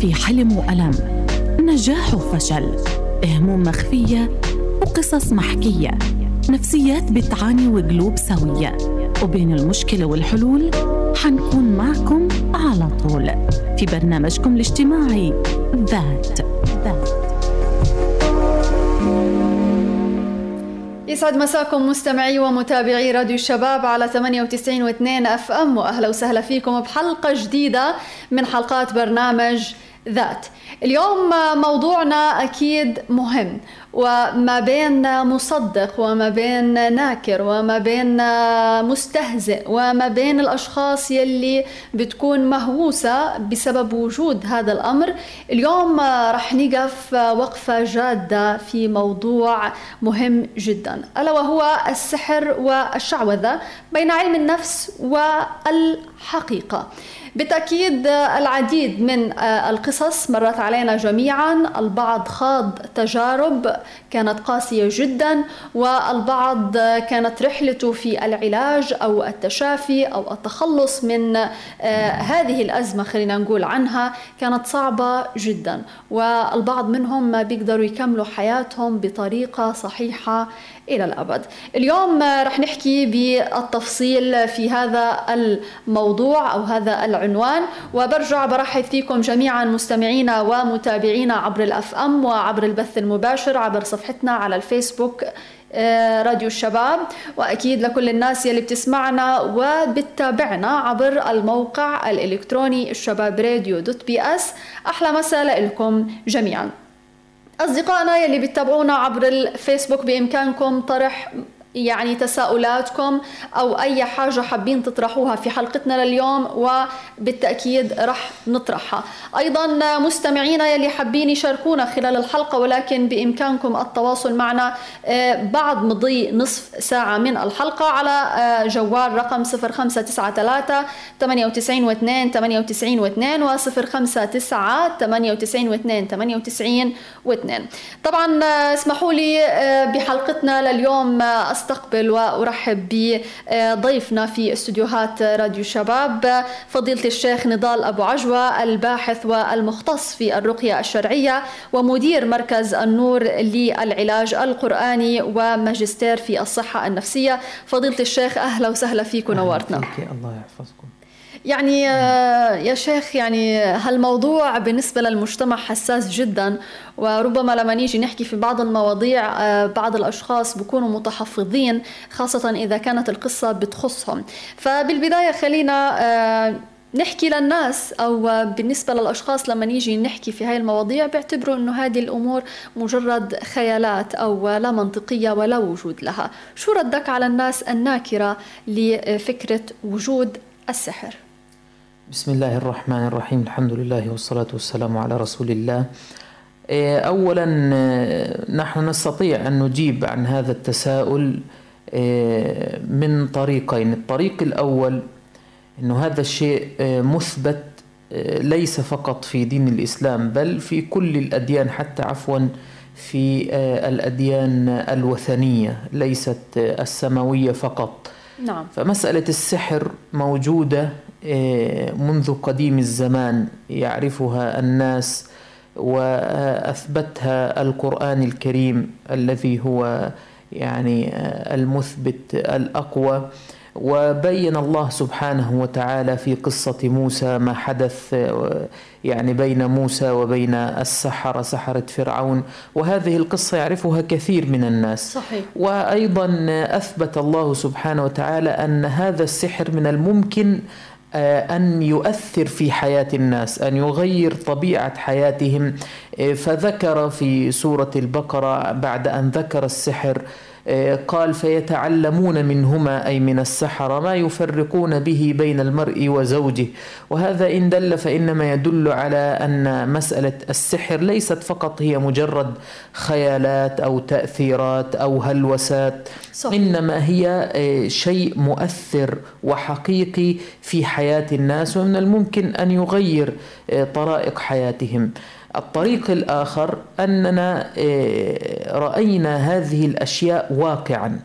في حلم وألم. نجاح وفشل. هموم مخفية وقصص محكية. نفسيات بتعاني وقلوب سوية. وبين المشكلة والحلول حنكون معكم على طول. في برنامجكم الاجتماعي ذات. ذات يسعد مساكم مستمعي ومتابعي راديو الشباب على 98 و2 أف أم. وأهلا وسهلا فيكم بحلقة جديدة من حلقات برنامج ذات. اليوم موضوعنا أكيد مهم وما بين مصدق وما بين ناكر وما بين مستهزئ وما بين الأشخاص يلي بتكون مهووسة بسبب وجود هذا الأمر. اليوم رح نقف وقفة جادة في موضوع مهم جدا ألا وهو السحر والشعوذة بين علم النفس والحقيقة. بالتأكيد العديد من القصص مرت علينا جميعا. البعض خاض تجارب كانت قاسية جدا والبعض كانت رحلته في العلاج أو التشافي أو التخلص من هذه الأزمة خلينا نقول عنها كانت صعبة جدا. والبعض منهم ما بيقدروا يكملوا حياتهم بطريقة صحيحة إلى الأبد. اليوم رح نحكي بالتفصيل في هذا الموضوع أو هذا العنوان وبرجع برحب فيكم جميعا مستمعينا ومتابعينا عبر ال FM وعبر البث المباشر عبر صفحتنا على الفيسبوك راديو الشباب. وأكيد لكل الناس يلي بتسمعنا وبتتابعنا عبر الموقع الإلكتروني الشباب راديو dot PS. أحلى مساء لكم جميعا. أصدقائنا يلي بتتابعونا عبر الفيسبوك بإمكانكم طرح يعني تساؤلاتكم أو أي حاجة حابين تطرحوها في حلقتنا لليوم وبالتأكيد رح نطرحها. أيضا مستمعينا يلي حابين يشاركونا خلال الحلقة ولكن بإمكانكم التواصل معنا بعد مضي نصف ساعة من الحلقة على جوال رقم 0593 98 و2 98 و2 و 059 98 و2 98 و2 طبعا اسمحوا لي بحلقتنا لليوم أستقبل وأرحب بضيفنا في استديوهات راديو شباب فضيلة الشيخ نضال أبو عجوة الباحث والمختص في الرقية الشرعية ومدير مركز النور للعلاج القرآني وماجستير في الصحة النفسية. فضيلة الشيخ أهلا وسهلا فيك ونورتنا. الله يحفظكم. يعني يا شيخ يعني هالموضوع بالنسبة للمجتمع حساس جدا وربما لما نيجي نحكي في بعض المواضيع بعض الأشخاص بيكونوا متحفظين خاصة إذا كانت القصة بتخصهم. فبالبداية خلينا نحكي للناس أو بالنسبة للأشخاص لما نيجي نحكي في هاي المواضيع بيعتبروا أنه هذه الأمور مجرد خيالات أو لا منطقية ولا وجود لها. شو ردك على الناس الناكرة لفكرة وجود السحر؟ بسم الله الرحمن الرحيم. الحمد لله والصلاة والسلام على رسول الله. أولا نحن نستطيع أن نجيب عن هذا التساؤل من طريقين. الطريق الأول أنه هذا الشيء مثبت ليس فقط في دين الإسلام بل في كل الأديان حتى عفوا في الأديان الوثنية ليست السماوية فقط. نعم. فمسألة السحر موجودة منذ قديم الزمان يعرفها الناس وأثبتها القرآن الكريم الذي هو يعني المثبت الأقوى. وبين الله سبحانه وتعالى في قصة موسى ما حدث يعني بين موسى وبين السحرة سحرة فرعون. وهذه القصة يعرفها كثير من الناس. صحيح. وأيضا أثبت الله سبحانه وتعالى أن هذا السحر من الممكن أن يؤثر في حياة الناس أن يغير طبيعة حياتهم. فذكر في سورة البقرة بعد أن ذكر السحر قال فيتعلمون منهما أي من السحرة ما يفرقون به بين المرء وزوجه وهذا إن دل فإنما يدل على أن مسألة السحر ليست فقط هي مجرد خيالات أو تأثيرات أو هلوسات صحيح. إنما هي شيء مؤثر وحقيقي في حياة الناس ومن الممكن أن يغير طرائق حياتهم الطريق الآخر أننا رأينا هذه الأشياء واقعا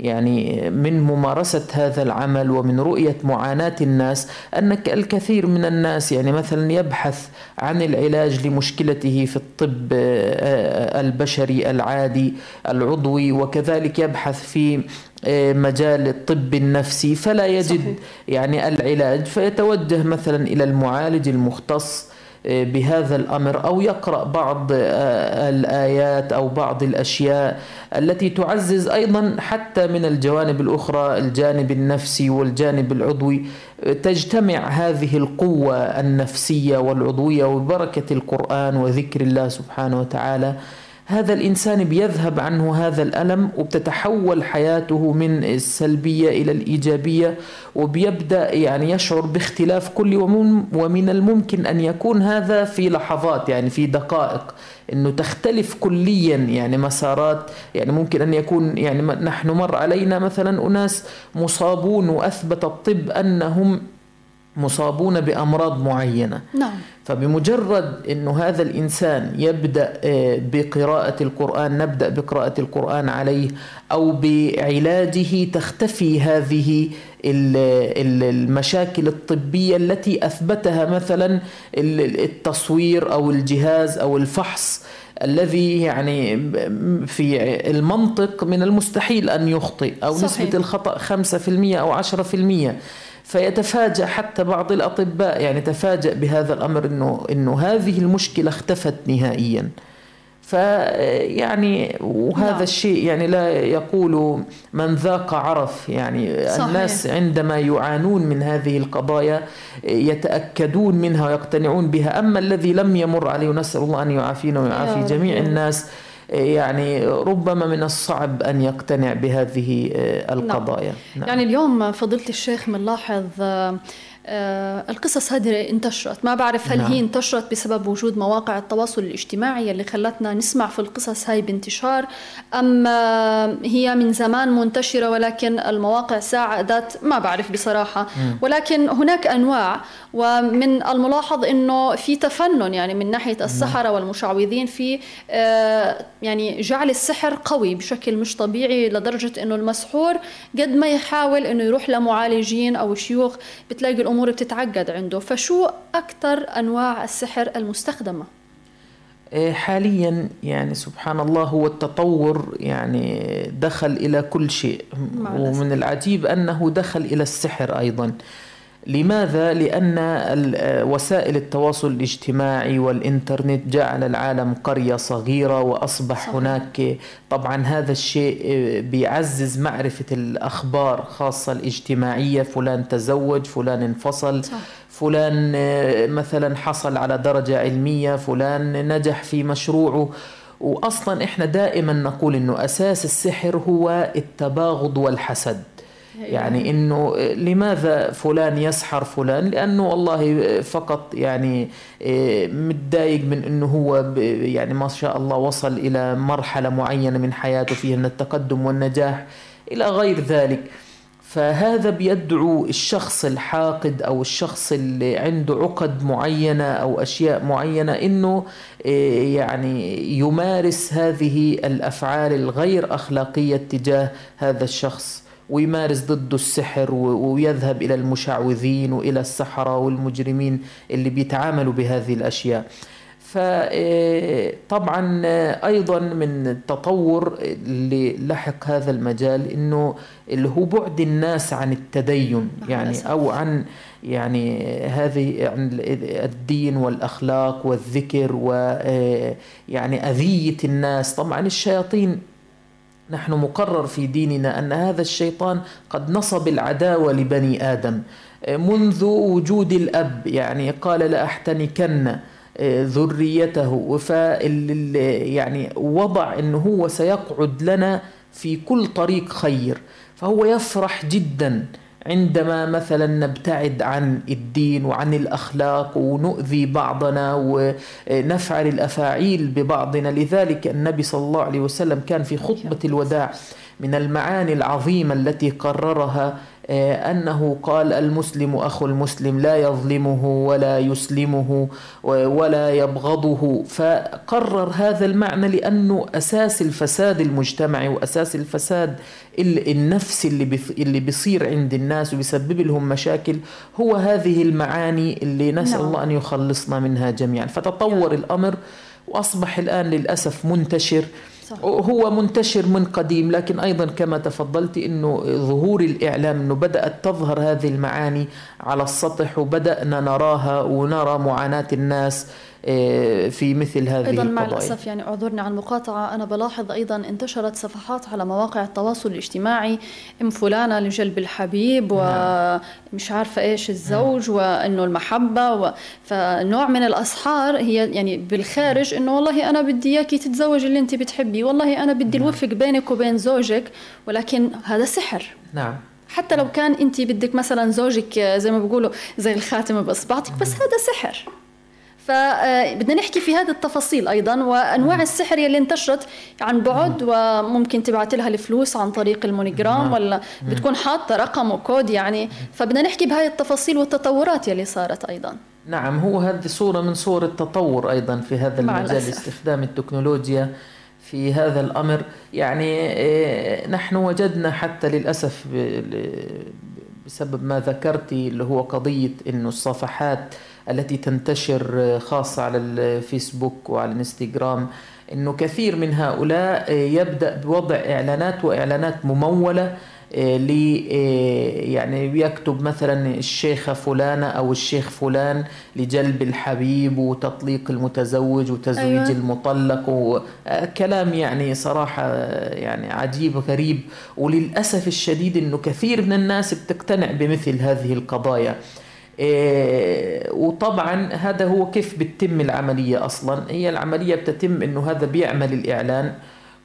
يعني من ممارسة هذا العمل ومن رؤية معاناة الناس أن الكثير من الناس يعني مثلا يبحث عن العلاج لمشكلته في الطب آه، البشري العادي العضوي وكذلك يبحث في آه، مجال الطب النفسي فلا يجد صحيح. يعني العلاج فيتوجه مثلا إلى المعالج المختص بهذا الأمر أو يقرأ بعض آه، الآيات أو بعض الأشياء التي تعزز أيضا حتى من الجوانب الأخرى الجانب النفسي والجانب العضوي. تجتمع هذه القوة النفسية والعضوية وبركة القرآن وذكر الله سبحانه وتعالى هذا الإنسان بيذهب عنه هذا الألم وبتتحول حياته من السلبية إلى الإيجابية وبيبدأ يعني يشعر باختلاف كل ومن الممكن أن يكون هذا في لحظات يعني في دقائق إنه تختلف كليا يعني مسارات يعني ممكن أن يكون يعني نحن مر علينا مثلا أناس مصابون وأثبت الطب أنهم مصابون بأمراض معينة. نعم. فبمجرد انه هذا الإنسان يبدأ آه، بقراءة القرآن نبدأ بقراءة القرآن عليه أو بعلاجه تختفي هذه المشاكل الطبية التي أثبتها مثلا التصوير أو الجهاز أو الفحص الذي يعني في المنطق من المستحيل أن يخطئ أو صحيح. نسبة الخطأ 5% أو 10% فيتفاجأ حتى بعض الأطباء يعني تفاجأ بهذا الأمر إنه إنه هذه المشكلة اختفت نهائيا فيعني وهذا نعم. الشيء يعني لا يقول من ذاق عرف يعني صحيح. الناس عندما يعانون من هذه القضايا يتأكدون منها ويقتنعون بها أما الذي لم يمر عليه ونسأل الله أن يعافينا ويعافي جميع الناس يعني ربما من الصعب أن يقتنع بهذه آه، القضايا نعم. نعم. يعني اليوم فضيلة الشيخ بنلاحظ آه، آه، القصص هذه انتشرت ما بعرف هل نعم. هي انتشرت بسبب وجود مواقع التواصل الاجتماعي اللي خلتنا نسمع في القصص هاي بانتشار أم هي من زمان منتشرة ولكن المواقع ساعدت ما بعرف بصراحة ولكن هناك أنواع ومن الملاحظ أنه في تفنن يعني من ناحية السحرة والمشعوذين في آه، يعني جعل السحر قوي بشكل مش طبيعي لدرجة أنه المسحور قد ما يحاول أنه يروح لمعالجين أو شيوخ بتلاقي الأمور بتتعقد عنده. فشو أكثر أنواع السحر المستخدمة؟ إيه، حاليا يعني سبحان الله هو التطور يعني دخل إلى كل شيء. ومن العجيب أنه دخل إلى السحر أيضا. لماذا؟ لأن وسائل التواصل الاجتماعي والإنترنت جعل العالم قرية صغيرة وأصبح صحيح. هناك طبعا هذا الشيء بيعزز معرفة الأخبار خاصة الاجتماعية فلان تزوج فلان انفصل صح. فلان مثلا حصل على درجة علمية فلان نجح في مشروعه واصلا إحنا دائما نقول إنه أساس السحر هو التباغض والحسد يعني إنه لماذا فلان يسحر فلان؟ لأنه والله فقط يعني آه، متضايق من إنه هو يعني ما شاء الله وصل إلى مرحلة معينة من حياته فيها من التقدم والنجاح إلى غير ذلك. فهذا بيدعو الشخص الحاقد أو الشخص اللي عنده عقد معينة أو أشياء معينة إنه آه، يعني يمارس هذه الأفعال الغير أخلاقية تجاه هذا الشخص. ويمارس ضده السحر ويذهب إلى المشعوذين وإلى السحرة والمجرمين اللي بيتعاملوا بهذه الأشياء. فطبعا آه، أيضا من التطور اللي لحق هذا المجال إنه اللي هو بعد الناس عن التدين يعني أو عن يعني هذه عن الدين والأخلاق والذكر ويعني آه، أذية الناس. طبعا الشياطين نحن مقرر في ديننا أن هذا الشيطان قد نصب العداوة لبني آدم. منذ وجود الأب يعني قال لأحتنكن ذريته. ف يعني وضع انه هو سيقعد لنا في كل طريق خير. فهو يفرح جدا. عندما مثلا نبتعد عن الدين وعن الأخلاق ونؤذي بعضنا ونفعل الأفاعيل ببعضنا لذلك النبي صلى الله عليه وسلم كان في خطبة الوداع من المعاني العظيمة التي قررها أنه قال المسلم أخو المسلم لا يظلمه ولا يسلمه ولا يبغضه. فقرر هذا المعنى لأنه أساس الفساد المجتمعي وأساس الفساد النفسي اللي اللي بيصير عند الناس وبيسبب لهم مشاكل. هو هذه المعاني اللي نسأل نعم. الله أن يخلصنا منها جميعا. فتطور الأمر وأصبح الآن للأسف منتشر. هو منتشر من قديم لكن أيضا كما تفضلت أنه ظهور الإعلام أنه بدأت تظهر هذه المعاني على السطح وبدأنا نراها ونرى معاناة الناس. في مثل هذه أيضا مع الأسف يعني اعذرني عن المقاطعة. أنا بلاحظ أيضا انتشرت صفحات على مواقع التواصل الاجتماعي إم فلانة لجلب الحبيب نعم. ومش عارفة إيش الزوج نعم. وإنه المحبة و... فنوع من الأسحار هي يعني بالخارج إنه والله أنا بدي إياكي تتزوج اللي أنت بتحبيه والله أنا بدي نعم. الوفق بينك وبين زوجك ولكن هذا سحر. نعم. حتى لو كان أنت بدك مثلا زوجك زي ما بيقولوا زي الخاتم باصبعتك بس هذا سحر. فبدنا نحكي في هذه التفاصيل أيضا وأنواع السحر اللي انتشرت عن بعد وممكن تبعت لها الفلوس عن طريق المونيجرام نعم. ولا بتكون حاطة رقم وكود يعني. فبدنا نحكي بهاي التفاصيل والتطورات يلي صارت أيضا. نعم هو هذه صورة من صور التطور أيضا في هذا المجال استخدام التكنولوجيا في هذا الأمر. يعني إيه، نحن وجدنا حتى للأسف بسبب ما ذكرتي اللي هو قضية أنه الصفحات التي تنتشر خاصة على الفيسبوك وعلى الانستغرام إنه كثير من هؤلاء يبدأ بوضع إعلانات وإعلانات ممولة آه، لي آه، يعني يكتب مثلا الشيخة فلانة أو الشيخ فلان لجلب الحبيب وتطليق المتزوج وتزويج أيوة. المطلق وكلام يعني صراحة يعني عجيب غريب وللأسف الشديد أنه كثير من الناس بتقتنع بمثل هذه القضايا وطبعا هذا هو كيف بتتم العملية أصلا. هي العملية بتتم أنه هذا بيعمل الإعلان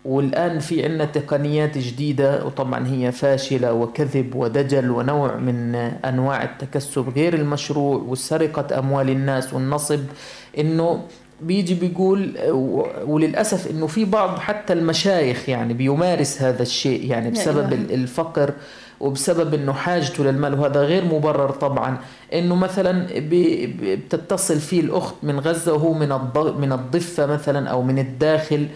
والآن في عندنا تقنيات جديدة وطبعا هي فاشلة وكذب ودجل ونوع من أنواع التكسب غير المشروع وسرقة أموال الناس والنصب. إنه بيجي بيقول وللأسف إنه في بعض حتى المشايخ يعني بيمارس هذا الشيء يعني بسبب الفقر. وبسبب إنه حاجته للمال وهذا غير مبرر طبعا. إنه مثلا بتتصل فيه الأخت من غزة وهو من من الضفة مثلا أو من الداخل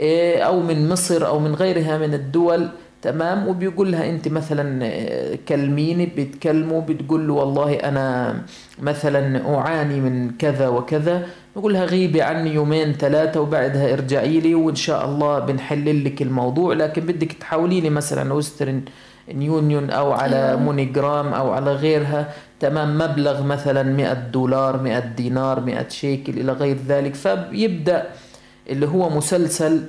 إيه، أو من مصر أو من غيرها من الدول تمام؟ وبيقول لها أنت مثلا آه، كلميني بتكلمه بتقول له والله أنا مثلا أعاني من كذا وكذا. بقول لها غيبي عني يومين ثلاثة وبعدها ارجعي لي وإن شاء الله بنحلل لك الموضوع. لكن بدك تحولي لي مثلا ويسترن يونيون أو على أيوة. موني جرام أو على غيرها تمام مبلغ مثلا 100 دولار 100 دينار 100 شيكل إلى غير ذلك. فبيبدا اللي هو مسلسل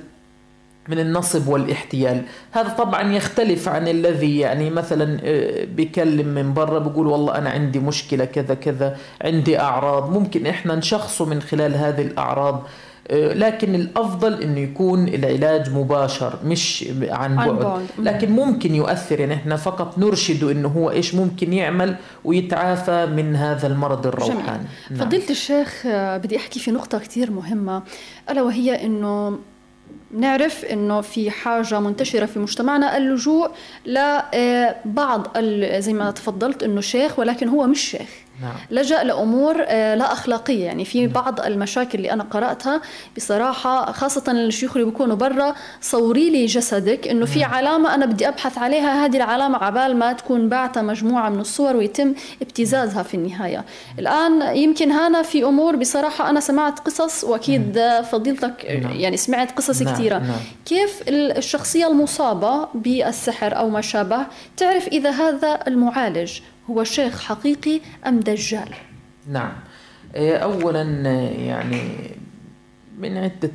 من النصب والاحتيال. هذا طبعا يختلف عن الذي يعني مثلا آه، بيكلم من برا بيقول والله أنا عندي مشكلة كذا كذا عندي أعراض. ممكن إحنا نشخصه من خلال هذه الأعراض. آه، لكن الأفضل إنه يكون العلاج مباشر مش عن بعد. لكن ممكن يؤثر يعني إحنا فقط نرشده إنه هو إيش ممكن يعمل ويتعافى من هذا المرض الروحاني. نعم. فضيلة الشيخ آه، بدي أحكي في نقطة كثير مهمة ألا وهي إنه نعرف إنه في حاجة منتشرة في مجتمعنا اللجوء لبعض زي ما تفضلت إنه شيخ ولكن هو مش شيخ. نعم. لجأ لأمور آه، لا أخلاقية. يعني في نعم. بعض المشاكل اللي أنا قرأتها بصراحة خاصة الشيوخ اللي بيكونوا برا صوري لي جسدك إنه في نعم. علامة أنا بدي أبحث عليها. هذه العلامة عبال ما تكون بعتها مجموعة من الصور ويتم ابتزازها في النهاية. الآن يمكن هنا في أمور بصراحة أنا سمعت قصص وأكيد فضيلتك يعني سمعت قصص كثيرة. كيف الشخصية المصابة بالسحر أو ما شابه تعرف إذا هذا المعالج هو شيخ حقيقي أم دجال؟ نعم. إيه، أولا يعني من عدة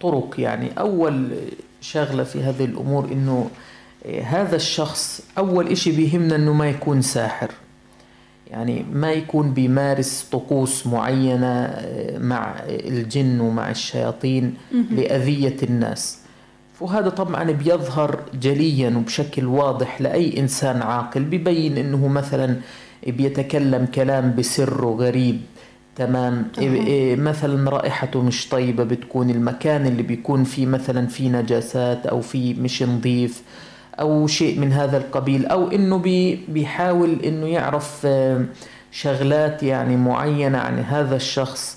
طرق يعني أول شغلة في هذه الأمور إنه هذا الشخص أول إشي بيهمنا إنه ما يكون ساحر. يعني ما يكون بيمارس طقوس معينة مع الجن ومع الشياطين لأذية الناس. وهذا طبعا بيظهر جليا وبشكل واضح لأي إنسان عاقل ببين أنه مثلا بيتكلم كلام بسر وغريب. تمام؟ إيه مثلا رائحته مش طيبة بتكون المكان اللي بيكون فيه مثلا فيه نجاسات أو فيه مش نظيف أو شيء من هذا القبيل أو إنه بي بيحاول إنه يعرف شغلات يعني معينة عن هذا الشخص.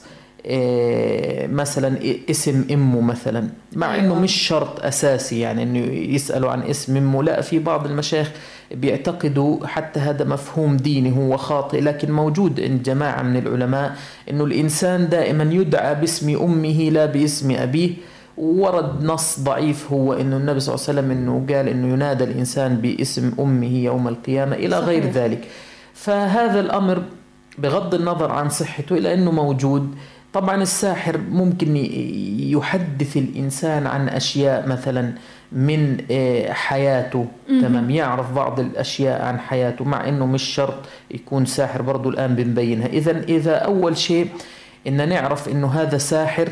مثلا اسم إمه مثلا. مع إنه أيوة. مش شرط أساسي يعني إنه يسألوا عن اسم إمه. لا في بعض المشايخ بيعتقدوا حتى هذا مفهوم ديني هو خاطئ لكن موجود عند جماعة من العلماء إنه الإنسان دائما يدعى باسم أمه لا باسم أبيه. ورد نص ضعيف هو إنه النبي صلى الله عليه وسلم إنه قال إنه ينادى الإنسان باسم أمه يوم القيامة إلى صحيح. غير ذلك. فهذا الأمر بغض النظر عن صحته الا انه موجود. طبعا الساحر ممكن يحدث الإنسان عن أشياء مثلا من آه، حياته تمام؟ يعرف بعض الأشياء عن حياته مع إنه مش شرط يكون ساحر برضه الآن بنبينها. اذا إذا أول شيء إن نعرف إنه هذا ساحر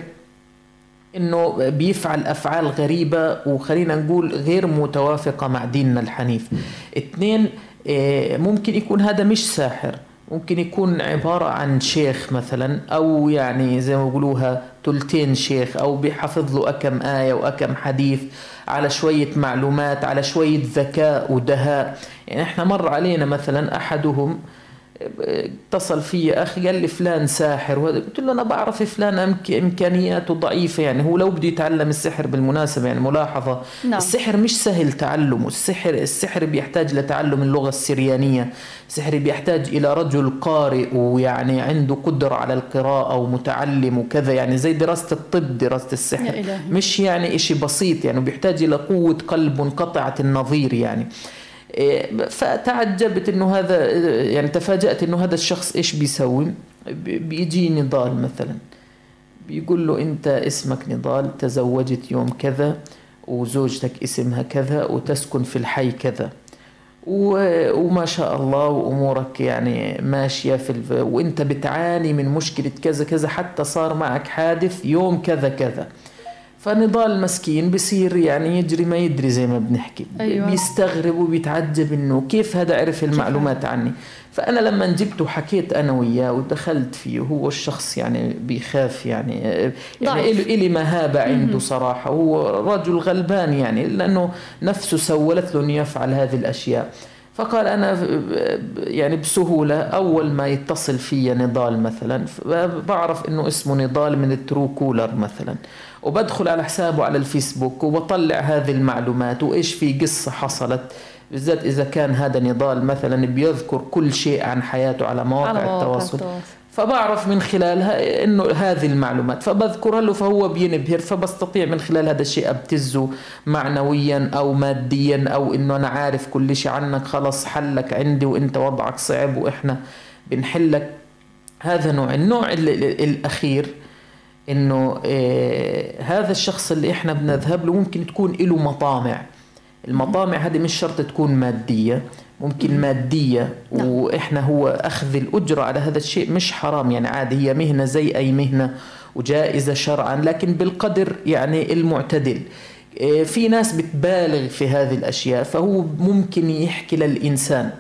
إنه بيفعل أفعال غريبة وخلينا نقول غير متوافقة مع ديننا الحنيف. اثنين آه، ممكن يكون هذا مش ساحر. ممكن يكون عبارة عن شيخ مثلا أو يعني زي ما بيقولوها تلتين شيخ أو بيحفظ له أكم آية وأكم حديث على شوية معلومات على شوية ذكاء ودهاء. يعني إحنا مر علينا مثلا أحدهم اتصل في أخي قال لي فلان ساحر. وهذا قلت له أنا بعرف فلان إمكانياته ضعيفة. يعني هو لو بده يتعلم السحر بالمناسبة يعني ملاحظة نعم. السحر مش سهل تعلمه. السحر السحر بيحتاج لتعلم اللغة السريانية. السحر بيحتاج إلى رجل قارئ ويعني عنده قدرة على القراءة ومتعلم وكذا. يعني زي دراسة الطب دراسة السحر. مش يعني إشي بسيط يعني بيحتاج إلى قوة قلب منقطعة النظير يعني. فتعجبت إنه هذا يعني تفاجأت إنه هذا الشخص إيش بيسوي؟ بيجي نضال مثلا. بيقول له أنت اسمك نضال تزوجت يوم كذا وزوجتك اسمها كذا وتسكن في الحي كذا. وما شاء الله وأمورك يعني ماشية في الف... وأنت بتعاني من مشكلة كذا كذا حتى صار معك حادث يوم كذا كذا. فنضال مسكين بصير يعني يجري ما يدري زي ما بنحكي. أيوة. بيستغرب وبيتعجب إنه كيف هذا عرف المعلومات عني. فأنا لما جبته وحكيت أنا وياه ودخلت فيه هو الشخص يعني بيخاف يعني يعني إلي مهابة عنده صراحة. هو رجل غلبان يعني لأنه نفسه سولت له إنه يفعل هذه الأشياء. فقال أنا يعني بسهولة أول ما يتصل في نضال مثلا بعرف إنه اسمه نضال من الترو كولر مثلا. وبدخل على حسابه على الفيسبوك وبطلع هذه المعلومات وإيش في قصة حصلت. بالذات إذا كان هذا نضال مثلا بيذكر كل شيء عن حياته على مواقع, على التواصل. فبعرف من خلالها إنه هذه المعلومات فبذكرها له فهو بينبهر فبستطيع من خلال هذا الشيء ابتزه معنويا أو ماديا أو إنه أنا عارف كل شيء عنك خلص حلك عندي وإنت وضعك صعب وإحنا بنحلك. هذا نوع النوع الأخير إنه آه هذا الشخص اللي إحنا بنذهب له ممكن تكون له مطامع. المطامع هذه مش شرط تكون مادية ممكن مادية نعم. وإحنا هو أخذ الأجرة على هذا الشيء مش حرام. يعني عادي هي مهنة زي أي مهنة وجائزة شرعا لكن بالقدر يعني المعتدل. آه، في ناس بتبالغ في هذه الأشياء فهو ممكن يحكي للإنسان.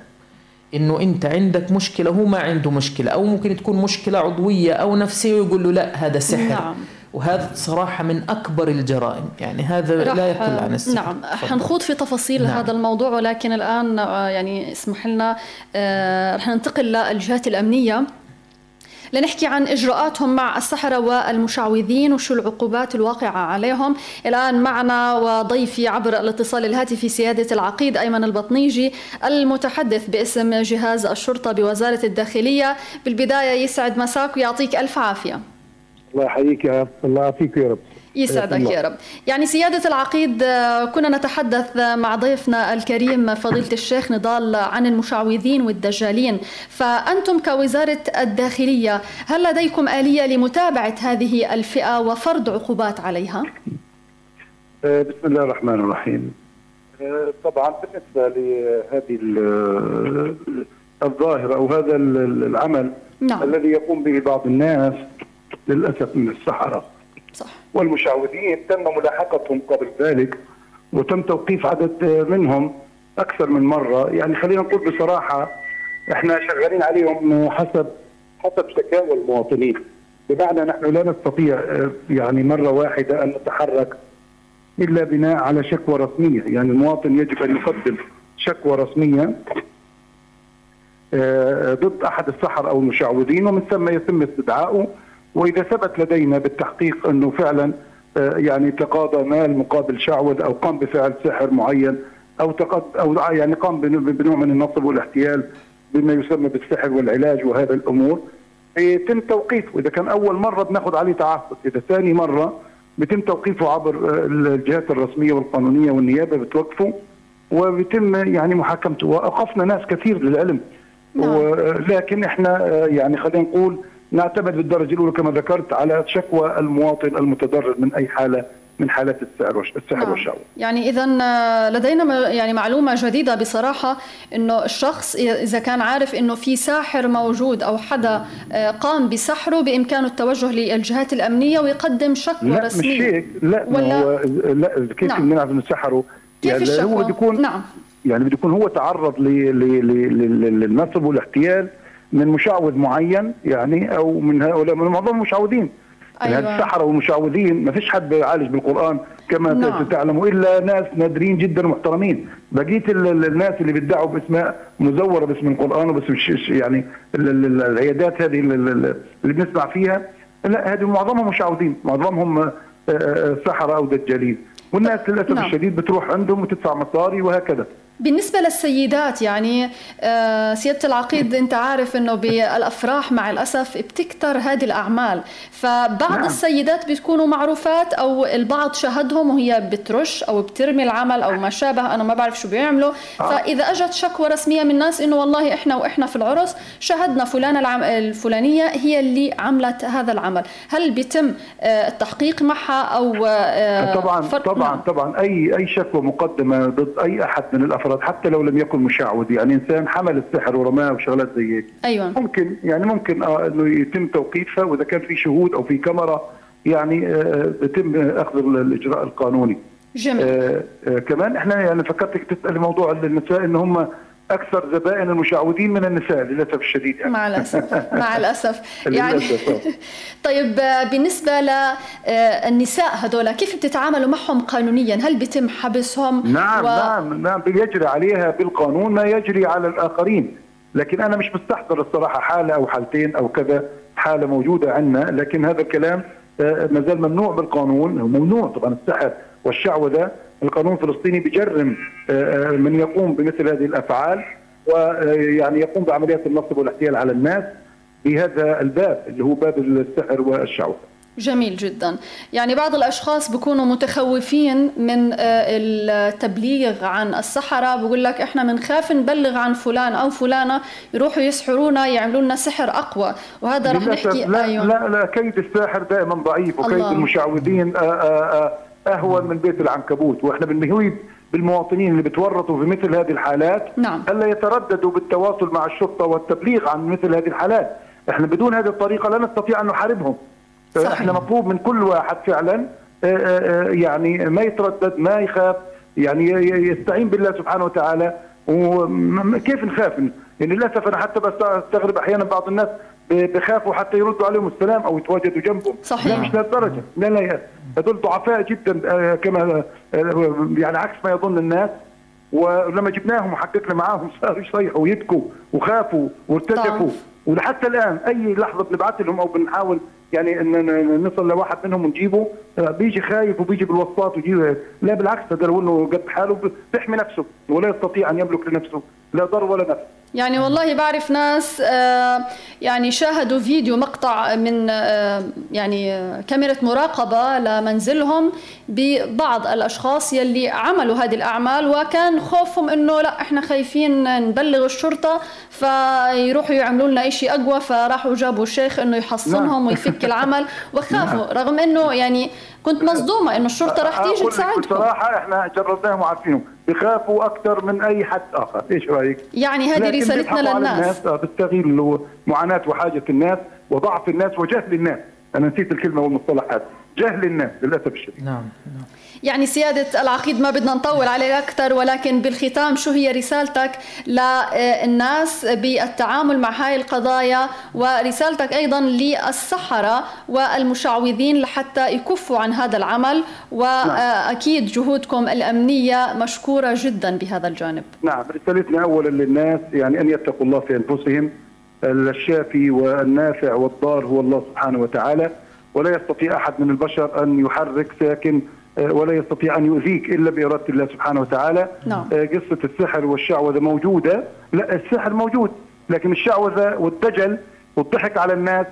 إنه أنت عندك مشكلة هو ما عنده مشكلة أو ممكن تكون مشكلة عضوية أو نفسية ويقول له لا هذا سحر. نعم. وهذا صراحة من أكبر الجرائم يعني هذا لا يقل عن السحر. نعم. حنخوض في تفاصيل نعم. هذا الموضوع ولكن الآن آه، يعني اسمح لنا آه، رح ننتقل للجهات الأمنية. لنحكي عن إجراءاتهم مع السحرة والمشعوذين وشو العقوبات الواقعة عليهم. الآن معنا وضيفي عبر الاتصال الهاتفي سيادة العقيد أيمن البطنيجي المتحدث باسم جهاز الشرطة بوزارة الداخلية. بالبداية يسعد مساك ويعطيك ألف عافية. الله يحييك الله يعافيك يا رب. يسعدك يا رب يعني سيادة العقيد آه، كنا نتحدث مع ضيفنا الكريم فضيلة الشيخ نضال عن المشعوذين والدجالين فأنتم كوزارة الداخلية هل لديكم آلية لمتابعة هذه الفئة وفرض عقوبات عليها؟ آه، بسم الله الرحمن الرحيم آه، طبعا بالنسبة لهذه الظاهرة أو هذا العمل نعم. الذي يقوم به بعض الناس للأسف من السحرة صح. والمشعوذين تم ملاحقتهم قبل ذلك وتم توقيف عدد منهم أكثر من مرة. يعني خلينا نقول بصراحة إحنا شغالين عليهم حسب حسب شكاوى المواطنين. بمعنى نحن لا نستطيع يعني مرة واحدة أن نتحرك إلا بناء على شكوى رسمية، يعني المواطن يجب أن يقدم شكوى رسمية آه، ضد أحد السحر أو المشعوذين ومن ثم يتم استدعائه وإذا ثبت لدينا بالتحقيق أنه فعلا آه، يعني تقاضى مال مقابل شعوذ أو قام بفعل سحر معين أو أو يعني قام بنوع من النصب والاحتيال بما يسمى بالسحر والعلاج وهذا الأمور. يتم توقيفه. إذا كان أول مرة بناخذ عليه تعهد. إذا ثاني مرة بيتم توقيفه عبر آه، الجهات الرسمية والقانونية والنيابة بتوقفه وبيتم يعني محاكمته. وأوقفنا ناس كثير للعلم نعم. لكن إحنا آه، يعني خلينا نقول نعتمد بالدرجة الأولى كما ذكرت على شكوى المواطن المتضرر من أي حالة من حالات السحر السحر نعم. والشعوذة. يعني اذا آه، لدينا يعني معلومة جديدة بصراحة إنه الشخص اذا كان عارف إنه في ساحر موجود أو حدا آه، قام بسحره بامكانه التوجه للجهات الأمنية ويقدم شكوى لا رسمية. مش هيك لا ولا هو لا كيف نعم. بنعرف إنه سحره؟ كيف يعني الشكوى؟ هو بيكون نعم يعني بده يكون هو تعرض للنصب والاحتيال من مشعوذ معين يعني أو من هؤلاء من معظم المشعوذين يعني أيوة. يعني السحرة والمشعوذين ما فيش حد بيعالج بالقرآن كما نعم. تعلموا إلا ناس نادرين جدا محترمين بقية الناس اللي بيدعوا باسماء مزورة باسم القرآن وباسم يعني العيادات هذه اللي بنسمع فيها لا هذه معظمهم مشعوذين معظمهم آه، آه، سحرة أو دجالين والناس للأسف نعم. الشديد بتروح عندهم وتدفع مصاري وهكذا بالنسبة للسيدات يعني آه، سيادة العقيد أنت عارف أنه بالأفراح مع الأسف بتكتر هذه الأعمال فبعض نعم. السيدات بتكونوا معروفات أو البعض شهدهم وهي بترش أو بترمي العمل أو ما شابه أنا ما بعرف شو بيعملوا آه. فإذا أجت شكوى رسمية من الناس أنه والله إحنا وإحنا في العرس شهدنا فلانة العم... الفلانية هي اللي عملت هذا العمل هل بيتم آه، التحقيق معها أو طبعا طبعا نعم. طبعا أي أي شكوى مقدمة ضد أي أحد من الأفراد الافراد حتى لو لم يكن مشعوذ. يعني إنسان حمل السحر ورماه وشغلات زي هيك. أيوه. ممكن يعني ممكن آه إنه يتم توقيفها وإذا كان في شهود أو في كاميرا يعني آه يتم أخذ الإجراء القانوني. جميل. آه آه كمان إحنا يعني فكرتك تسالي موضوع النساء إن هم أكثر زبائن المشعوذين من النساء للأسف الشديد. يعني. مع الأسف مع الأسف. يعني طيب بالنسبة للنساء هذول كيف بتتعاملوا معهم قانونيا؟ هل بيتم حبسهم؟ نعم و... نعم نعم بيجري عليها بالقانون ما يجري على الآخرين. لكن أنا مش مستحضر الصراحة حالة أو حالتين أو كذا حالة موجودة عندنا. لكن هذا الكلام آه، ما زال ممنوع بالقانون ممنوع طبعا السحر والشعوذة. القانون الفلسطيني بجرم آه، آه، من يقوم بمثل هذه الأفعال ويعني يقوم بعمليات النصب والاحتيال على الناس بهذا الباب اللي هو باب السحر والشعوذة. جميل جدا يعني بعض الأشخاص بيكونوا متخوفين من آه، التبليغ عن السحرة بقول لك إحنا بنخاف نبلغ عن فلان أو فلانة يروحوا يسحرونا يعملوا لنا سحر أقوى وهذا رح نحكي لا, أيوة. لا لا كيد الساحر دائما ضعيف وكيد الله. المشعوذين اهون من بيت العنكبوت وإحنا بنهيد بالمواطنين اللي بتورطوا في مثل هذه الحالات نعم. الا يترددوا بالتواصل مع الشرطة والتبليغ عن مثل هذه الحالات إحنا بدون هذه الطريقة لا نستطيع أن نحاربهم صحيح. إحنا مطلوب من كل واحد فعلا آه، آه، آه، يعني ما يتردد ما يخاف يعني يستعين بالله سبحانه وتعالى وكيف نخاف يعني للأسف أنا حتى بستغرب أحيانا بعض الناس بخافوا حتى يردوا عليهم السلام أو يتواجدوا جنبهم. صحيح. لا مش لهالدرجة لا لا هذول ضعفاء جدا آه، كما آه، يعني عكس ما يظن الناس. ولما جبناهم وحققنا معاهم صاروا يصيحوا ويبكوا وخافوا وارتجفوا. ولحتى الآن أي لحظة بنبعث لهم أو بنحاول يعني إن نصل لواحد منهم ونجيبه آه، بيجي خايف وبيجي بالوسطات ويجي لا بالعكس هذا لو انه قد حاله بيحمي نفسه ولا يستطيع أن يملك لنفسه لا ضر ولا نفع. يعني والله بعرف ناس آه، يعني شاهدوا فيديو مقطع من آه، يعني كاميرا مراقبة لمنزلهم ببعض الأشخاص يلي عملوا هذه الأعمال وكان خوفهم إنه لا إحنا خايفين نبلغ الشرطة فيروحوا يعملوا لنا شيء أقوى فراحوا جابوا شيخ إنه يحصنهم نعم. ويفك العمل وخافوا نعم. رغم إنه يعني كنت مصدومة إنه الشرطة راح تيجي تساعدكم بصراحة إحنا جربناهم وعارفينهم بخافوا أكثر من أي حد آخر. إيش رأيك؟ يعني هذه رسالتنا للناس. الناس بتستغل معاناة وحاجة الناس وضعف الناس وجهل الناس. أنا نسيت الكلمة والمصطلح هذا جهل الناس للأسف الشديد. نعم نعم. يعني سيادة العقيد ما بدنا نطول عليه أكثر ولكن بالختام شو هي رسالتك للناس بالتعامل مع هاي القضايا ورسالتك أيضا للسحرة والمشعوذين لحتى يكفوا عن هذا العمل؟ وأكيد جهودكم الأمنية مشكورة جدا بهذا الجانب. نعم رسالتنا أولا للناس يعني أن يتقوا الله في أنفسهم. الشافي والنافع والضار هو الله سبحانه وتعالى ولا يستطيع أحد من البشر أن يحرك ساكن ولا يستطيع أن يؤذيك إلا بإرادة الله سبحانه وتعالى. نعم. آه، قصة السحر والشعوذة موجودة. لا السحر موجود لكن الشعوذة والدجل والضحك على الناس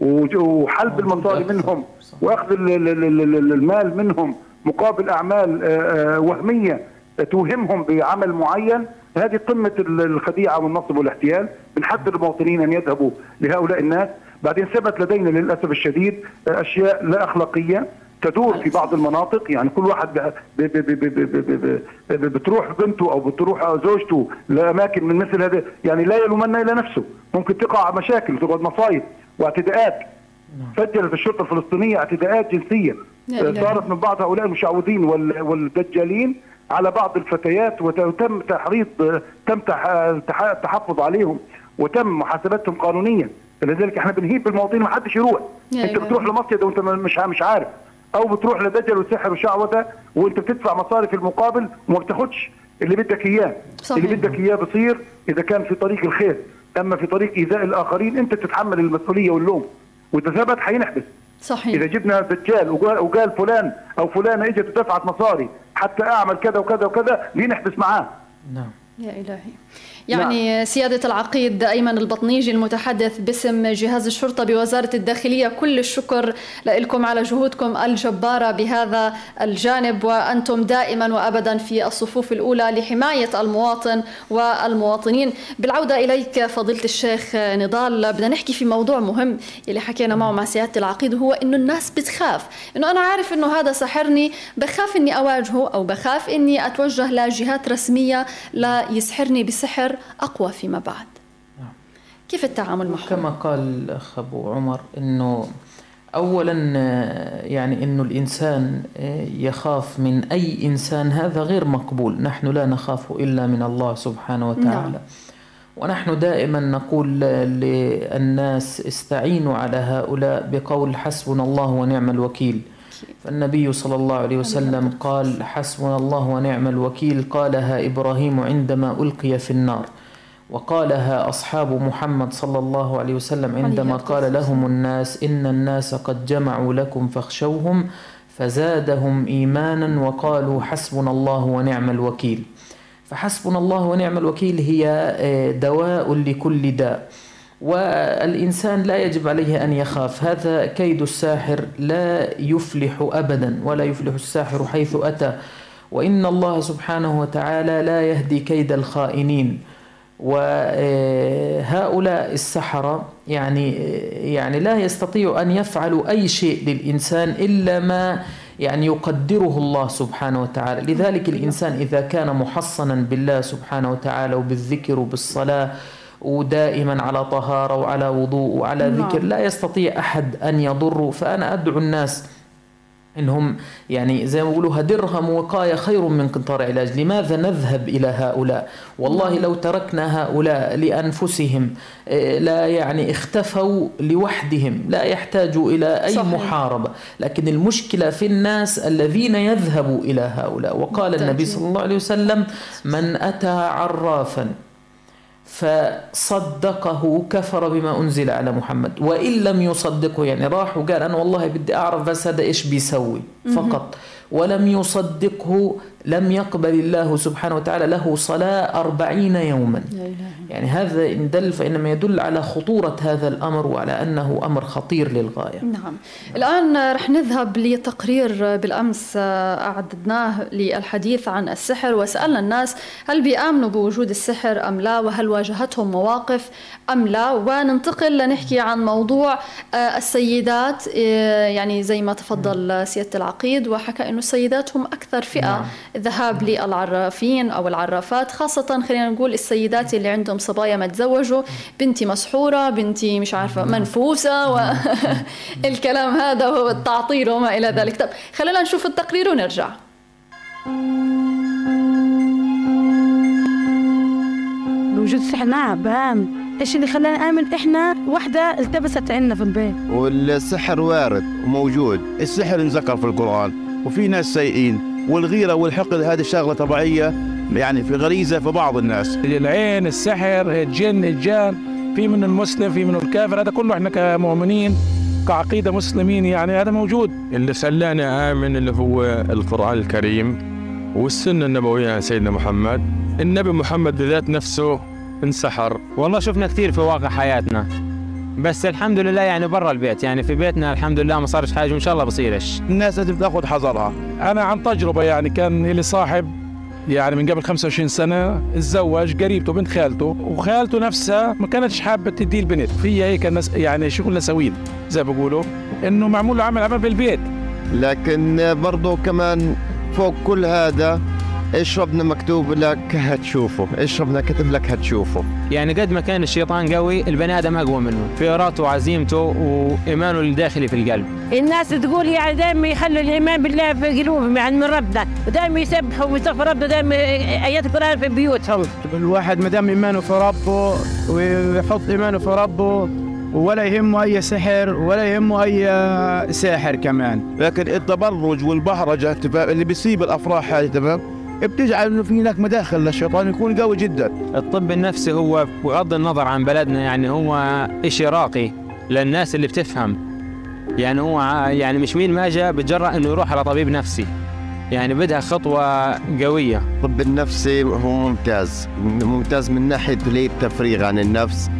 وحلب المصاري منهم وأخذ المال منهم مقابل أعمال آه، وهمية توهمهم بعمل معين. هذه قمة الخديعة والنصب والاحتيال. بنحذر المواطنين أن يذهبوا لهؤلاء الناس. بعدين ثبت لدينا للأسف الشديد أشياء لا أخلاقية. تدور في بعض المناطق يعني كل واحد بتروح بنته أو بتروح زوجته لاماكن من مثل هذا يعني لا يلومن الا نفسه ممكن تقع مشاكل تقعد مصايب واعتداءات سجلت الشرطه الفلسطينيه اعتداءات جنسيه صارت من بعض هؤلاء المشعوذين والدجالين على بعض الفتيات وتم تحريض تم التحفظ عليهم وتم محاسبتهم قانونيا لذلك إحنا بنهيب بالمواطنين ما حدش يروح انت بتروح لمصيد وانت مش مش عارف أو بتروح لدجل وسحر وشعوذة وأنت بتدفع مصاري في المقابل وما بتاخدش اللي بدك إياه. صحيح. اللي بدك إياه بصير إذا كان في طريق الخير. أما في طريق إيذاء الآخرين أنت تتحمل المسؤولية واللوم. وإذا ثبت حينحبس. صحيح. إذا جبنا دجال وقال, وقال فلان أو فلانة إجت ودفعت مصاري حتى أعمل كذا وكذا وكذا لنحبس معاه. نعم. يا إلهي. يعني لا. سيادة العقيد أيمن البطنيجي المتحدث باسم جهاز الشرطة بوزارة الداخلية كل الشكر لكم على جهودكم الجبارة بهذا الجانب وأنتم دائما وأبدا في الصفوف الأولى لحماية المواطن والمواطنين. بالعودة إليك فضيلة الشيخ نضال بدنا نحكي في موضوع مهم يلي حكينا معه مع سيادة العقيد هو أنه الناس بتخاف. أنه أنا عارف أنه هذا سحرني بخاف أني أواجهه أو بخاف أني أتوجه لجهات رسمية ليسحرني بسحر. أقوى فيما بعد نعم. كيف التعامل معه؟ كما قال الأخ أبو عمر أنه أولا يعني أنه الإنسان يخاف من أي إنسان هذا غير مقبول نحن لا نخاف إلا من الله سبحانه وتعالى نعم. ونحن دائما نقول للناس استعينوا على هؤلاء بقول حسبنا الله ونعم الوكيل فالنبي صلى الله عليه وسلم قال حسبنا الله ونعم الوكيل. قالها إبراهيم عندما ألقي في النار. وقالها أصحاب محمد صلى الله عليه وسلم عندما قال لهم الناس إن الناس قد جمعوا لكم فاخشوهم فزادهم إيمانا وقالوا حسبنا الله ونعم الوكيل. فحسبنا الله ونعم الوكيل هي آه، دواء لكل داء. والإنسان لا يجب عليه أن يخاف. هذا كيد الساحر لا يفلح أبدا ولا يفلح الساحر حيث أتى. وإن الله سبحانه وتعالى لا يهدي كيد الخائنين. وهؤلاء السحرة يعني يعني لا يستطيع أن يفعلوا أي شيء للإنسان إلا ما يعني يقدره الله سبحانه وتعالى. لذلك الإنسان إذا كان محصنا بالله سبحانه وتعالى وبالذكر وبالصلاة ودائما على طهارة وعلى وضوء وعلى نعم. ذكر لا يستطيع أحد أن يضره فأنا أدعو الناس إنهم يعني زي ما بيقولوا درهم وقاية خير من قنطار علاج، لماذا نذهب إلى هؤلاء؟ والله نعم. لو تركنا هؤلاء لأنفسهم آه، لا يعني اختفوا لوحدهم، لا يحتاجوا إلى أي صحيح. محاربة، لكن المشكلة في الناس الذين يذهبوا إلى هؤلاء، وقال النبي صلى الله عليه وسلم: من أتى عرافا فصدقه كفر بما أنزل على محمد. وإن لم يصدقه يعني راح وقال أنا والله بدي أعرف بس هذا إيش بيسوي. فقط. ولم يصدقه لم يقبل الله سبحانه وتعالى له صلاة أربعين يوما. يعني هذا إن دل فإنما يدل على خطورة هذا الأمر وعلى أنه أمر خطير للغاية. نعم, نعم. الآن رح نذهب لتقرير بالأمس أعددناه للحديث عن السحر وسألنا الناس هل بيآمنوا بوجود السحر أم لا وهل واجهتهم مواقف أم لا؟ وننتقل لنحكي عن موضوع السيدات يعني زي ما تفضل سيادة العقيد وحكى أنه السيدات هم أكثر فئة نعم. الذهاب للعرافين أو العرافات خاصة خلينا نقول السيدات اللي عندهم صبايا ما تزوجوا بنتي مسحورة بنتي مش عارفة منفوسة والكلام هذا والتعطيل وما إلى ذلك. طب خلينا نشوف التقرير ونرجع. وجود سحر نعم بهام إيش اللي خلانا آمن؟ إحنا وحدة التبست عندنا في البيت. والسحر وارد وموجود. السحر انذكر في القرآن وفي ناس سيئين. والغيرة والحقد هذه شغله طبيعية يعني في غريزة في بعض الناس. العين السحر الجن الجان في من المسلم في من الكافر هذا كله إحنا كمؤمنين كعقيدة مسلمين يعني هذا موجود. اللي خلاني آمن اللي هو القرآن الكريم والسنة النبوية عن سيدنا محمد النبي محمد بذات نفسه انسحر. والله شفنا كثير في واقع حياتنا. بس الحمد لله يعني برا البيت يعني في بيتنا الحمد لله ما صارش حاجة وإن شاء الله بصيرش الناس لازم تاخذ حذرها. أنا عن تجربة يعني كان لي صاحب يعني من قبل 25 سنة تزوج قريبته بنت خالته وخالته نفسها ما كانتش حابة تدي البنت. في هيك يعني شغل نسوين زي ما بيقولوا إنه معمول له عمل عمل بالبيت. لكن برضه كمان فوق كل هذا اشربنا مكتوب لك هتشوفه اشربنا كتب لك هتشوفه. يعني قد ما كان الشيطان قوي البني آدم أقوى منه. في اراته وعزيمته وإيمانه الداخلي في القلب. الناس تقول يعني دائما يخلوا الإيمان بالله في قلوبهم يعني من ربنا. ودائما يسبحوا ويستغفروا ربنا دائما آيات القرآن في بيوتهم. الواحد ما دام إيمانه في ربه ويحط إيمانه في ربه ولا يهمه أي سحر ولا يهمه أي ساحر كمان. لكن التبرج والبهرجة اللي بيصيب الأفراح هذه تمام؟ بتجعل إنه في هناك مداخل للشيطان يكون قوي جدا. الطب النفسي هو بغض النظر عن بلدنا يعني هو شيء راقي للناس اللي بتفهم. يعني هو يعني مش مين ما جاء بتجرأ إنه يروح على طبيب نفسي. يعني بدها خطوة قوية. الطب النفسي هو ممتاز ممتاز من ناحية التفريغ عن النفس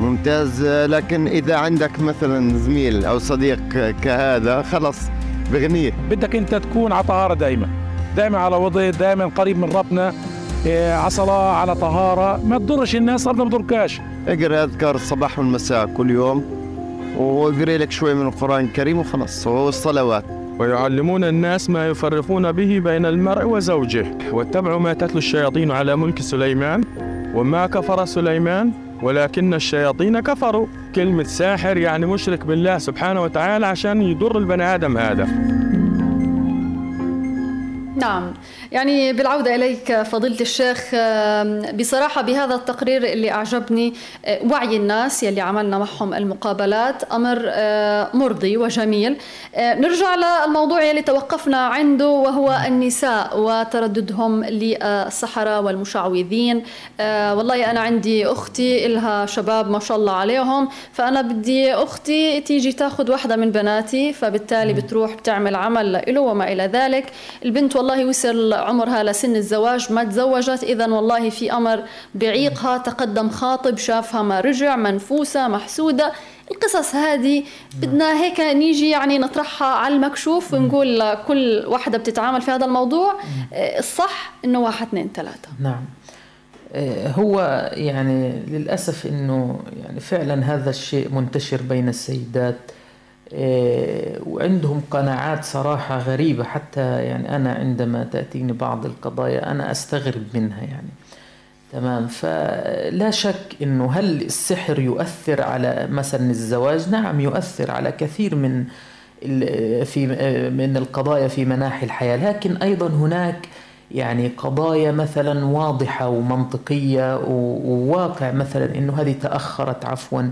ممتاز. لكن إذا عندك مثلا زميل أو صديق كهذا خلص بغنيه. بدك أنت تكون على طهارة دائما دائما على وضع دائما قريب من ربنا إيه، على صلاة على طهارة. ما تضرش الناس ربنا ما بضركاش أقرأ اذكار الصباح والمساء كل يوم وأقرأ لك شوي من القرآن الكريم وخلص والصلوات. ويعلمون الناس ما يفرقون به بين المرء وزوجه. واتبعوا ما تتلو الشياطين على ملك سليمان وما كفر سليمان ولكن الشياطين كفروا. كلمة ساحر يعني مشرك بالله سبحانه وتعالى عشان يضر البني آدم هذا. نعم يعني بالعودة إليك فضيلة الشيخ بصراحة بهذا التقرير اللي أعجبني آه، وعي الناس يلي عملنا معهم المقابلات أمر آه، مرضي وجميل. آه، نرجع للموضوع يلي توقفنا عنده وهو النساء وترددهم للسحرة والمشعوذين. والله أنا عندي أختي إلها شباب ما شاء الله عليهم فأنا بدي أختي تيجي تاخذ واحدة من بناتي فبالتالي بتروح بتعمل عمل له وما إلى ذلك. البنت والله وصل عمرها لسن الزواج ما تزوجت. إذا والله في أمر بعيقها. تقدم خاطب شافها ما رجع منفوسة محسودة. القصص هذه بدنا هيك نيجي يعني نطرحها على المكشوف ونقول لكل واحدة بتتعامل في هذا الموضوع. آه، الصح إنه واحد اثنين ثلاثة. نعم. آه، هو يعني للأسف إنه يعني فعلا هذا الشيء منتشر بين السيدات. وعندهم قناعات صراحة غريبة. حتى يعني أنا عندما تأتيني بعض القضايا أنا أستغرب منها يعني. تمام. فلا شك إنه هل السحر يؤثر على مثلا الزواج؟ نعم يؤثر على كثير من في من القضايا في مناحي الحياة. لكن أيضا هناك يعني قضايا مثلا واضحة ومنطقية وواقع مثلا إنه هذه تأخرت عفوا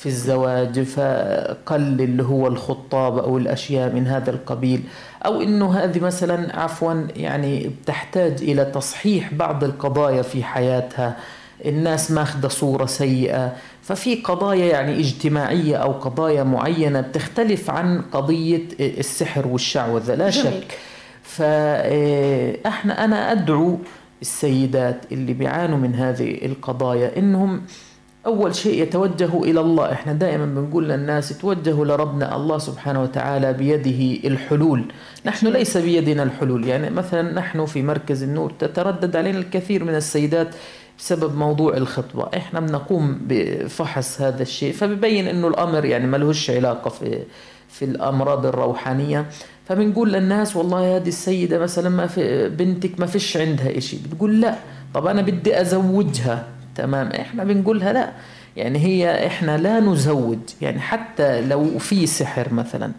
في الزواج فقل اللي هو الخطاب أو الأشياء من هذا القبيل. أو أنه هذه مثلا عفوا يعني بتحتاج إلى تصحيح بعض القضايا في حياتها. الناس ماخذة صورة سيئة. ففي قضايا يعني اجتماعية أو قضايا معينة بتختلف عن قضية السحر والشعوذة. لا جميل. شك. فإحنا أنا أدعو السيدات اللي بيعانوا من هذه القضايا إنهم أول شيء يتوجهوا إلى الله. إحنا دائما بنقول للناس توجهوا لربنا الله سبحانه وتعالى بيده الحلول. نحن ليس بيدنا الحلول. يعني مثلا نحن في مركز النور تتردد علينا الكثير من السيدات بسبب موضوع الخطبة. إحنا بنقوم بفحص هذا الشيء. فبيبين إنه الأمر يعني ما لهش علاقة في في الأمراض الروحانية. فبنقول للناس والله هذه السيدة مثلا ما في بنتك ما فيش عندها إشي. بتقول لا. طب أنا بدي أزوجها. تمام. إحنا بنقولها لا يعني هي إحنا لا نزوج يعني حتى لو في سحر مثلا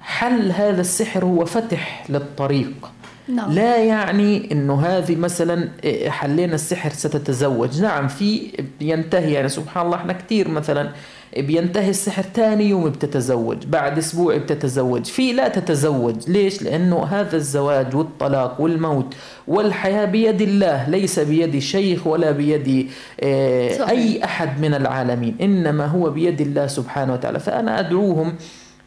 حل هذا السحر هو فتح للطريق. نعم. لا يعني إنه هذه مثلا حلينا السحر ستتزوج. نعم في ينتهي يعني سبحان الله إحنا كثير مثلا بينتهي السحر ثاني يوم بتتزوج بعد أسبوع بتتزوج. في لا تتزوج. ليش؟ لأنه هذا الزواج والطلاق والموت والحياة بيد الله. ليس بيد شيخ ولا بيد آه، أي أحد من العالمين. إنما هو بيد الله سبحانه وتعالى. فأنا أدعوهم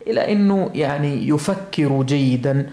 إلى إنه يعني يفكروا جيدا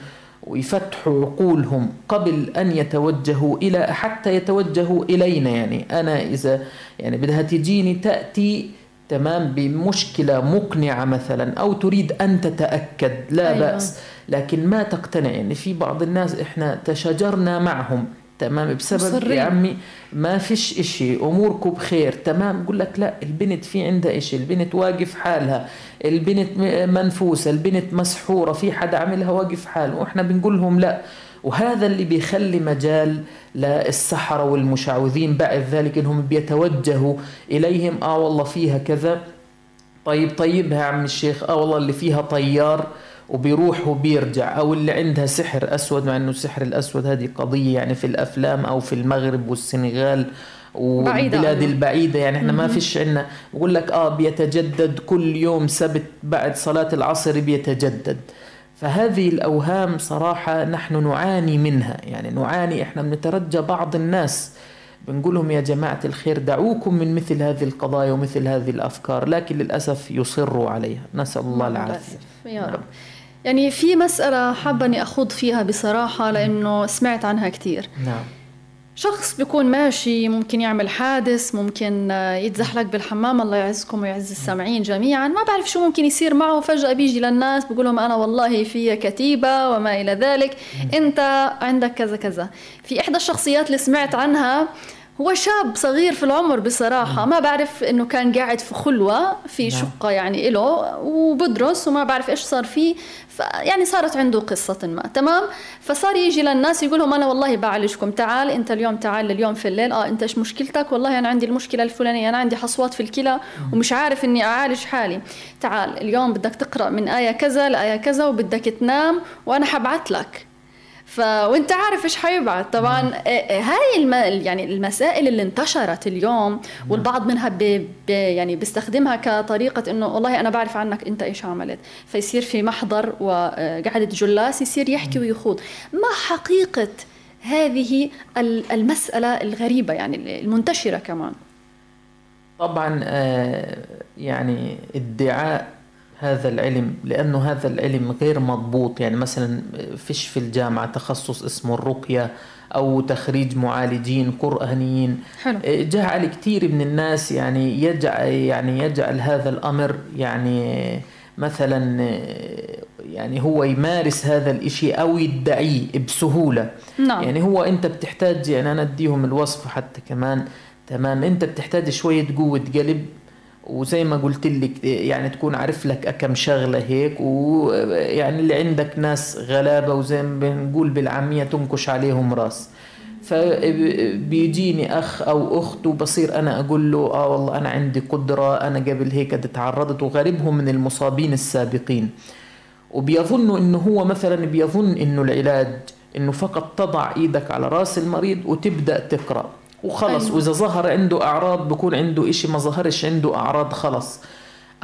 ويفتحوا عقولهم قبل أن يتوجهوا إلى حتى يتوجهوا إلينا. يعني أنا إذا يعني بدها تجيني تأتي تمام بمشكلة مقنعة مثلا أو تريد أن تتأكد لا أيوة. بأس. لكن ما تقتنع. يعني في بعض الناس إحنا تشاجرنا معهم. تمام بسبب مصرين. يا عمي ما فيش إشي أموركم بخير تمام؟ بقول لك لا البنت في عندها إشي البنت واقف حالها البنت منفوسة البنت مسحورة في حدا عاملها واقف حاله وإحنا بنقول لهم لا. وهذا اللي بيخلي مجال للسحرة والمشعوذين بعد ذلك إنهم بيتوجهوا إليهم. آه والله فيها كذا. طيب طيبها يا عم الشيخ آه والله اللي فيها طيار. وبيروح وبيرجع أو اللي عندها سحر أسود مع إنه السحر الأسود هذه قضية يعني في الأفلام أو في المغرب والسنغال والبلاد البعيدة يعني إحنا ما فيش عندنا. بقول لك آه بيتجدد كل يوم سبت بعد صلاة العصر بيتجدد. فهذه الأوهام صراحة نحن نعاني منها. يعني نعاني إحنا بنترجى بعض الناس. بنقول لهم يا جماعة الخير دعوكم من مثل هذه القضايا ومثل هذه الأفكار. لكن للأسف يصروا عليها. نسأل الله العافية. يا رب. يعني في مسألة حابة أني أخوض فيها بصراحة لأنه سمعت عنها كثير نعم. شخص بيكون ماشي ممكن يعمل حادث ممكن يتزحلق بالحمام الله يعزكم ويعز السامعين جميعا. ما بعرف شو ممكن يصير معه. فجأة بيجي للناس بيقول لهم أنا والله في كتيبة وما إلى ذلك. أنت عندك كذا كذا. في إحدى الشخصيات اللي سمعت عنها هو شاب صغير في العمر بصراحة. ما بعرف إنه كان قاعد في خلوة في نعم. شقة يعني له وبدرس وما بعرف إيش صار فيه. يعني صارت عنده قصة ما. تمام؟ فصار يجي للناس يقول لهم أنا والله بعالجكم. تعال أنت اليوم تعال اليوم في الليل. آه أنت إيش مشكلتك؟ والله أنا عندي المشكلة الفلانية. أنا عندي حصوات في الكلى ومش عارف إني أعالج حالي. تعال اليوم بدك تقرأ من آية كذا لآية كذا وبدك تنام وأنا حبعت لك. ف وانت عارف إيش حيبعت طبعا آه، آه، هاي الم... يعني المسائل اللي انتشرت اليوم والبعض منها ب... ب... يعني بيستخدمها كطريقة إنه والله أنا بعرف عنك أنت إيش عملت. فيصير في محضر وقعده جلاس يصير يحكي ويخوض. ما حقيقة هذه المسألة الغريبة يعني المنتشرة كمان؟ طبعا آه، يعني ادعاء هذا العلم لأنه هذا العلم غير مضبوط. يعني مثلا فيش في الجامعة تخصص اسمه الرقية أو تخريج معالجين قرآنيين. حلو. جعل كثير من الناس يعني يجعل يعني يجعل هذا الأمر يعني مثلا يعني هو يمارس هذا الإشي أو يدعيه بسهولة. نعم. يعني هو أنت بتحتاج يعني أنا أديهم الوصف حتى كمان. تمام. أنت بتحتاج شوية قوة قلب. وزي ما قلت لك يعني تكون عارف لك كم شغلة هيك ويعني اللي عندك ناس غلابة وزي ما بنقول بالعامية تنكش عليهم راس. فبيجيني أخ أو أخت وبصير أنا أقول له آه والله أنا عندي قدرة أنا قبل هيك تعرضت وغالبهم من المصابين السابقين. وبيظنوا إنه هو مثلا بيظن إنه العلاج إنه فقط تضع إيدك على رأس المريض وتبدأ تقرأ. وخلص. أيوة. وإذا ظهر عنده أعراض بكون عنده إشي ما ظهرش عنده أعراض خلص.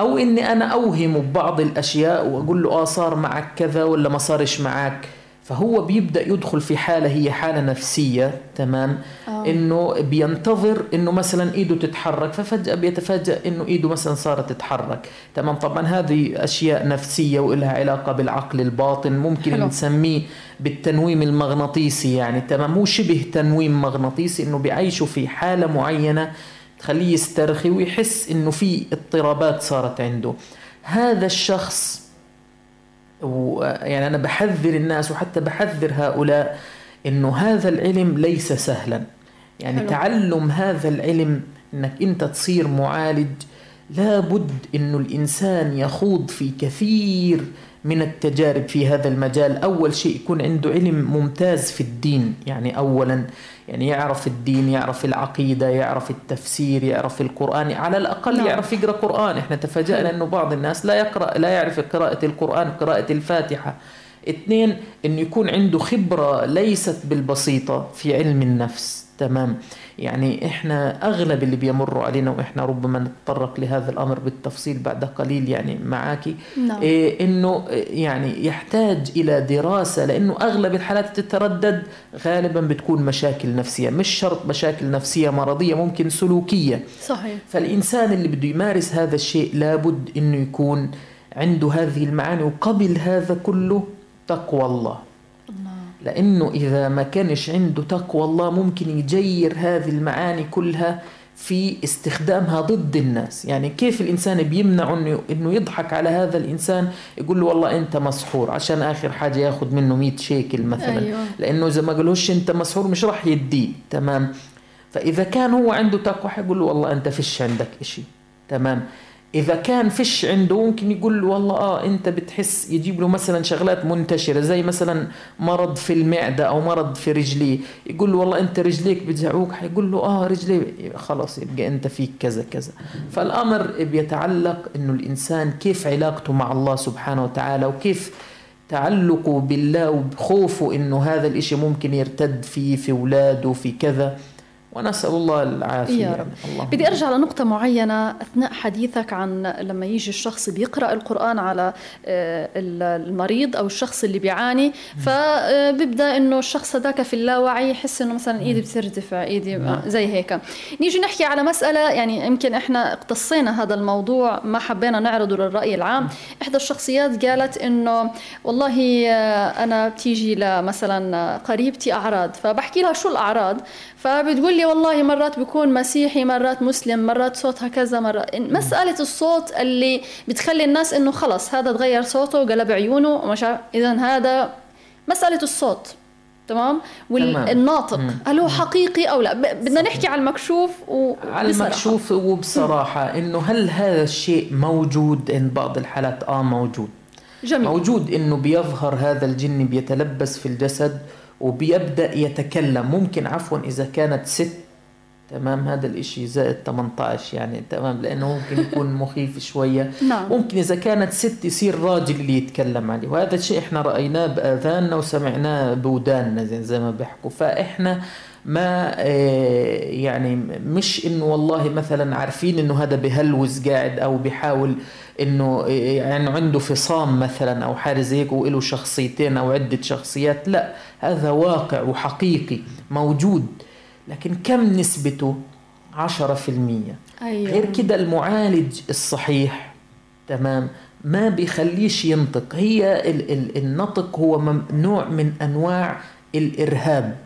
أو إني أنا أوهمه ببعض الأشياء وأقول له آه صار معك كذا ولا ما صارش معك؟ فهو بيبدأ يدخل في حالة هي حالة نفسية تمام؟ أوه. إنه بينتظر إنه مثلا إيده تتحرك ففجأة بيتفاجئ إنه إيده مثلا صارت تتحرك. تمام؟ طبعا هذه أشياء نفسية والها علاقة بالعقل الباطن ممكن حلو. نسميه بالتنويم المغناطيسي يعني تمام؟ مو شبه تنويم مغناطيسي إنه بيعيشوا في حالة معينة تخليه يسترخي ويحس إنه في اضطرابات صارت عنده. هذا الشخص ويعني أنا بحذر الناس وحتى بحذر هؤلاء إنه هذا العلم ليس سهلا. يعني حلو. تعلم هذا العلم إنك أنت تصير معالج لابد إنه الإنسان يخوض في كثير من التجارب في هذا المجال. أول شيء يكون عنده علم ممتاز في الدين يعني أولا. يعني يعرف الدين يعرف العقيدة يعرف التفسير يعرف القرآن على الأقل نعم. يعرف يقرأ قرآن. إحنا تفاجأنا أنه بعض الناس لا يقرأ لا يعرف قراءة القرآن قراءة الفاتحة. اثنين أنه يكون عنده خبرة ليست بالبسيطة في علم النفس. تمام. يعني إحنا أغلب اللي بيمروا علينا وإحنا ربما نتطرق لهذا الأمر بالتفصيل بعد قليل يعني معك نعم. إيه إنه يعني يحتاج إلى دراسة لأنه أغلب الحالات تتردد غالبا بتكون مشاكل نفسية مش شرط مشاكل نفسية مرضية ممكن سلوكية. صحيح. فالإنسان اللي بده يمارس هذا الشيء لابد إنه يكون عنده هذه المعاني وقبل هذا كله تقوى الله. لأنه إذا ما كانش عنده تقوى الله ممكن يجير هذه المعاني كلها في استخدامها ضد الناس. يعني كيف الإنسان بيمنع إنه, إنه يضحك على هذا الإنسان؟ يقول له والله أنت مسحور عشان آخر حاجة ياخذ منه 100 شيكل مثلا. أيوة. لأنه إذا ما قالوش أنت مسحور مش راح يديه. تمام؟ فإذا كان هو عنده تقوى حيقول له والله أنت فيش عندك إشي. تمام؟ إذا كان فيش عنده ممكن يقول له والله آه أنت بتحس يجيب له مثلا شغلات منتشرة زي مثلا مرض في المعدة أو مرض في رجليه يقول له والله أنت رجليك بتزعوك حيقول له آه رجلي خلاص يبقى أنت فيك كذا كذا. فالأمر بيتعلق إنه الإنسان كيف علاقته مع الله سبحانه وتعالى وكيف تعلقه بالله وخوفه إنه هذا الإشي ممكن يرتد فيه في أولاده في كذا. ونسأل الله العافية. يا رب. الله بدي أرجع لنقطة معينة أثناء حديثك عن لما يجي الشخص بيقرأ القرآن على آه، المريض أو الشخص اللي بيعاني فبيبدأ إنه الشخص هذاك في اللاوعي يحس إنه مثلا إيدي بترتفع إيدي نعم. زي هيك. نيجي نحكي على مسألة يعني يمكن إحنا اقتصينا هذا الموضوع ما حبينا نعرضه للرأي العام. إحدى الشخصيات قالت إنه والله آه، أنا بتيجي لمثلا قريبتي أعراض فبحكي لها شو الأعراض؟ فبتقول لي والله مرات بيكون مسيحي مرات مسلم مرات صوتها كذا مرات مسألة الصوت اللي بتخلي الناس إنه خلص هذا تغير صوته وقلب عيونه ومش اذا هذا مسألة الصوت تمام؟ والناطق هل هو حقيقي أو لا؟ بدنا نحكي على المكشوف وبصراحة. على المكشوف وبصراحة إنه هل هذا الشيء موجود عند بعض الحالات؟ آه موجود. جميل. موجود إنه بيظهر هذا الجن بيتلبس في الجسد وبيبدأ يتكلم. ممكن عفوا إذا كانت ست تمام؟ هذا الإشي زائد 18 يعني تمام؟ لأنه ممكن يكون مخيف شوية. نعم. ممكن إذا كانت ست يصير راجل اللي يتكلم عليه. وهذا الشيء إحنا رأيناه بأذاننا وسمعناه بوداننا زي, زي ما بيحكوا. فإحنا ما آه، يعني مش إنه والله مثلا عارفين إنه هذا بهلوز قاعد أو بيحاول إنه يعني عنده فصام مثلا أو حاجة زي هيك وله شخصيتين أو عدة شخصيات لا هذا واقع وحقيقي موجود لكن كم نسبته 10% أيوة. غير كده المعالج الصحيح تمام ما بيخليش ينطق هي ال ال النطق هو نوع من أنواع الإرهاب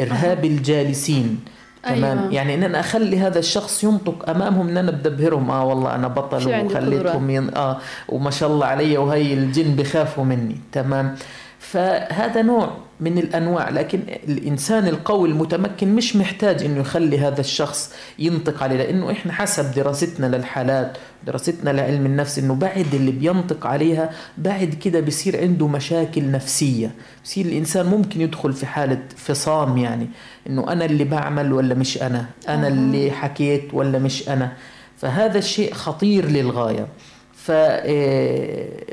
إرهاب. الجالسين تمام. أيوة. يعني ان أنا أخلي هذا الشخص ينطق أمامهم ان أنا بدبهرهم آه والله أنا بطل وخليتهم ين... آه وما شاء الله علي وهي الجن بخافوا مني. تمام. فهذا نوع من الأنواع لكن الإنسان القوي المتمكن مش محتاج إنه يخلي هذا الشخص ينطق عليه لأنه إحنا حسب دراستنا للحالات دراستنا لعلم النفس إنه بعد اللي بينطق عليها بعد كده بصير عنده مشاكل نفسية. بصير الإنسان ممكن يدخل في حالة فصام يعني إنه أنا اللي بعمل ولا مش أنا؟ أنا اللي حكيت ولا مش أنا؟ فهذا الشيء خطير للغاية.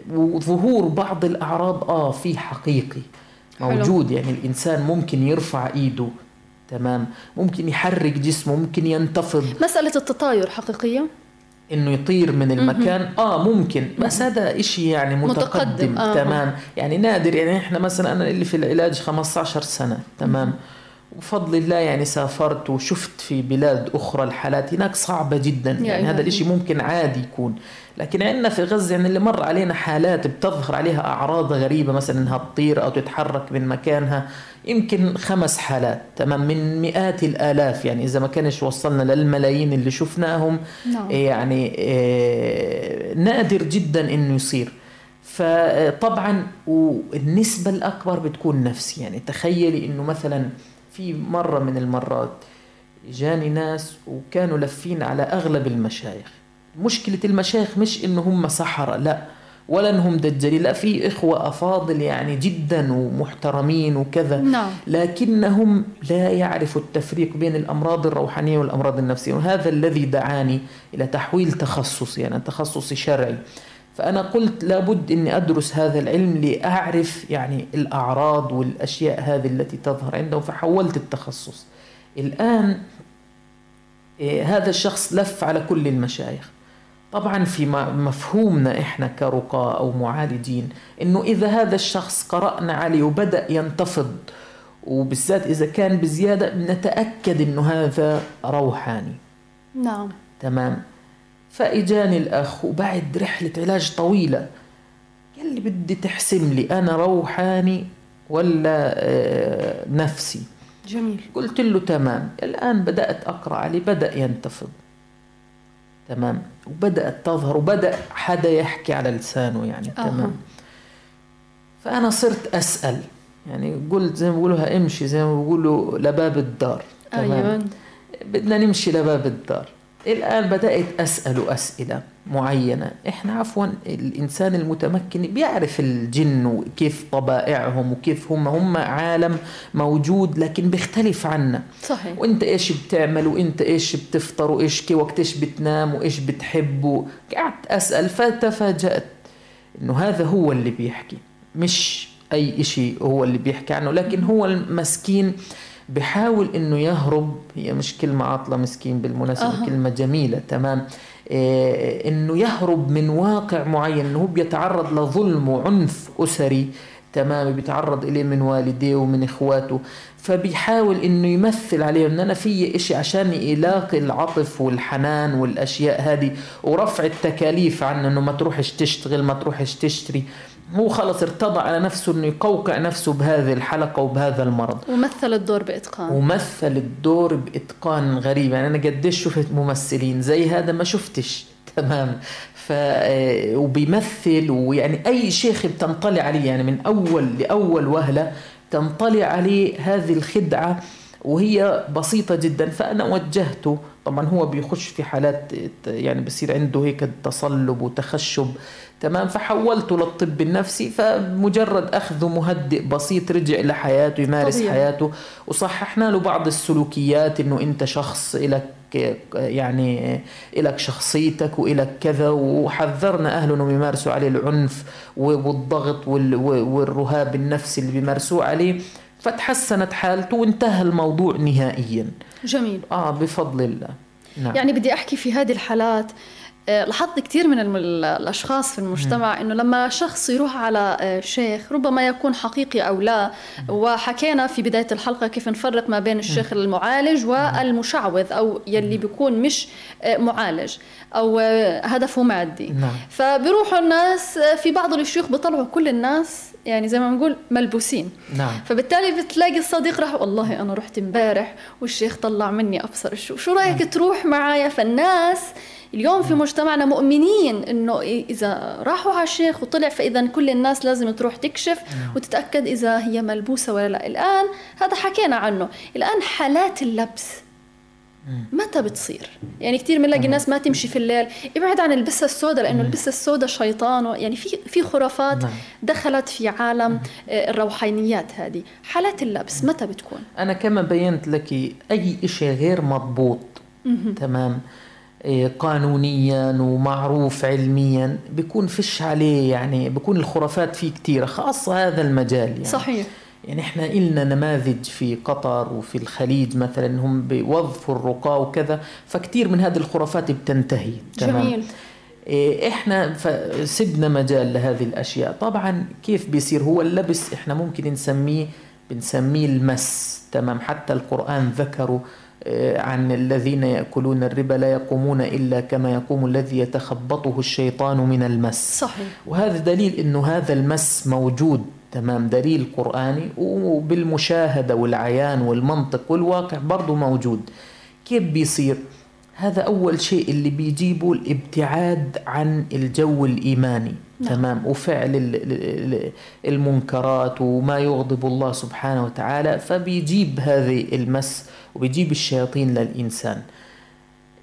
فظهور آه، بعض الأعراض آه في حقيقي. موجود. يعني الإنسان ممكن يرفع إيده تمام؟ ممكن يحرك جسمه ممكن ينتفض. مسألة التطاير حقيقية؟ إنه يطير من المكان؟ آه ممكن. بس هذا إشي يعني متقدم, متقدم. آه. تمام؟ يعني نادر يعني إحنا مثلا أنا اللي في العلاج 15 سنة تمام؟ وفضل الله يعني سافرت وشفت في بلاد أخرى الحالات هناك صعبة جدا. يعني هذا الإشي ممكن عادي يكون. لكن عندنا في غزة يعني اللي مر علينا حالات بتظهر عليها أعراض غريبة مثلا إنها تطير أو تتحرك من مكانها. يمكن خمس حالات تمام من مئات الآلاف. يعني إذا ما كانش وصلنا للملايين اللي شفناهم نعم. يعني آه، نادر جدا إنه يصير. فطبعا والنسبة الأكبر بتكون نفسي. يعني تخيلي إنه مثلا في مرة من المرات جاني ناس وكانوا لفين على أغلب المشايخ. مشكلة المشايخ مش إنه هم سحرة لا. ولا انهم دجالين لا في إخوة أفاضل يعني جدا ومحترمين وكذا. نعم. لكنهم لا يعرفوا التفريق بين الأمراض الروحانية والأمراض النفسية. وهذا الذي دعاني إلى تحويل تخصصي يعني تخصصي شرعي. فأنا قلت لابد أني أدرس هذا العلم لأعرف يعني الأعراض والأشياء هذه التي تظهر عندهم فحولت التخصص. الآن إيه، هذا الشخص لف على كل المشايخ. طبعا في مفهومنا إحنا كرقاة أو معالجين إنه إذا هذا الشخص قرأنا عليه وبدأ ينتفض وبالذات إذا كان بزيادة نتأكد إنه هذا روحاني. نعم. تمام؟ فإجاني الأخ وبعد رحلة علاج طويلة. قال لي بدي تحسم لي أنا روحاني ولا آه، نفسي. جميل. قلت له تمام. الآن بدأت أقرأ عليه بدأ ينتفض. تمام. وبدأت تظهر وبدأ حدا يحكي على لسانه يعني. أه. تمام. فأنا صرت أسأل. يعني قلت زي ما بيقولوا امشي زي ما بيقولوا لباب الدار. تمام. أيوة. بدنا نمشي لباب الدار. الآن بدأت أسأل أسئلة معينة. إحنا عفوا الإنسان المتمكن بيعرف الجن وكيف طبائعهم وكيف هم هم عالم موجود لكن بيختلف عنا. صحيح. وإنت إيش بتعمل؟ وإنت إيش بتفطر؟ وإيش كي وقت إيش بتنام؟ وإيش بتحب؟ قعدت أسأل فتفاجأت إنه هذا هو اللي بيحكي. مش أي إشي هو اللي بيحكي عنه لكن هو المسكين بحاول إنه يهرب هي مش كلمة عاطلة مسكين بالمناسبة أه. كلمة جميلة تمام. إيه إنه يهرب من واقع معين إنه هو بيتعرض لظلم وعنف أسري تمام بيتعرض إليه من والديه ومن إخواته. فبيحاول إنه يمثل عليهم ان أنا في إشي عشان يلاقي العطف والحنان والأشياء هذه ورفع التكاليف عنه إنه ما تروحش تشتغل ما تروحش تشتري. هو خلص ارتضى على نفسه إنه يقوقع نفسه بهذه الحلقة وبهذا المرض. ومثل الدور بإتقان. ومثل الدور بإتقان غريب. يعني أنا قديش شفت ممثلين زي هذا ما شفتش. تمام. ف آه، وبيمثل ويعني أي شيخ بتنطلع عليه يعني من أول لأول وهلة تنطلع عليه هذه الخدعة وهي بسيطة جدا. فأنا وجهته طبعا هو بيخش في حالات يعني بصير عنده هيك تصلب وتخشب. تمام؟ فحولته للطب النفسي فمجرد أخذه مهدئ بسيط رجع لحياته يمارس طبيعي. حياته. وصححنا له بعض السلوكيات إنه أنت شخص لك يعني لك شخصيتك وإلك كذا وحذرنا أهله إنهم يمارسوا عليه العنف والضغط والرهاب النفسي اللي بيمارسوه عليه. فتحسنت حالته وانتهى الموضوع نهائيا. جميل. آه بفضل الله. نعم. يعني بدي أحكي في هذه الحالات لاحظت كثير من الأشخاص في المجتمع إنه لما شخص يروح على آه، شيخ ربما يكون حقيقي أو لا. وحكينا في بداية الحلقة كيف نفرق ما بين الشيخ المعالج والمشعوذ أو يلي بيكون مش آه، معالج أو هدفه مادي. نعم. فبيروحوا الناس في بعض الشيوخ بيطلعوا كل الناس يعني زي ما بنقول ملبوسين. نعم. فبالتالي بتلاقي الصديق راح والله أنا رحت امبارح والشيخ طلع مني أبصر. شو شو رأيك نعم. تروح معايا؟ فالناس اليوم في مجتمعنا مؤمنين إنه إذا راحوا على الشيخ وطلع فإذا كل الناس لازم تروح تكشف نعم. وتتأكد إذا هي ملبوسة ولا لا. الآن هذا حكينا عنه. الآن حالات اللبس متى بتصير؟ يعني كثير بنلاقي الناس ما تمشي في الليل، ابعد عن البسة السوداء لأنه البسة السوداء شيطان يعني في في خرافات نعم. دخلت في عالم آه، الروحانيات هذه، حالات اللبس متى بتكون؟ أنا كما بينت لك أي شيء غير مضبوط تمام؟ قانونيا ومعروف علميا بيكون فيش عليه يعني بيكون الخرافات فيه كثيرة خاصة هذا المجال يعني. صحيح. يعني إحنا إلنا نماذج في قطر وفي الخليج مثلا هم بيوظفوا الرقاة وكذا فكتير من هذه الخرافات بتنتهي. تمام؟ جميل. إيه، إحنا سبنا مجال لهذه الأشياء. طبعا كيف بيصير؟ هو اللبس إحنا ممكن نسميه بنسميه المس. تمام؟ حتى القرآن ذكره عن الذين يأكلون الربا لا يقومون إلا كما يقوم الذي يتخبطه الشيطان من المس. صحيح. وهذا دليل أنه هذا المس موجود تمام دليل قرآني وبالمشاهدة والعيان والمنطق والواقع برضه موجود. كيف بيصير؟ هذا أول شيء اللي بيجيبه الابتعاد عن الجو الإيماني نعم. تمام وفعل المنكرات وما يغضب الله سبحانه وتعالى فبيجيب هذه المس وبيجيب الشياطين للإنسان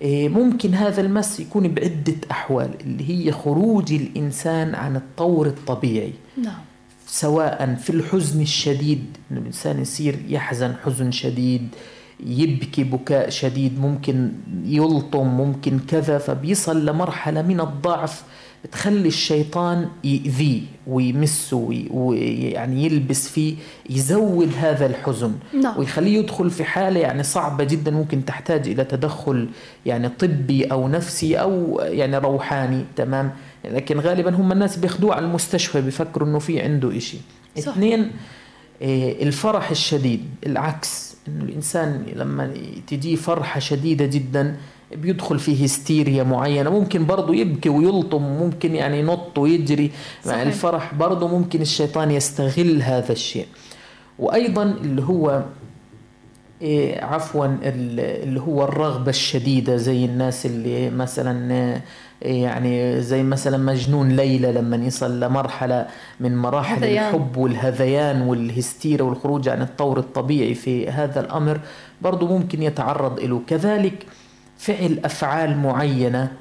إيه، ممكن هذا المس يكون بعدة أحوال اللي هي خروج الإنسان عن الطور الطبيعي نعم. سواء في الحزن الشديد الإنسان يصير يحزن حزن شديد يبكي بكاء شديد ممكن يلطم ممكن كذا فبيصل لمرحلة من الضعف تخلي الشيطان يأذيه ويمسه ويعني يلبس فيه يزود هذا الحزن. نعم. ويخليه يدخل في حالة يعني صعبة جدا ممكن تحتاج إلى تدخل يعني طبي أو نفسي أو يعني روحاني. تمام؟ لكن غالبا هم الناس بياخدوه على المستشفى بيفكروا إنه في عنده إشي. صح. اثنين إيه، الفرح الشديد العكس. إنه الإنسان لما تجي فرحة شديدة جدا بيدخل في هستيريا معينة. ممكن برضه يبكي ويلطم ممكن يعني ينط ويجري. مع الفرح برضه ممكن الشيطان يستغل هذا الشيء. وأيضا اللي هو إيه عفوا اللي هو الرغبة الشديدة زي الناس اللي مثلا يعني زي مثلا مجنون ليلى لما يصل لمرحلة من مراحل هذيان. الحب والهذيان والهستيرة والخروج عن الطور الطبيعي في هذا الأمر برضو ممكن يتعرض له كذلك فعل أفعال معينة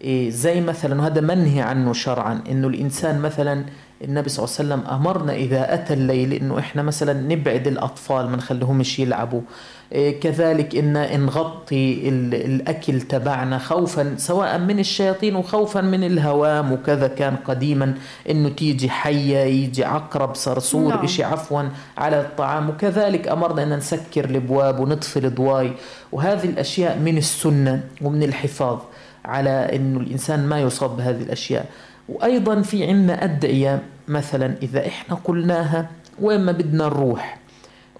إيه، زي مثلا وهذا منهي عنه شرعا إنه الإنسان مثلا النبي صلى الله عليه وسلم أمرنا إذا أتى الليل إنه إحنا مثلا نبعد الأطفال ما نخليهمش يلعبوا إيه، كذلك ان نغطي الأكل تبعنا خوفا سواء من الشياطين وخوفا من الهوام وكذا كان قديما إنه تيجي حية يجي عقرب صرصور نعم. شيء عفوا على الطعام. وكذلك أمرنا إن نسكر الأبواب ونطفي الضواي وهذه الأشياء من السنة ومن الحفاظ على إنه الإنسان ما يصاب بهذه الأشياء. وأيضا في عندنا أدعية مثلا إذا إحنا قلناها وين ما بدنا نروح.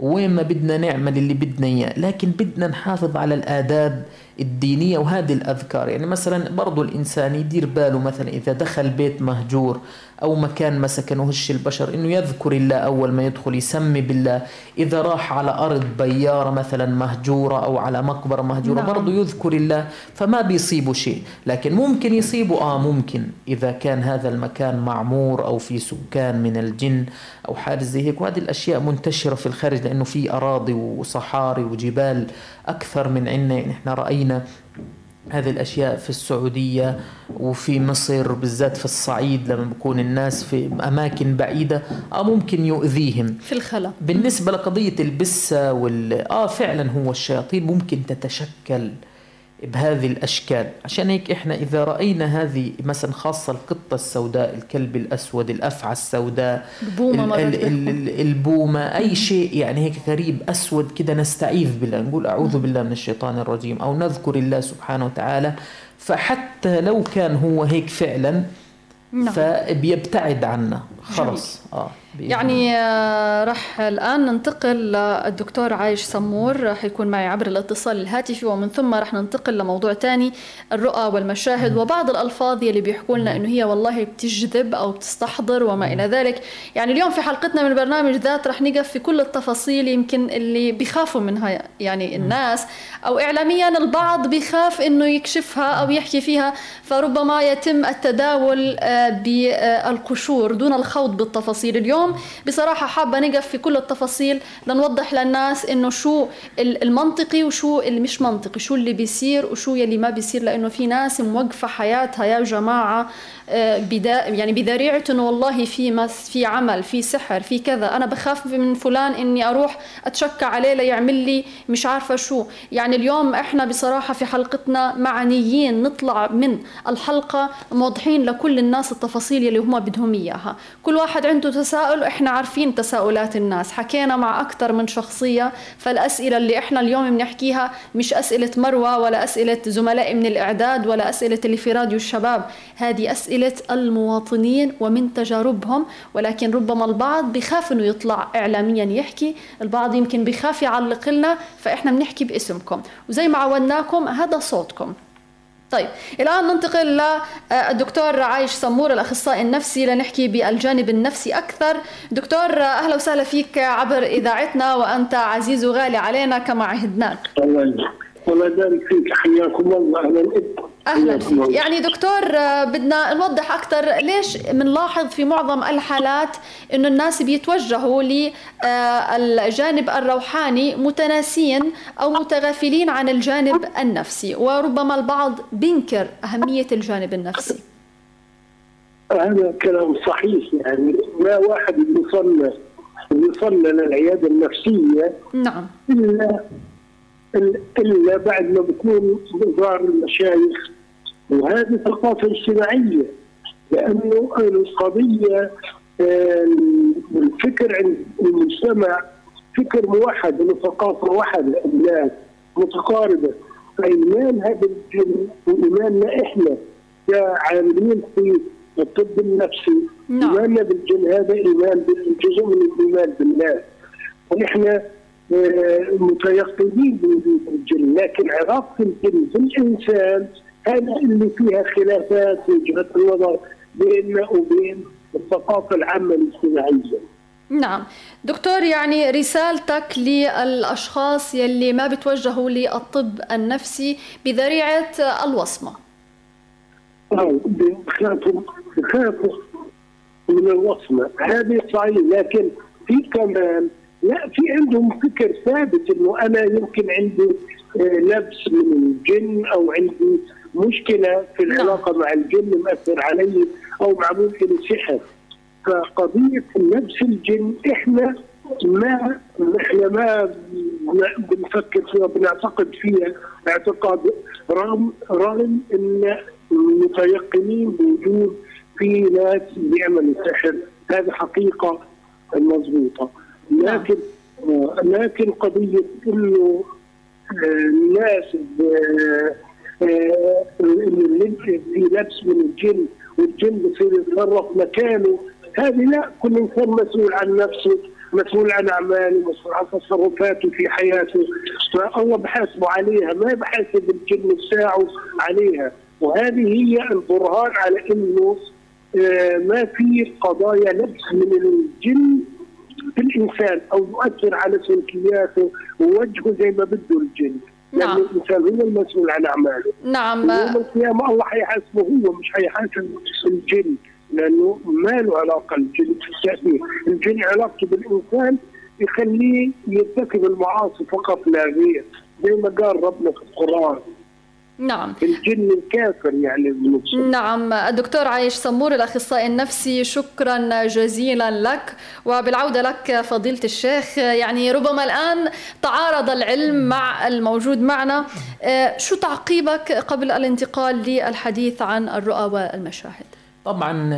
وين ما بدنا نعمل اللي بدنا إياه. لكن بدنا نحافظ على الآداب الدينية وهذه الأذكار. يعني مثلا برضو الإنسان يدير باله مثلا إذا دخل بيت مهجور أو مكان ما سكنهش البشر إنه يذكر الله أول ما يدخل يسمي بالله. إذا راح على أرض بيارة مثلا مهجورة أو على مقبرة مهجورة نعم. برضه يذكر الله فما بيصيبه شيء. لكن ممكن يصيبه آه ممكن. إذا كان هذا المكان معمور أو في سكان من الجن أو حاجة زي هيك. وهذه الأشياء منتشرة في الخارج لأنه في أراضي وصحاري وجبال أكثر من عندنا يعني إحنا رأينا هذه الأشياء في السعودية وفي مصر بالذات في الصعيد لما بكون الناس في أماكن بعيدة آه ممكن يؤذيهم. في الخلا. بالنسبة لقضية البسة وال آه فعلا هو الشياطين ممكن تتشكل. بهذه الأشكال. عشان هيك إحنا إذا رأينا هذه مثلا خاصة القطة السوداء الكلب الأسود الأفعى السوداء البومة, ال ال ال البومة أي شيء يعني هيك غريب أسود كده نستعيذ بالله نقول أعوذ بالله من الشيطان الرجيم أو نذكر الله سبحانه وتعالى. فحتى لو كان هو هيك فعلا نعم. فبيبتعد عنا. خلص آه يعني آه راح الآن ننتقل للدكتور عايش سمور. راح يكون معي عبر الاتصال الهاتفي ومن ثم راح ننتقل لموضوع ثاني الرؤى والمشاهد. وبعض الألفاظ اللي بيحكوا لنا إنه هي والله بتجذب أو بتستحضر وما إلى ذلك. يعني اليوم في حلقتنا من البرنامج ذات راح نقف في كل التفاصيل يمكن اللي بيخافوا منها يعني الناس أو اعلاميا البعض بيخاف إنه يكشفها أو يحكي فيها. فربما يتم التداول آه، بالقشور دون الخوض بالتفاصيل اليوم. بصراحة حابة نقف في كل التفاصيل لنوضح للناس إنه شو المنطقي وشو اللي مش منطقي شو اللي بيصير وشو يلي ما بيصير. لأنه في ناس موقفة حياتها يا جماعة آه، بدا يعني بذريعة إنه والله في مس في عمل في سحر في كذا. أنا بخاف من فلان إني أروح أتشكى عليه ليعمل لي مش عارفة شو. يعني اليوم إحنا بصراحة في حلقتنا معنيين نطلع من الحلقة موضحين لكل الناس التفاصيل اللي هم بدهم إياها. كل واحد عنده تساؤل إحنا عارفين تساؤلات الناس. حكينا مع أكثر من شخصية فالأسئلة اللي إحنا اليوم بنحكيها مش أسئلة مروة ولا أسئلة زملائي من الإعداد ولا أسئلة اللي في راديو الشباب. هذه أسئلة المواطنين ومن تجاربهم ولكن ربما البعض بخاف إنه يطلع اعلاميا يحكي البعض يمكن بخاف يعلق لنا فإحنا بنحكي باسمكم. وزي ما عودناكم هذا صوتكم. طيب الآن ننتقل للدكتور عايش سمور الأخصائي النفسي لنحكي بالجانب النفسي أكثر. دكتور أهلا وسهلا فيك عبر إذاعتنا وأنت عزيز وغالي علينا كما عهدناك. يبارك فيك حياكم الله أهلا بكم أهلا. فيك يعني دكتور آه، بدنا نوضح أكثر ليش بنلاحظ في معظم الحالات إنه الناس بيتوجهوا للجانب آه، الروحاني متناسين أو متغافلين عن الجانب النفسي وربما البعض بينكر أهمية الجانب النفسي. هذا كلام صحيح يعني ما واحد يصلى يصلى للعيادة النفسية نعم. إلا إلا بعد ما بكون زار المشايخ. وهذه ثقافة اجتماعية لأنه القضية الفكر عند المجتمع فكر موحد انه ثقافة واحدة الناس متقاربة. فإيمان هذا الجن وايماننا إحنا كعاملين في الطب النفسي. نعم. إيماننا بالجن هذا إيمان جزء من الإيمان بالله. ونحن متيقنين بوجود الجن لكن علاقه الجن بالانسان هذا اللي فيها خلافات وجهة النظر بيننا وبين الثقافة العامة الاجتماعية. نعم. دكتور يعني رسالتك للأشخاص يلي ما بتوجهوا للطب النفسي بذريعة الوصمة. بخافوا بخافوا من الوصمة. هذه صحيح لكن في كمان لا في عندهم فكر ثابت إنه أنا يمكن عندي آه، لبس من الجن أو عندي مشكلة في نعم. العلاقة مع الجن مأثر علي أو معمول لي سحر فقضية لبس الجن إحنا ما إحنا ما بنفكر فيها بنعتقد فيها اعتقاد رغم رغم إن متيقنين بوجود في ناس بيعملوا سحر هذه حقيقة مضبوطه لكن لكن قضية إنه الناس اللي في لبس من الجن والجن بصير يتصرف مكانه هذه لا كل إنسان مسؤول عن نفسه مسؤول عن أعماله مسؤول عن تصرفاته في حياته. فالله بحاسبه عليها ما بحاسب الجن الساعة عليها. وهذه هي البرهان على إنه ما في قضايا لبس من الجن بالإنسان أو يؤثر على سلوكياته ووجهه زي ما بده الجن. نعم. لأن الإنسان هو المسؤول عن أعماله. نعم. يوم القيامة الله حيحاسبه هو مش حيحاسب الجن لأنه ما له علاقة الجن في التأثير الجن علاقته بالإنسان يخليه يرتكب المعاصي فقط لا غير. زي ما قال ربنا في القرآن. نعم. الجن الكافر يعني. نعم. الدكتور عايش سمور الأخصائي النفسي شكرا جزيلا لك. وبالعودة لك فضيلة الشيخ يعني ربما الآن تعارض العلم مع الموجود معنا. آه، شو تعقيبك قبل الانتقال للحديث عن الرؤى والمشاهد؟ طبعا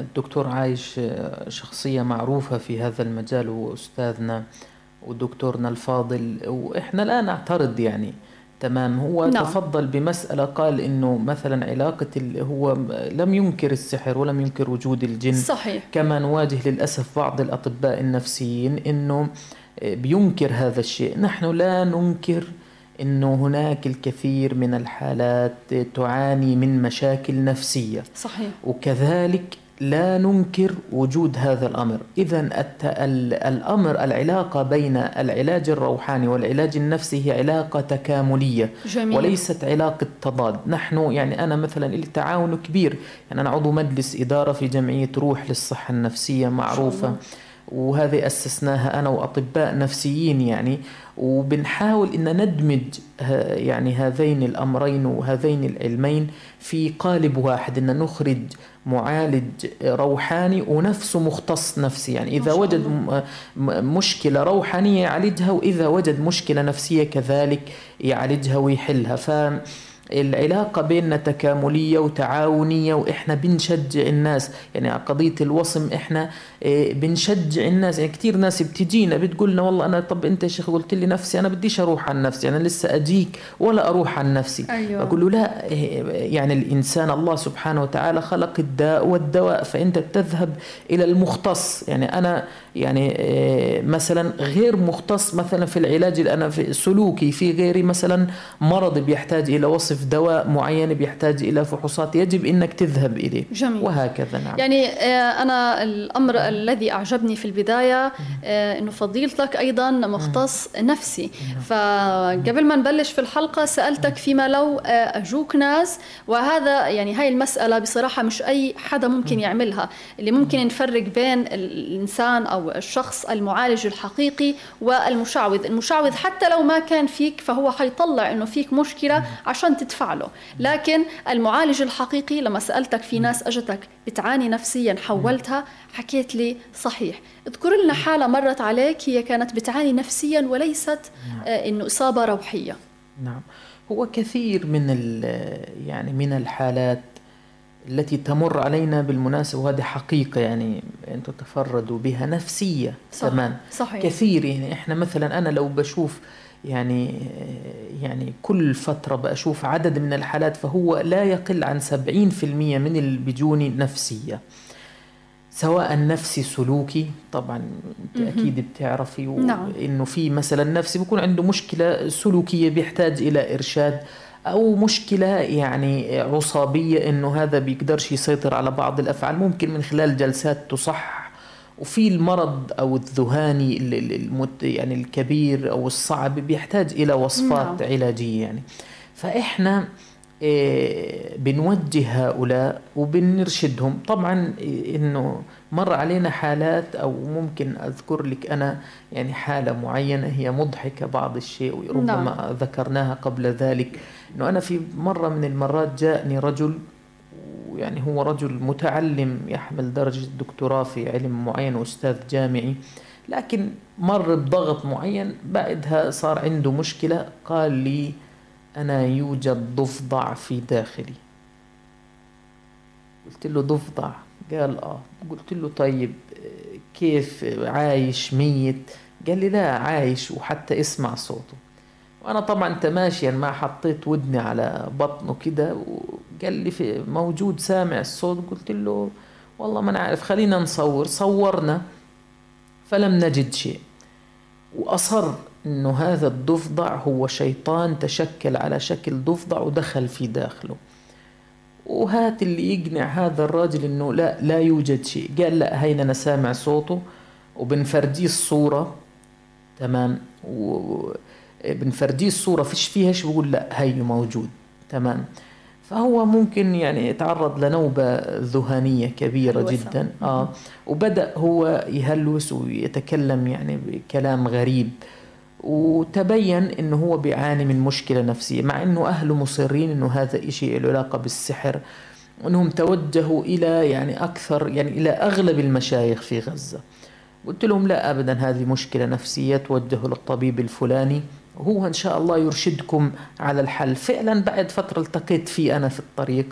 الدكتور عايش شخصية معروفة في هذا المجال وأستاذنا ودكتورنا الفاضل وإحنا لا نعترض يعني تمام. هو نعم. تفضل بمسألة قال إنه مثلا علاقة هو لم ينكر السحر ولم ينكر وجود الجن. صحيح. كما نواجه للأسف بعض الأطباء النفسيين إنه بينكر هذا الشيء. نحن لا ننكر إنه هناك الكثير من الحالات تعاني من مشاكل نفسية. صحيح. وكذلك لا ننكر وجود هذا الأمر. اذا الأمر العلاقة بين العلاج الروحاني والعلاج النفسي هي علاقة تكاملية جميل. وليست علاقة تضاد. نحن يعني أنا مثلا لي تعاون كبير. يعني أنا عضو مجلس إدارة في جمعية روح للصحة النفسية معروفة. وهذه أسسناها أنا وأطباء نفسيين يعني وبنحاول أن ندمج يعني هذين الأمرين وهذين العلمين في قالب واحد أن نخرج معالج روحاني ونفسه مختص نفسي. يعني إذا وجد مشكلة روحانية يعالجها وإذا وجد مشكلة نفسية كذلك يعالجها ويحلها. ف العلاقة بيننا تكاملية وتعاونية وإحنا بنشجع الناس. يعني قضية الوصم إحنا إيه، بنشجع الناس. يعني كثير ناس بتجينا بتقولنا والله أنا طب أنت يا شيخ قلت لي نفسي أنا بديش أروح عن نفسي أنا لسه أجيك ولا أروح عن نفسي. أيوة. بقول له لا إيه، يعني الإنسان الله سبحانه وتعالى خلق الداء والدواء فأنت بتذهب إلى المختص. يعني أنا يعني إيه، مثلا غير مختص مثلا في العلاج اللي أنا في سلوكي في غيري مثلا مرض بيحتاج إلى وصم يصف دواء معين بيحتاج إلى فحوصات يجب أنك تذهب إليه. جميل. وهكذا نعم. يعني آه، أنا الأمر الذي أعجبني في البداية آه، أنه فضيلتك أيضا مختص نفسي. فقبل ما نبلش في الحلقة سألتك فيما لو أجوك ناس وهذا يعني هاي المسألة بصراحة مش أي حدا ممكن يعملها. اللي ممكن نفرق بين الإنسان أو الشخص المعالج الحقيقي والمشعوذ. المشعوذ حتى لو ما كان فيك فهو حيطلع أنه فيك مشكلة عشان تدفع له. لكن المعالج الحقيقي لما سألتك في ناس أجتك بتعاني نفسيا حولتها حكيت لي صحيح. اذكر لنا حالة مرت عليك هي كانت بتعاني نفسيا وليست نعم. آه إنه إصابة روحية. نعم. هو كثير من يعني من الحالات التي تمر علينا بالمناسبة وهذه حقيقة يعني أنتم تفردوا بها نفسية صح كمان. صحيح. كثير يعني إحنا مثلا أنا لو بشوف يعني يعني كل فترة بشوف عدد من الحالات فهو لا يقل عن 70% من اللي بيجوني نفسية سواء نفسي سلوكي طبعا أنت أكيد بتعرفي نعم. إنه في مثلا نفسي بيكون عنده مشكلة سلوكية بيحتاج إلى إرشاد أو مشكلة يعني عصابيه إنه هذا بيقدرش يسيطر على بعض الأفعال. ممكن من خلال جلسات تصح وفي المرض أو الذهاني المت يعني الكبير أو الصعب بيحتاج إلى وصفات نعم. علاجية يعني فإحنا إيه، بنوجه هؤلاء وبنرشدهم طبعا إنه مر علينا حالات أو ممكن أذكر لك أنا يعني حالة معينة هي مضحكة بعض الشيء وربما نعم. ذكرناها قبل ذلك إنه أنا في مرة من المرات جاءني رجل يعني هو رجل متعلم يحمل درجة دكتوراه في علم معين وأستاذ جامعي لكن مر بضغط معين بعدها صار عنده مشكلة قال لي أنا يوجد ضفدع في داخلي. قلت له ضفدع قال آه. قلت له طيب كيف عايش ميت؟ قال لي لا عايش وحتى اسمع صوته. وأنا طبعا تماشيا ما حطيت ودني على بطنه كده وقال لي في موجود سامع الصوت قلت له والله ما نعرف خلينا نصور. صورنا فلم نجد شيء. وأصر إنه هذا الضفدع هو شيطان تشكل على شكل ضفدع ودخل في داخله. وهات اللي يقنع هذا الراجل إنه لا لا يوجد شيء. قال لا هين أنا سامع صوته وبنفرجيه الصورة. تمام. وبنفرجيه الصورة فيش فيها؟ شيء بقول؟ لا هي موجود. تمام. فهو ممكن يعني يتعرض لنوبة ذهانية كبيرة جدا. آه. وبدأ هو يهلوس ويتكلم يعني بكلام غريب. وتبين إنه هو بيعاني من مشكلة نفسية مع إنه اهله مصرين إنه هذا إشي له علاقة بالسحر وإنهم توجهوا إلى يعني أكثر يعني إلى أغلب المشايخ في غزة. قلت لهم لا ابدا هذه مشكلة نفسية توجهوا للطبيب الفلاني. وهو إن شاء الله يرشدكم على الحل. فعلا بعد فترة التقيت فيه أنا في الطريق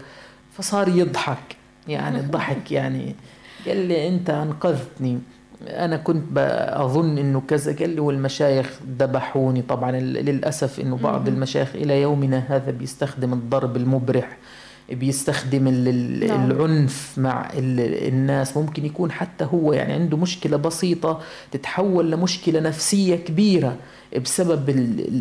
فصار يضحك يعني الضحك يعني قال لي أنت أنقذتني. أنا كنت أظن إنه كذا. قال لي والمشايخ ذبحوني. طبعا للأسف إنه بعض المشايخ إلى يومنا هذا بيستخدم الضرب المبرح بيستخدم نعم. العنف مع الناس. ممكن يكون حتى هو يعني عنده مشكلة بسيطة تتحول لمشكلة نفسية كبيرة. بسبب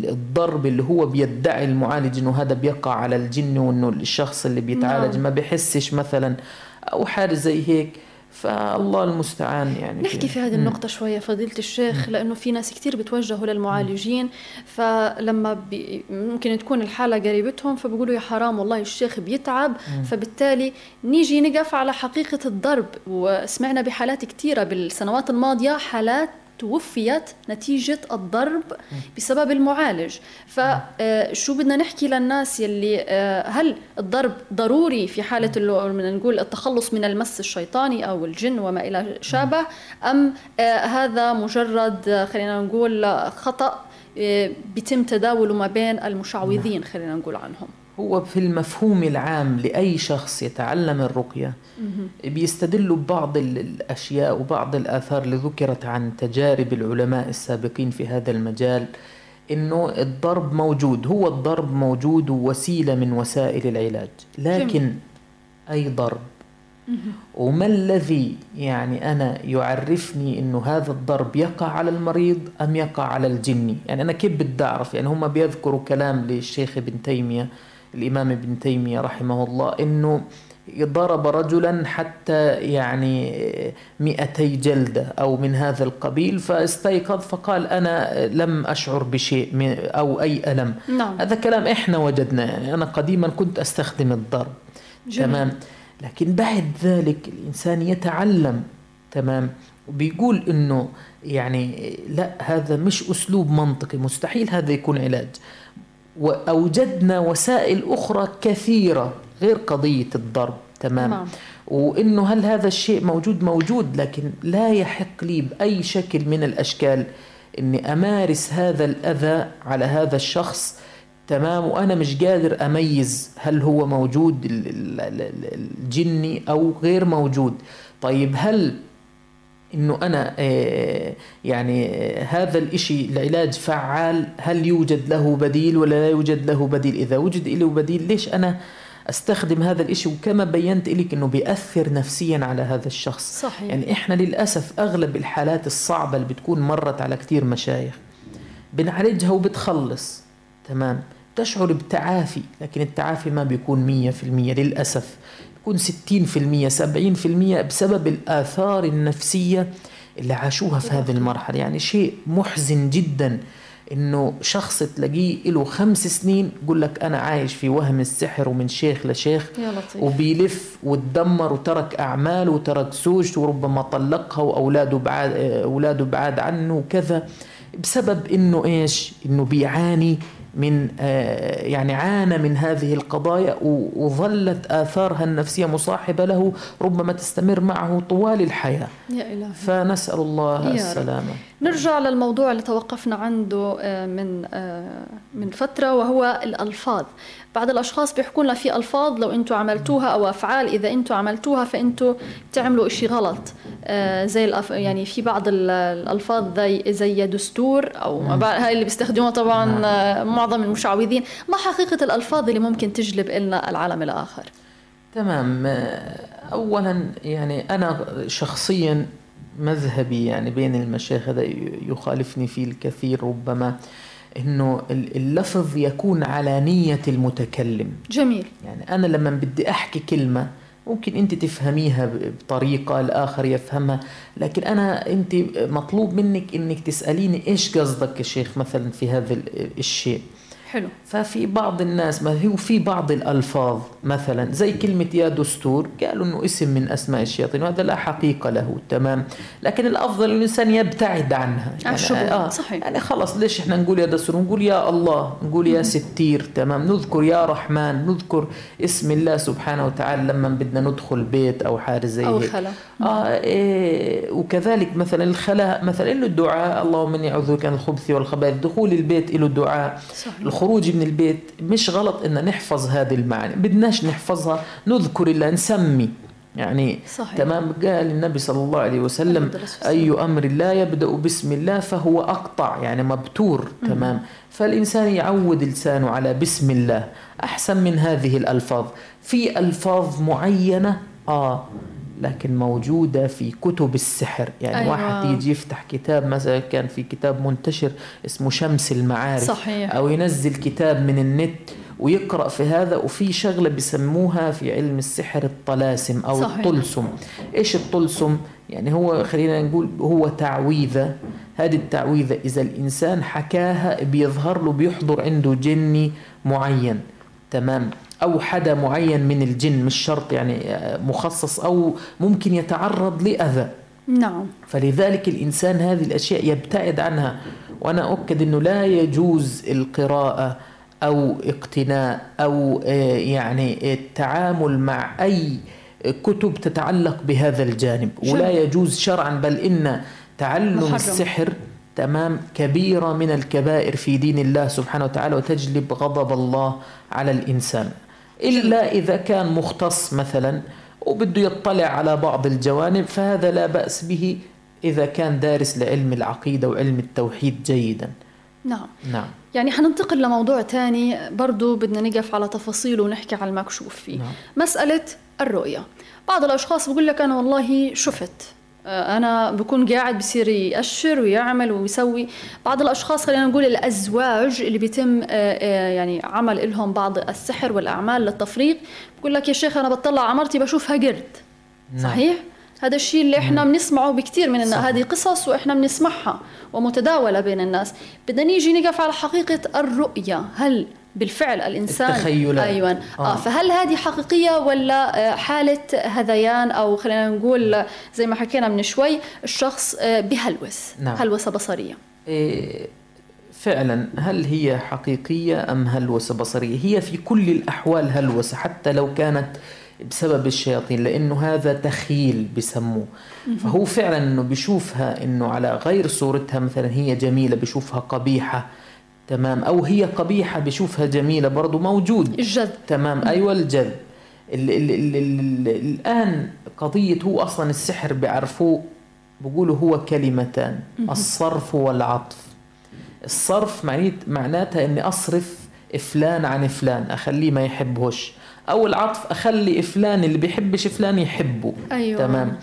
الضرب اللي هو بيدعي المعالج إنه هذا بيقع على الجن وإنه الشخص اللي بيتعالج نعم. ما بيحسش مثلا أو حاجة زي هيك. فالله المستعان يعني نحكي في هذه النقطة شوية فضيلة الشيخ لأنه في ناس كثير بتوجهوا للمعالجين فلما بي ممكن تكون الحالة قريبتهم فبيقولوا يا حرام والله الشيخ بيتعب فبالتالي نيجي نقف على حقيقة الضرب. وسمعنا بحالات كثيرة بالسنوات الماضية حالات توفيت نتيجة الضرب بسبب المعالج. فشو آه، بدنا نحكي للناس يلي آه، هل الضرب ضروري في حالة اللي نقول التخلص من المس الشيطاني أو الجن وما إلى شابه أم آه، هذا مجرد خلينا نقول خطأ بيتم تداوله ما بين المشعوذين خلينا نقول عنهم؟ هو في المفهوم العام لأي شخص يتعلم الرقية بيستدلوا ببعض الأشياء وبعض الآثار اللي ذكرت عن تجارب العلماء السابقين في هذا المجال إنه الضرب موجود هو الضرب موجود وسيلة من وسائل العلاج لكن أي ضرب؟ وما الذي يعني أنا يعرفني أنه هذا الضرب يقع على المريض أم يقع على الجني؟ يعني أنا كيف بدي أعرف؟ يعني هم بيذكروا كلام للشيخ ابن تيمية الإمام ابن تيمية رحمه الله أنه ضرب رجلا حتى يعني مئتي جلدة أو من هذا القبيل فاستيقظ فقال أنا لم أشعر بشيء أو أي ألم. نعم. هذا كلام إحنا وجدنا يعني أنا قديما كنت أستخدم الضرب. جميل. تمام. لكن بعد ذلك الإنسان يتعلم. تمام. وبيقول إنه يعني لا هذا مش أسلوب منطقي مستحيل هذا يكون علاج. وأوجدنا وسائل أخرى كثيرة غير قضية الضرب تمام؟ نعم. وإنه هل هذا الشيء موجود؟ موجود لكن لا يحق لي بأي شكل من الأشكال إني أمارس هذا الأذى على هذا الشخص. تمام؟ وأنا مش قادر أميز هل هو موجود الجني أو غير موجود. طيب هل إنه أنا آه، يعني آه، هذا الإشي العلاج فعال هل يوجد له بديل ولا لا يوجد له بديل؟ إذا وجد له بديل ليش أنا أستخدم هذا الإشي؟ وكما بينت لك إنه بيأثر نفسيا على هذا الشخص. صحيح. يعني إحنا للأسف أغلب الحالات الصعبة اللي بتكون مرت على كتير مشايخ بنعالجها وبتخلص. تمام؟ تشعر بتعافي لكن التعافي ما بيكون مية في المية للأسف. يكون 60% 70% بسبب الآثار النفسية اللي عاشوها في هذه المرحلة يعني شيء محزن جدا إنه شخص تلاقيه له خمس سنين يقول لك أنا عايش في وهم السحر ومن شيخ لشيخ يا لطيف. وبيلف وتدمر وترك اعماله وترك زوجته وربما طلقها وأولاده بعاد أولاده بعاد عنه وكذا بسبب إنه إيش؟ إنه بيعاني من آه، يعني عانى من هذه القضايا وظلت آثارها النفسية مصاحبة له ربما تستمر معه طوال الحياة. يا إلهي. فنسأل الله السلامة. نرجع للموضوع اللي توقفنا عنده آه، من آه، من فترة وهو الألفاظ. بعض الأشخاص بيحكوا لنا في ألفاظ لو أنتم عملتوها أو أفعال إذا أنتم عملتوها فأنتم بتعملوا إشي غلط. آه، زي الأف... يعني في بعض الألفاظ زي زي دستور أو هاي اللي بيستخدموها طبعا نعم. معظم المشعوذين. ما حقيقة الألفاظ اللي ممكن تجلب لنا العالم الآخر. تمام. أولا يعني أنا شخصيا مذهبي يعني بين المشايخ هذا يخالفني فيه الكثير ربما. إنه اللفظ يكون على نية المتكلم. جميل. يعني أنا لما بدي أحكي كلمة ممكن أنت تفهميها بطريقة الآخر يفهمها لكن أنا أنت مطلوب منك إنك تسأليني إيش قصدك يا شيخ مثلا في هذا الشيء. حلو. ففي بعض الناس ما هو في بعض الألفاظ مثلا زي كلمة يا دستور قالوا أنه اسم من أسماء الشياطين وهذا لا حقيقة له تمام؟ لكن الأفضل الإنسان يبتعد عنها. يعني آه صحيح. يعني خلاص ليش إحنا نقول يا دستور؟ نقول يا الله نقول يا ستير تمام؟ نذكر يا رحمن نذكر اسم الله سبحانه وتعالى لما بدنا ندخل بيت أو حاجة زي أو خلا آه إيه وكذلك مثلا الخلاء مثلا له الدعاء اللهم إني أعوذ بك من الخبث والخبائث دخول البيت له دعاء صحيح. الخروج من البيت مش غلط إن نحفظ هذه المعاني بدناش نحفظها نذكر الله نسمي. يعني صحيح. تمام؟ قال النبي صلى الله عليه وسلم أي أمر لا يبدأ بسم الله فهو أقطع يعني مبتور. تمام؟ فالإنسان يعود لسانه على بسم الله أحسن من هذه الألفاظ. في ألفاظ معينة؟ آه. لكن موجودة في كتب السحر يعني أيوة. واحد يجي يفتح كتاب مثلا كان في كتاب منتشر اسمه شمس المعارف صحيح. أو ينزل كتاب من النت ويقرأ في هذا وفي شغلة بيسموها في علم السحر الطلاسم أو صحيح. الطلسم إيش الطلسم؟ يعني هو خلينا نقول هو تعويذة هذه التعويذة إذا الإنسان حكاها بيظهر له بيحضر عنده جني معين تمام أو حدا معين من الجن مش شرط يعني مخصص أو ممكن يتعرض لأذى. نعم. فلذلك الإنسان هذه الأشياء يبتعد عنها. وأنا أؤكد أنه لا يجوز القراءة أو اقتناء أو آه، يعني التعامل مع أي كتب تتعلق بهذا الجانب. ولا يجوز شرعا بل إن تعلم محرم. السحر تمام كبيرة من الكبائر في دين الله سبحانه وتعالى وتجلب غضب الله على الإنسان. إلا إذا كان مختص مثلا وبده يطلع على بعض الجوانب فهذا لا بأس به إذا كان دارس لعلم العقيدة وعلم التوحيد جيدا. نعم. نعم. يعني حننتقل لموضوع تاني برضو بدنا نقف على تفاصيله ونحكي على المكشوف فيه. نعم. مسألة الرؤية. بعض الأشخاص بقول لك أنا والله شفت. أنا بكون قاعد بصير يأشر ويعمل ويسوي بعض الأشخاص خلينا نقول الأزواج اللي بيتم يعني عمل لهم بعض السحر والأعمال للتفريق بقول لك يا شيخ أنا بطلع عمرتي بشوفها قرد نعم. صحيح؟ هذا الشيء اللي إحنا بنسمعه بكثير من الناس هذه قصص وإحنا بنسمعها ومتداولة بين الناس. بدنا نيجي نقف على حقيقة الرؤية. هل بالفعل الإنسان. التخيلات أيوه. آه. آه. فهل هذه حقيقية ولا آه، حالة هذيان أو خلينا نقول زي ما حكينا من شوي الشخص آه، بهلوس نعم. هلوسه بصرية؟ إيه فعلا هل هي حقيقية أم هلوسه بصرية؟ هي في كل الأحوال هلوسه حتى لو كانت بسبب الشياطين لأنه هذا تخيل بسموه. فهو فعلا إنه بيشوفها إنه على غير صورتها مثلا هي جميلة بيشوفها قبيحة تمام. أو هي قبيحة بيشوفها جميلة برضه موجود. الجذب. تمام. أيوه الجذب. الآن قضية هو أصلا السحر بيعرفوه بقولوا هو كلمتان. الصرف والعطف. الصرف معناتها إني أصرف فلان عن فلان أخليه ما يحبهوش. أو العطف أخلي فلان اللي بيحبش فلان يحبه. أيوة. تمام.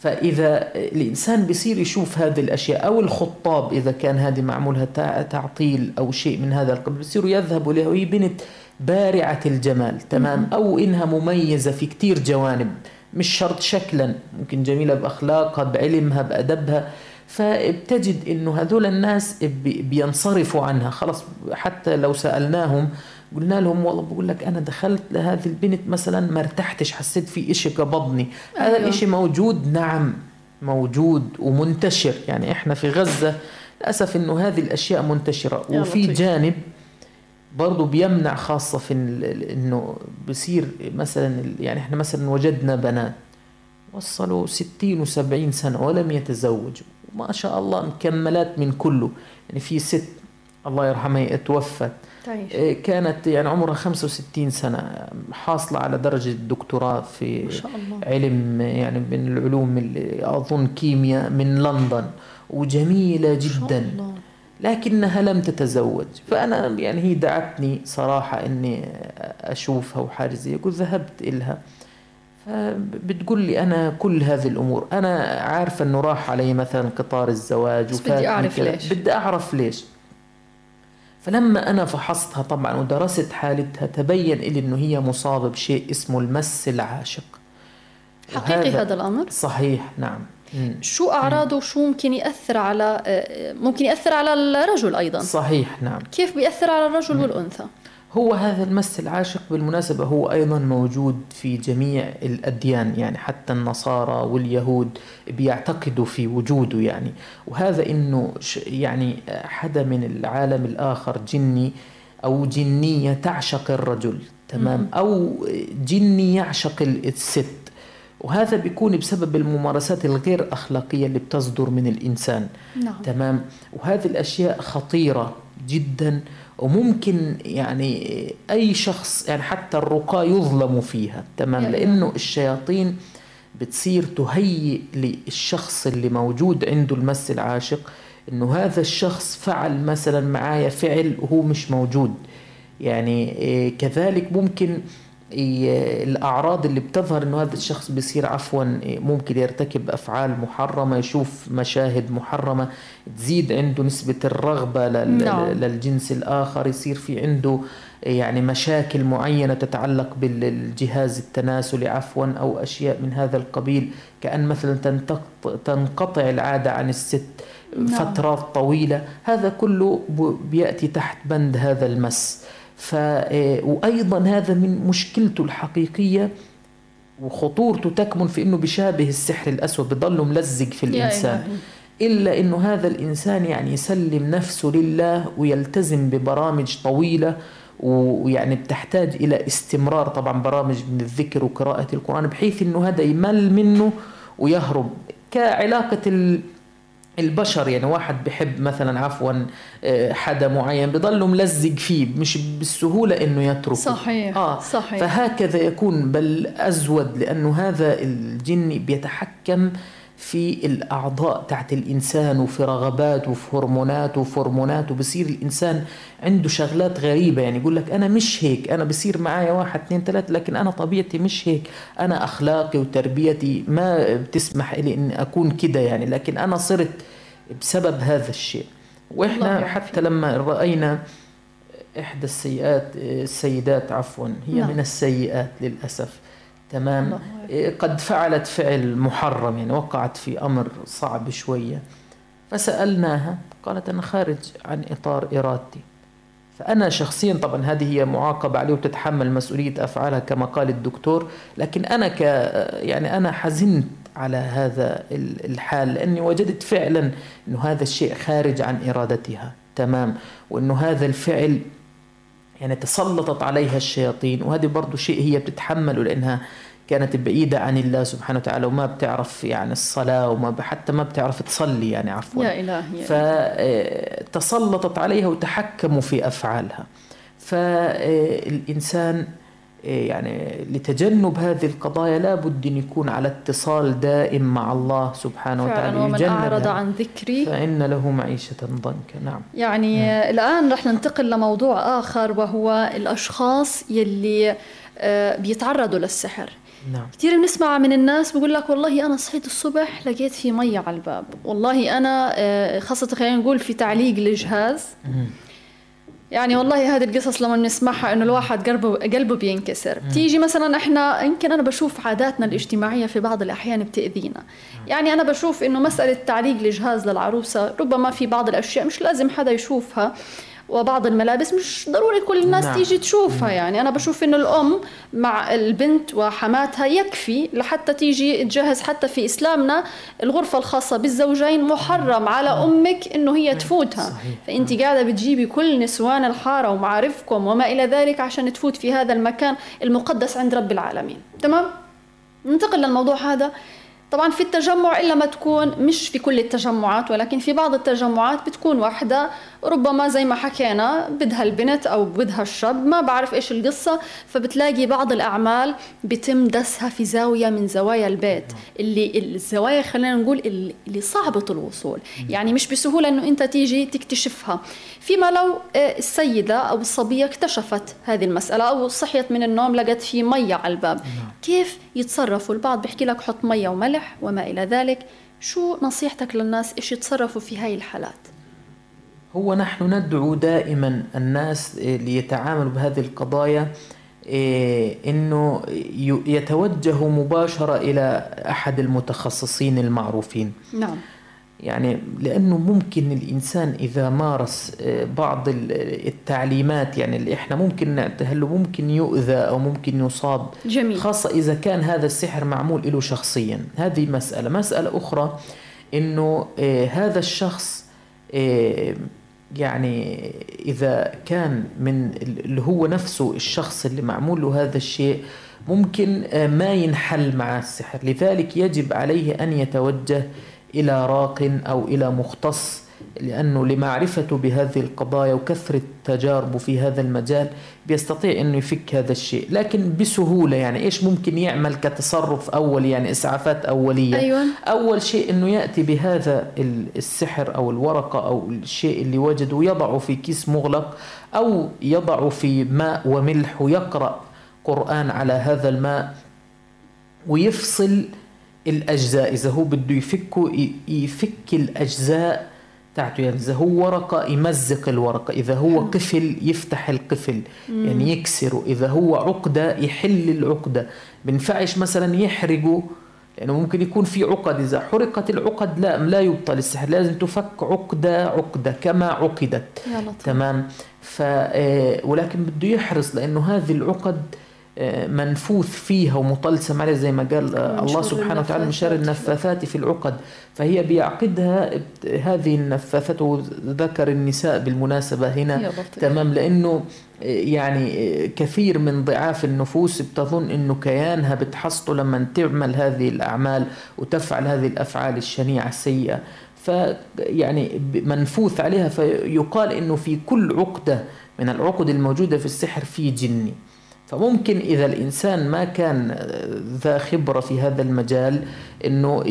فإذا الإنسان بيصير يشوف هذه الأشياء أو الخطاب إذا كان هذه معمولها تعطيل أو شيء من هذا القبيل بيصيروا يذهبوا لها وهي بنت بارعة الجمال تمام؟ أو إنها مميزة في كتير جوانب مش شرط شكلا ممكن جميلة بأخلاقها بعلمها بأدبها. فبتجد إنه هذول الناس بينصرفوا عنها. خلص حتى لو سألناهم قلنا لهم والله بقول لك أنا دخلت لهذه البنت مثلا ما ارتحتش حسيت في إشي قبضني أيوه. هذا الإشي موجود نعم موجود ومنتشر. يعني إحنا في غزة للأسف إنه هذه الأشياء منتشرة. وفي جانب برضه بيمنع خاصة في إنه بصير مثلا يعني إحنا مثلا وجدنا بنات وصلوا ستين وسبعين سنة ولم يتزوجوا. ما شاء الله مكملات من كله. يعني في ست الله يرحمها توفت. تعيش. إيه، كانت يعني عمرها 65 سنة حاصلة على درجة دكتوراه في ما شاء الله. علم يعني من العلوم اللي أظن كيمياء من لندن وجميلة جدا. الله. لكنها لم تتزوج. فأنا يعني هي دعتني صراحة إني أشوفها وحاجة زي قلت ذهبت إلها. بتقول لي أنا كل هذه الأمور. أنا عارفة أنه راح علي مثلا قطار الزواج بدي أعرف ليش. بدي أعرف ليش. فلما أنا فحصتها طبعا ودرست حالتها تبين لي أنه هي مصابة بشيء اسمه المس العاشق. حقيقي هذا الأمر؟ صحيح نعم. شو أعراضه وشو ممكن يأثر على ممكن يأثر على الرجل أيضا؟ صحيح نعم. كيف بيأثر على الرجل والأنثى؟ هو هذا المس العاشق بالمناسبة هو أيضا موجود في جميع الأديان يعني حتى النصارى واليهود بيعتقدوا في وجوده يعني. وهذا إنه يعني حدا من العالم الآخر جني أو جنية تعشق الرجل تمام؟ أو جني يعشق الست. وهذا بيكون بسبب الممارسات الغير أخلاقية اللي بتصدر من الإنسان نعم. تمام؟ وهذه الأشياء خطيرة جدا. وممكن يعني أي شخص يعني حتى الرقاة يظلم فيها تمام؟ لأنه الشياطين بتصير تهيئ للشخص اللي موجود عنده المس العاشق إنه هذا الشخص فعل مثلا معايا فعل وهو مش موجود. يعني إيه، كذلك ممكن الأعراض اللي بتظهر إنه هذا الشخص بيصير عفوا ممكن يرتكب أفعال محرمة يشوف مشاهد محرمة تزيد عنده نسبة الرغبة نعم. للجنس الآخر يصير في عنده يعني مشاكل معينة تتعلق بالجهاز التناسلي عفوا أو أشياء من هذا القبيل كأن مثلا تنقطع العادة عن الست نعم. فترات طويلة هذا كله بيأتي تحت بند هذا المس ف آه، وأيضا هذا من مشكلته الحقيقية وخطورته تكمن في إنه بشابه السحر الأسود بضله ملزق في الإنسان. إلا إنه هذا الإنسان يعني يسلم نفسه لله ويلتزم ببرامج طويلة ويعني بتحتاج إلى استمرار طبعا برامج من الذكر وقراءة القرآن بحيث إنه هذا يمل منه ويهرب. كعلاقة البشر يعني واحد بحب مثلا عفوا آه، حدا معين بضله ملزق فيه مش بالسهولة إنه يتركه. صحيح آه صحيح. فهكذا يكون بل أزود لأنه هذا الجني بيتحكم في الأعضاء تحت الإنسان وفي رغبات وفي هرمونات وفي هرمونات وبصير الإنسان عنده شغلات غريبة. يعني يقول لك أنا مش هيك أنا بصير معايا واحد اثنين ثلاثة لكن أنا طبيعتي مش هيك. أنا أخلاقي وتربيتي ما بتسمح لي أني أكون كده يعني لكن أنا صرت بسبب هذا الشيء. وإحنا حتى لما رأينا إحدى السيئات السيدات عفوا هي نعم. من السيئات للأسف. تمام؟ إيه، قد فعلت فعل محرم يعني وقعت في أمر صعب شوية. فسألناها قالت أنا خارج عن إطار إرادتي. فأنا شخصيا طبعا هذه هي معاقبة عليه وتتحمل مسؤولية أفعالها كما قال الدكتور لكن أنا ك يعني أنا حزنت على هذا الحال لأني وجدت فعلا أنه هذا الشيء خارج عن إرادتها. تمام؟ وأنه هذا الفعل يعني تسلطت عليها الشياطين. وهذه برضو شيء هي بتتحمله لأنها كانت بعيدة عن الله سبحانه وتعالى وما بتعرف يعني الصلاة وما حتى ما بتعرف تصلي يعني عفوا. يا إلهي فتسلطت عليها وتحكموا في أفعالها. فالإنسان يعني لتجنب هذه القضايا لا بد أن يكون على اتصال دائم مع الله سبحانه وتعالى ومن أعرض عن ذكري. فإن له معيشة ضنكا. نعم. يعني نعم. الآن رح ننتقل لموضوع آخر وهو الأشخاص يلي آه، بيتعرضوا للسحر. نعم. كثير بنسمع من الناس بقول لك والله أنا صحيت الصبح لقيت في ميه على الباب. والله أنا آه، خاصة خلينا نقول في تعليق الجهاز يعني والله هذه القصص لما نسمعها إنه الواحد قلبه قلبه بينكسر. بتيجي مثلا إحنا يمكن أنا بشوف عاداتنا الاجتماعية في بعض الأحيان بتأذينا. يعني أنا بشوف إنه مسألة تعليق الجهاز للعروسة ربما في بعض الأشياء مش لازم حدا يشوفها. وبعض الملابس مش ضروري كل الناس نعم. تيجي تشوفها يعني أنا بشوف إنه الأم مع البنت وحماتها يكفي لحتى تيجي تجهز حتى في إسلامنا الغرفة الخاصة بالزوجين محرم على. أمك إنه هي تفوتها نعم. قاعدة بتجيبي كل نسوان الحارة ومعارفكم وما إلى ذلك عشان تفوت في هذا المكان المقدس عند رب العالمين تمام؟ ننتقل للموضوع هذا طبعا في التجمع إلا ما تكون مش في كل التجمعات ولكن في بعض التجمعات بتكون واحدة ربما زي ما حكينا بدها البنت أو بدها الشاب ما بعرف إيش القصة فبتلاقي بعض الأعمال بتم دسها في زاوية من زوايا البيت. اللي الزوايا خلينا نقول اللي صعبة الوصول. يعني مش بسهولة إنه أنت تيجي تكتشفها. فيما لو آه، السيدة أو الصبية اكتشفت هذه المسألة أو صحيت من النوم لقت في مية على الباب. نعم. كيف يتصرفوا البعض؟ بيحكي لك حط مية وملح وما إلى ذلك. شو نصيحتك للناس؟ إيش يتصرفوا في هاي الحالات؟ هو نحن ندعو دائما الناس ليتعاملوا بهذه القضايا إيه، إنه يتوجهوا مباشرة إلى أحد المتخصصين المعروفين. نعم. يعني لأنه ممكن الإنسان إذا مارس آه، بعض التعليمات يعني اللي إحنا ممكن نعتهله ممكن يؤذى أو ممكن يصاب. جميل. خاصة إذا كان هذا السحر معمول له شخصيا. هذه مسألة. مسألة أخرى إنه آه، هذا الشخص يعني إذا كان من اللي هو نفسه الشخص اللي معمول له هذا الشيء ممكن ما ينحل مع السحر. لذلك يجب عليه أن يتوجه إلى راق أو إلى مختص لأنه لمعرفته بهذه القضايا وكثرة تجاربه في هذا المجال بيستطيع أنه يفك هذا الشيء لكن بسهولة يعني إيش ممكن يعمل كتصرف أولي يعني إسعافات أولية أيوة. أول شيء أنه يأتي بهذا السحر أو الورقة أو الشيء اللي وجده يضعه في كيس مغلق أو يضعه في ماء وملح ويقرأ قرآن على هذا الماء ويفصل الأجزاء. إذا هو بده يفكه يفك الأجزاء تاعته. يعني إذا هو ورقة يمزق الورقة. إذا هو قفل يفتح القفل يعني يكسره إذا هو عقدة يحل العقدة. بنفعش مثلا يحرقه لأنه ممكن يكون في عقد. إذا حرقت العقد لا لا يبطل السحر. لازم تفك عقدة عقدة كما عقدت. تمام؟ ف آه، ولكن بده يحرص لأنه هذه العقد منفوث فيها ومطلسم عليها زي ما قال الله سبحانه وتعالى من شر النفاثات في العقد. فهي بيعقدها هذه النفاثات وذكر النساء بالمناسبة هنا. تمام؟ لأنه يعني كثير من ضعاف النفوس بتظن إنه كيانها بتحصله لما تعمل هذه الأعمال وتفعل هذه الأفعال الشنيعة السيئة. فيعني منفوث عليها فيقال إنه في كل عقدة من العقد الموجودة في السحر في جني. فممكن إذا الإنسان ما كان ذا خبرة في هذا المجال أنه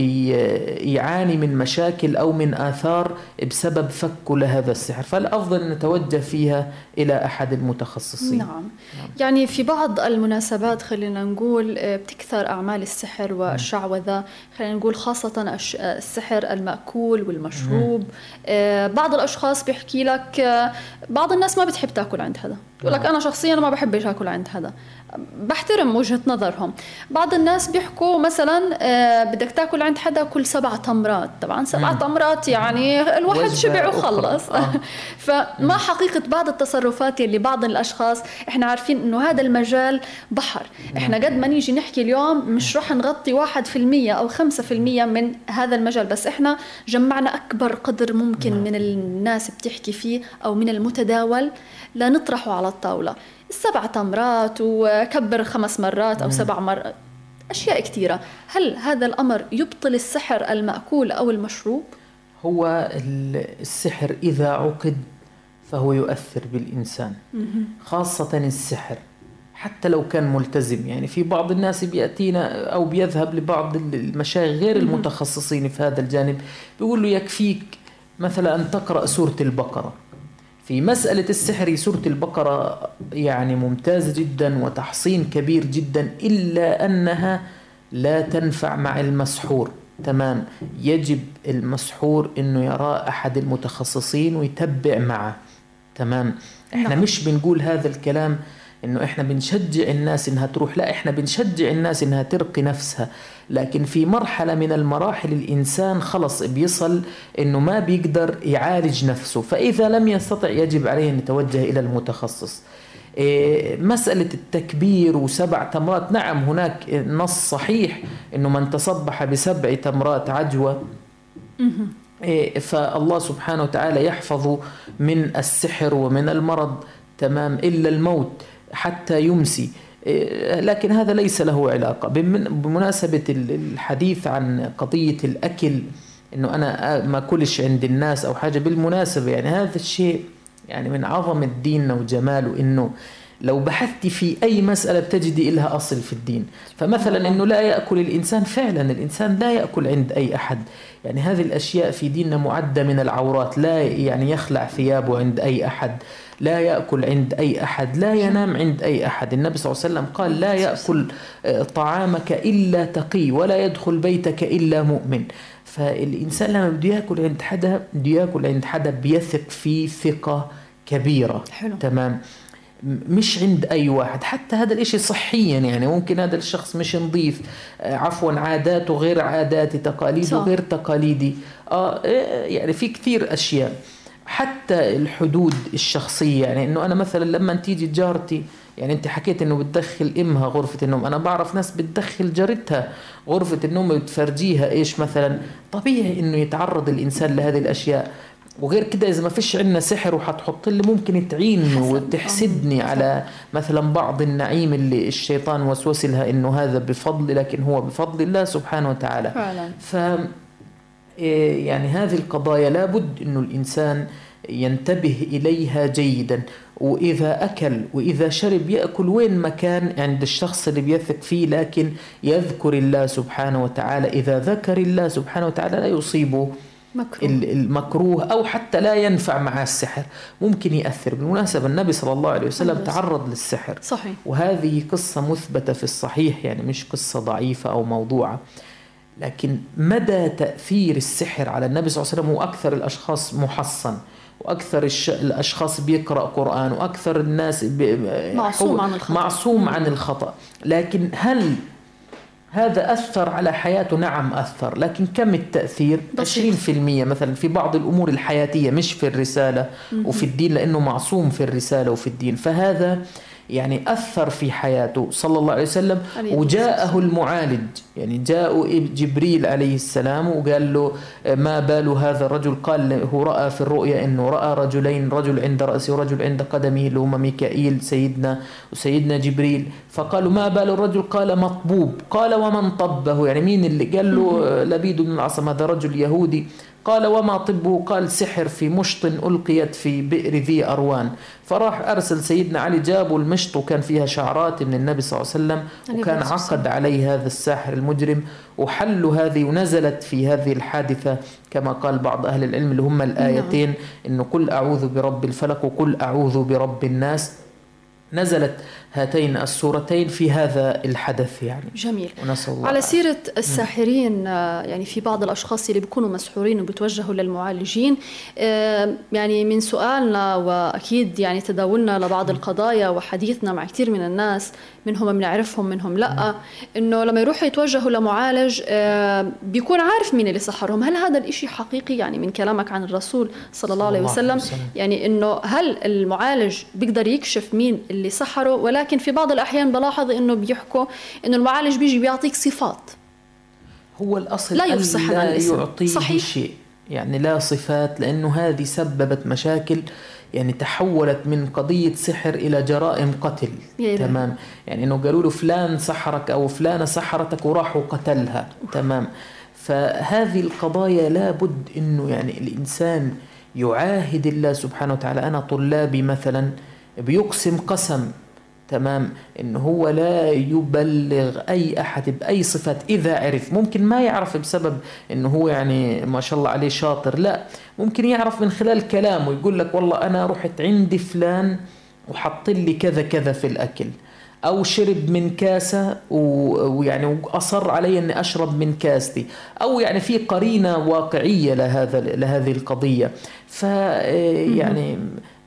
يعاني من مشاكل أو من آثار بسبب فكه لهذا السحر. فالأفضل أن نتوجه فيها إلى أحد المتخصصين. نعم. نعم يعني في بعض المناسبات خلينا نقول آه، بتكثر أعمال السحر والشعوذة. خلينا نقول خاصة السحر المأكول والمشروب. آه، بعض الأشخاص بيحكي لك آه، بعض الناس ما بتحب تأكل عند حدا يقول لك نعم. أنا شخصيا ما بحبش أكل عند حدا بحترم وجهة نظرهم بعض الناس بيحكوا مثلا آه بدك تاكل عند حدا كل سبع تمرات طبعا سبع مم. تمرات يعني الواحد شبع وخلص آه. فما مم. حقيقة بعض التصرفات اللي بعض الأشخاص إحنا عارفين إنه هذا المجال بحر. إحنا قد ما نيجي نحكي اليوم مش رح نغطي 1% أو 5% من هذا المجال بس إحنا جمعنا أكبر قدر ممكن مم. من الناس بتحكي فيه أو من المتداول لنطرحه على الطاولة السبع تمرات وكبر خمس مرات أو سبع مرات أشياء كثيرة. هل هذا الأمر يبطل السحر المأكول أو المشروب؟ هو السحر إذا عقد فهو يؤثر بالإنسان خاصة السحر حتى لو كان ملتزم. يعني في بعض الناس بيأتينا أو بيذهب لبعض المشايخ غير المتخصصين في هذا الجانب بيقول له يكفيك مثلا أن تقرأ سورة البقرة. في مسألة السحر سورة البقرة يعني ممتازة جدا وتحصين كبير جدا إلا أنها لا تنفع مع المسحور. تمام. يجب المسحور إنه يرى أحد المتخصصين ويتبع معه. تمام. إحنا. مش بنقول هذا الكلام إنه إحنا بنشجع الناس إنها تروح. لا إحنا بنشجع الناس إنها ترقي نفسها. لكن في مرحلة من المراحل الإنسان خلص بيصل أنه ما بيقدر يعالج نفسه. فإذا لم يستطع يجب عليه أن يتوجه إلى المتخصص. إيه، مسألة التكبير وسبع تمرات. نعم هناك نص صحيح أنه من تصبح بسبع تمرات عجوة. إيه، فالله سبحانه وتعالى يحفظ من السحر ومن المرض تمام إلا الموت. حتى يمسي. إيه، لكن هذا ليس له علاقة. بمناسبة الحديث عن قضية الأكل أنه أنا ما كلش عند الناس أو حاجة بالمناسبة يعني هذا الشيء يعني من عظمة ديننا وجماله أنه لو بحثت في أي مسألة بتجدي لها أصل في الدين. فمثلا أنه لا يأكل الإنسان فعلا الإنسان لا يأكل عند أي أحد. يعني هذه الأشياء في ديننا معدة من العورات لا يعني يخلع ثيابه عند أي أحد. لا يأكل عند أي أحد لا ينام عند أي أحد. النبي صلى الله عليه وسلم قال لا يأكل آه، طعامك إلا تقي ولا يدخل بيتك إلا مؤمن. فالإنسان لما بده يأكل عند حدا بده يأكل عند حدا بيثق فيه ثقة كبيرة. حلو. تمام؟ مش عند أي واحد. حتى هذا الإشي صحيا يعني ممكن هذا الشخص مش نظيف. آه، عفوا عاداته غير عاداتي تقاليده صح. غير تقاليدي. آه يعني في كثير أشياء. حتى الحدود الشخصية يعني إنه أنا مثلا لما تيجي جارتي يعني أنت حكيت إنه بتدخل إمها غرفة النوم أنا بعرف ناس بتدخل جارتها غرفة النوم بتفرجيها إيش مثلا. طبيعي إنه يتعرض الإنسان لهذه الأشياء. وغير كده إذا ما فيش عندنا سحر وحتحط لي ممكن تعيني وتحسدني على مثلا بعض النعيم اللي الشيطان وسوس لها إنه هذا بفضل لكن هو بفضل الله سبحانه وتعالى. فعلا. ف يعني هذه القضايا لابد إنه الإنسان ينتبه إليها جيدا. وإذا أكل وإذا شرب يأكل وين ما كان عند الشخص اللي بيثق فيه لكن يذكر الله سبحانه وتعالى. إذا ذكر الله سبحانه وتعالى لا يصيبه مكروه. المكروه أو حتى لا ينفع مع السحر. ممكن يأثر. بالمناسبة النبي صلى الله عليه وسلم تعرض للسحر. صحيح. وهذه قصة مثبتة في الصحيح يعني مش قصة ضعيفة أو موضوعة. لكن مدى تأثير السحر على النبي صلى الله عليه وسلم هو أكثر الأشخاص محصن وأكثر الأشخاص بيقرأ قرآن وأكثر الناس معصوم عن الخطأ. معصوم عن الخطأ. لكن هل هذا أثر على حياته نعم أثر لكن كم التأثير؟ بسيط. 20% مثلا في بعض الأمور الحياتية مش في الرسالة وفي الدين لأنه معصوم في الرسالة وفي الدين. فهذا يعني أثر في حياته صلى الله عليه وسلم وجاءه المعالج. يعني جاء جبريل عليه السلام وقال له ما بال هذا الرجل؟ قال هو رأى في الرؤيا أنه رأى رجلين رجل عند رأسه ورجل عند قدمه اللي هما ميكائيل سيدنا وسيدنا جبريل. فقالوا ما بال الرجل؟ قال مطبوب. قال ومن طبه؟ يعني مين اللي؟ قال له لبيد بن العصم هذا رجل يهودي. قال وما طبه؟ قال سحر في مشط ألقيت في بئر ذي أروان. فراح أرسل سيدنا علي جابوا المشط وكان فيها شعرات من النبي صلى الله عليه وسلم وكان عقد عليه هذا الساحر المجرم. وحلوا هذه ونزلت في هذه الحادثة كما قال بعض أهل العلم اللي هم الآيتين نعم. إنه قل أعوذ برب الفلق وقل أعوذ برب الناس. نزلت هاتين الصورتين في هذا الحدث يعني. جميل. ونسأل الله على سيرة الساحرين آه، يعني في بعض الأشخاص اللي بيكونوا مسحورين وبتوجهوا للمعالجين آه، يعني من سؤالنا وأكيد يعني تداولنا لبعض القضايا وحديثنا مع كثير من الناس منهم بنعرفهم منهم لا. إنه لما يروحوا يتوجهوا لمعالج آه، بيكون عارف مين اللي سحرهم هل هذا الإشي حقيقي؟ يعني من كلامك عن الرسول صلى الله عليه وسلم يعني إنه هل المعالج بيقدر يكشف مين اللي سحره ولا لكن في بعض الأحيان بلاحظ إنه بيحكوا إنه المعالج بيجي بيعطيك صفات. هو الأصل لا يفصح لا يعطيه صحيح. شيء يعني لا صفات لأنه هذه سببت مشاكل يعني تحولت من قضية سحر إلى جرائم قتل. تمام. يعني إنه قالوا له فلان سحرك أو فلانة سحرتك وراحوا قتلها. تمام. فهذه القضايا لابد إنه يعني الإنسان يعاهد الله سبحانه وتعالى. أنا طلابي مثلا بيقسم قسم تمام انه هو لا يبلغ أي أحد بأي صفات إذا عرف. ممكن ما يعرف بسبب انه هو يعني ما شاء الله عليه شاطر لا. ممكن يعرف من خلال كلامه يقول لك والله أنا رحت عند فلان وحط لي كذا كذا في الأكل. أو شرب من كاسة ويعني وأصر علي إني أشرب من كاستي. أو يعني في قرينة واقعية لهذا لهذه القضية. ف يعني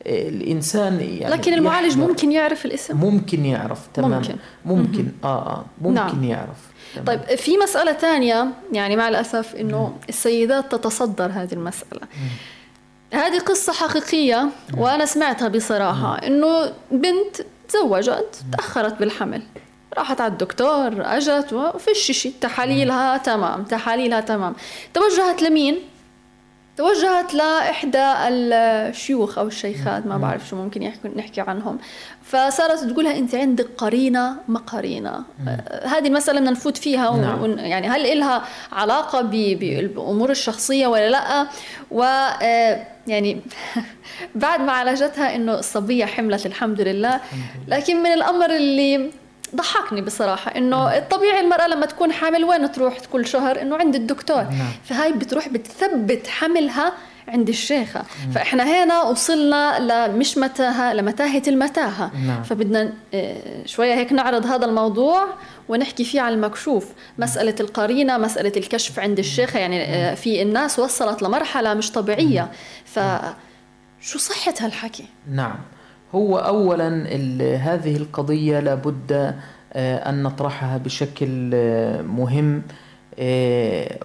الإنسان يعني لكن المعالج ممكن يعرف الاسم؟ ممكن يعرف تمام. ممكن. ممكن. آه آه. ممكن نعم. يعرف. تمام. طيب في مسألة ثانية يعني مع الأسف إنه السيدات تتصدر هذه المسألة. مم. هذه قصة حقيقية مم. وأنا سمعتها بصراحة إنه بنت تزوجت تأخرت بالحمل. راحت على الدكتور أجت وفيش شيء. تحاليلها تمام تحاليلها تمام. توجهت لمين؟ توجهت لإحدى الشيوخ أو الشيخات ما بعرف شو ممكن نحكي عنهم. فصارت تقولها أنت عندك قرينة ما قرينة آه، هذه المسألة بدنا نفوت فيها نعم. يعني هل إلها علاقة بالأمور الشخصية ولا لأ؟ و آه، يعني بعد ما عالجتها إنه الصبيه حملت الحمد لله. لكن من الأمر اللي ضحكني بصراحة إنه الطبيعي المرأة لما تكون حامل وين تروح كل شهر؟ إنه عند الدكتور. نعم. فهاي بتروح بتثبت حملها عند الشيخة. مم. فإحنا هنا وصلنا لمش متاهة لمتاهة المتاهة. نعم. فبدنا آه، شوية هيك نعرض هذا الموضوع ونحكي فيه على المكشوف. مسألة القرينة مسألة الكشف عند الشيخة. يعني آه، في الناس وصلت لمرحلة مش طبيعية. فشو صحة هالحكي؟ نعم. هو اولا هذه القضية لابد آه، أن نطرحها بشكل آه، مهم. آه،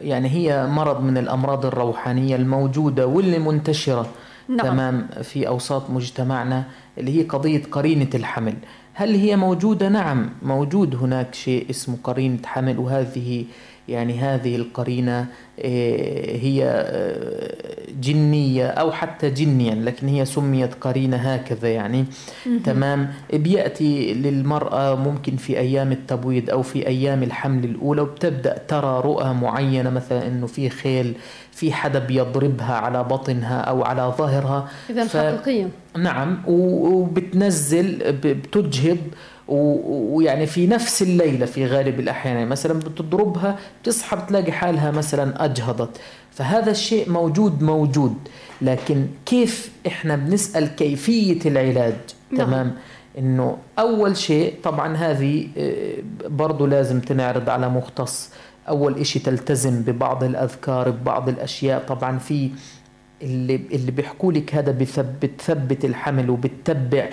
يعني هي مرض من الأمراض الروحانية الموجودة واللي منتشرة نعم. تمام في أوساط مجتمعنا اللي هي قضية قرينة الحمل. هل هي موجودة؟ نعم موجود هناك شيء اسمه قرينة حمل وهذه يعني هذه القرينة آه، هي آه، جنية أو حتى جنيا لكن هي سميت قرينة هكذا يعني. تمام. بيأتي للمرأة ممكن في أيام التبويض أو في أيام الحمل الأولى وبتبدأ ترى رؤى معينة مثلا أنه في خيل في حدا بيضربها على بطنها أو على ظهرها. إذا ف... حقيقية نعم. وبتنزل بتجهض ويعني في نفس الليلة في غالب الأحيان. يعني مثلا بتضربها بتصحى بتلاقي حالها مثلا أجهضت. فهذا الشيء موجود موجود. لكن كيف إحنا بنسأل كيفية العلاج؟ نعم. تمام؟ إنه أول شيء طبعا هذه آه، برضو لازم تنعرض على مختص. أول إشي تلتزم ببعض الأذكار ببعض الأشياء. طبعا في اللي اللي بيحكوا لك هذا بثبت الحمل وبتتبع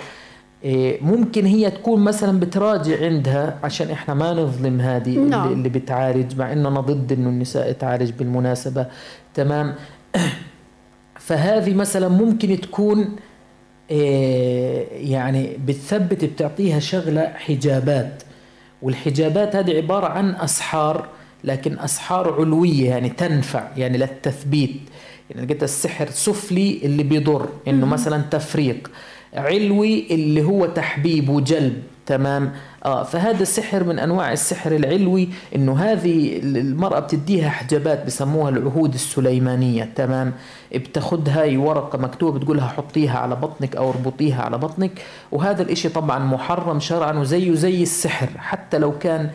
ممكن هي تكون مثلا بتراجع عندها عشان إحنا ما نظلم هذه نعم. اللي بتعالج مع إنه أنا ضد إنه النساء تعالج بالمناسبة. تمام. فهذه مثلا ممكن تكون إيه، يعني بتثبت بتعطيها شغلة حجابات. والحجابات هذه عبارة عن أسحار لكن أسحار علوية يعني تنفع يعني للتثبيت. يعني لقيت السحر سفلي اللي بيضر إنه مثلا تفريق. علوي اللي هو تحبيب وجلب. تمام؟ آه فهذا السحر من أنواع السحر العلوي إنه هذه المرأة بتديها حجابات بسموها العهود السليمانية. تمام؟ بتاخدها ورقة مكتوبة بتقولها حطيها على بطنك أو اربطيها على بطنك. وهذا الإشي طبعا محرم شرعا وزيه زي السحر حتى لو كان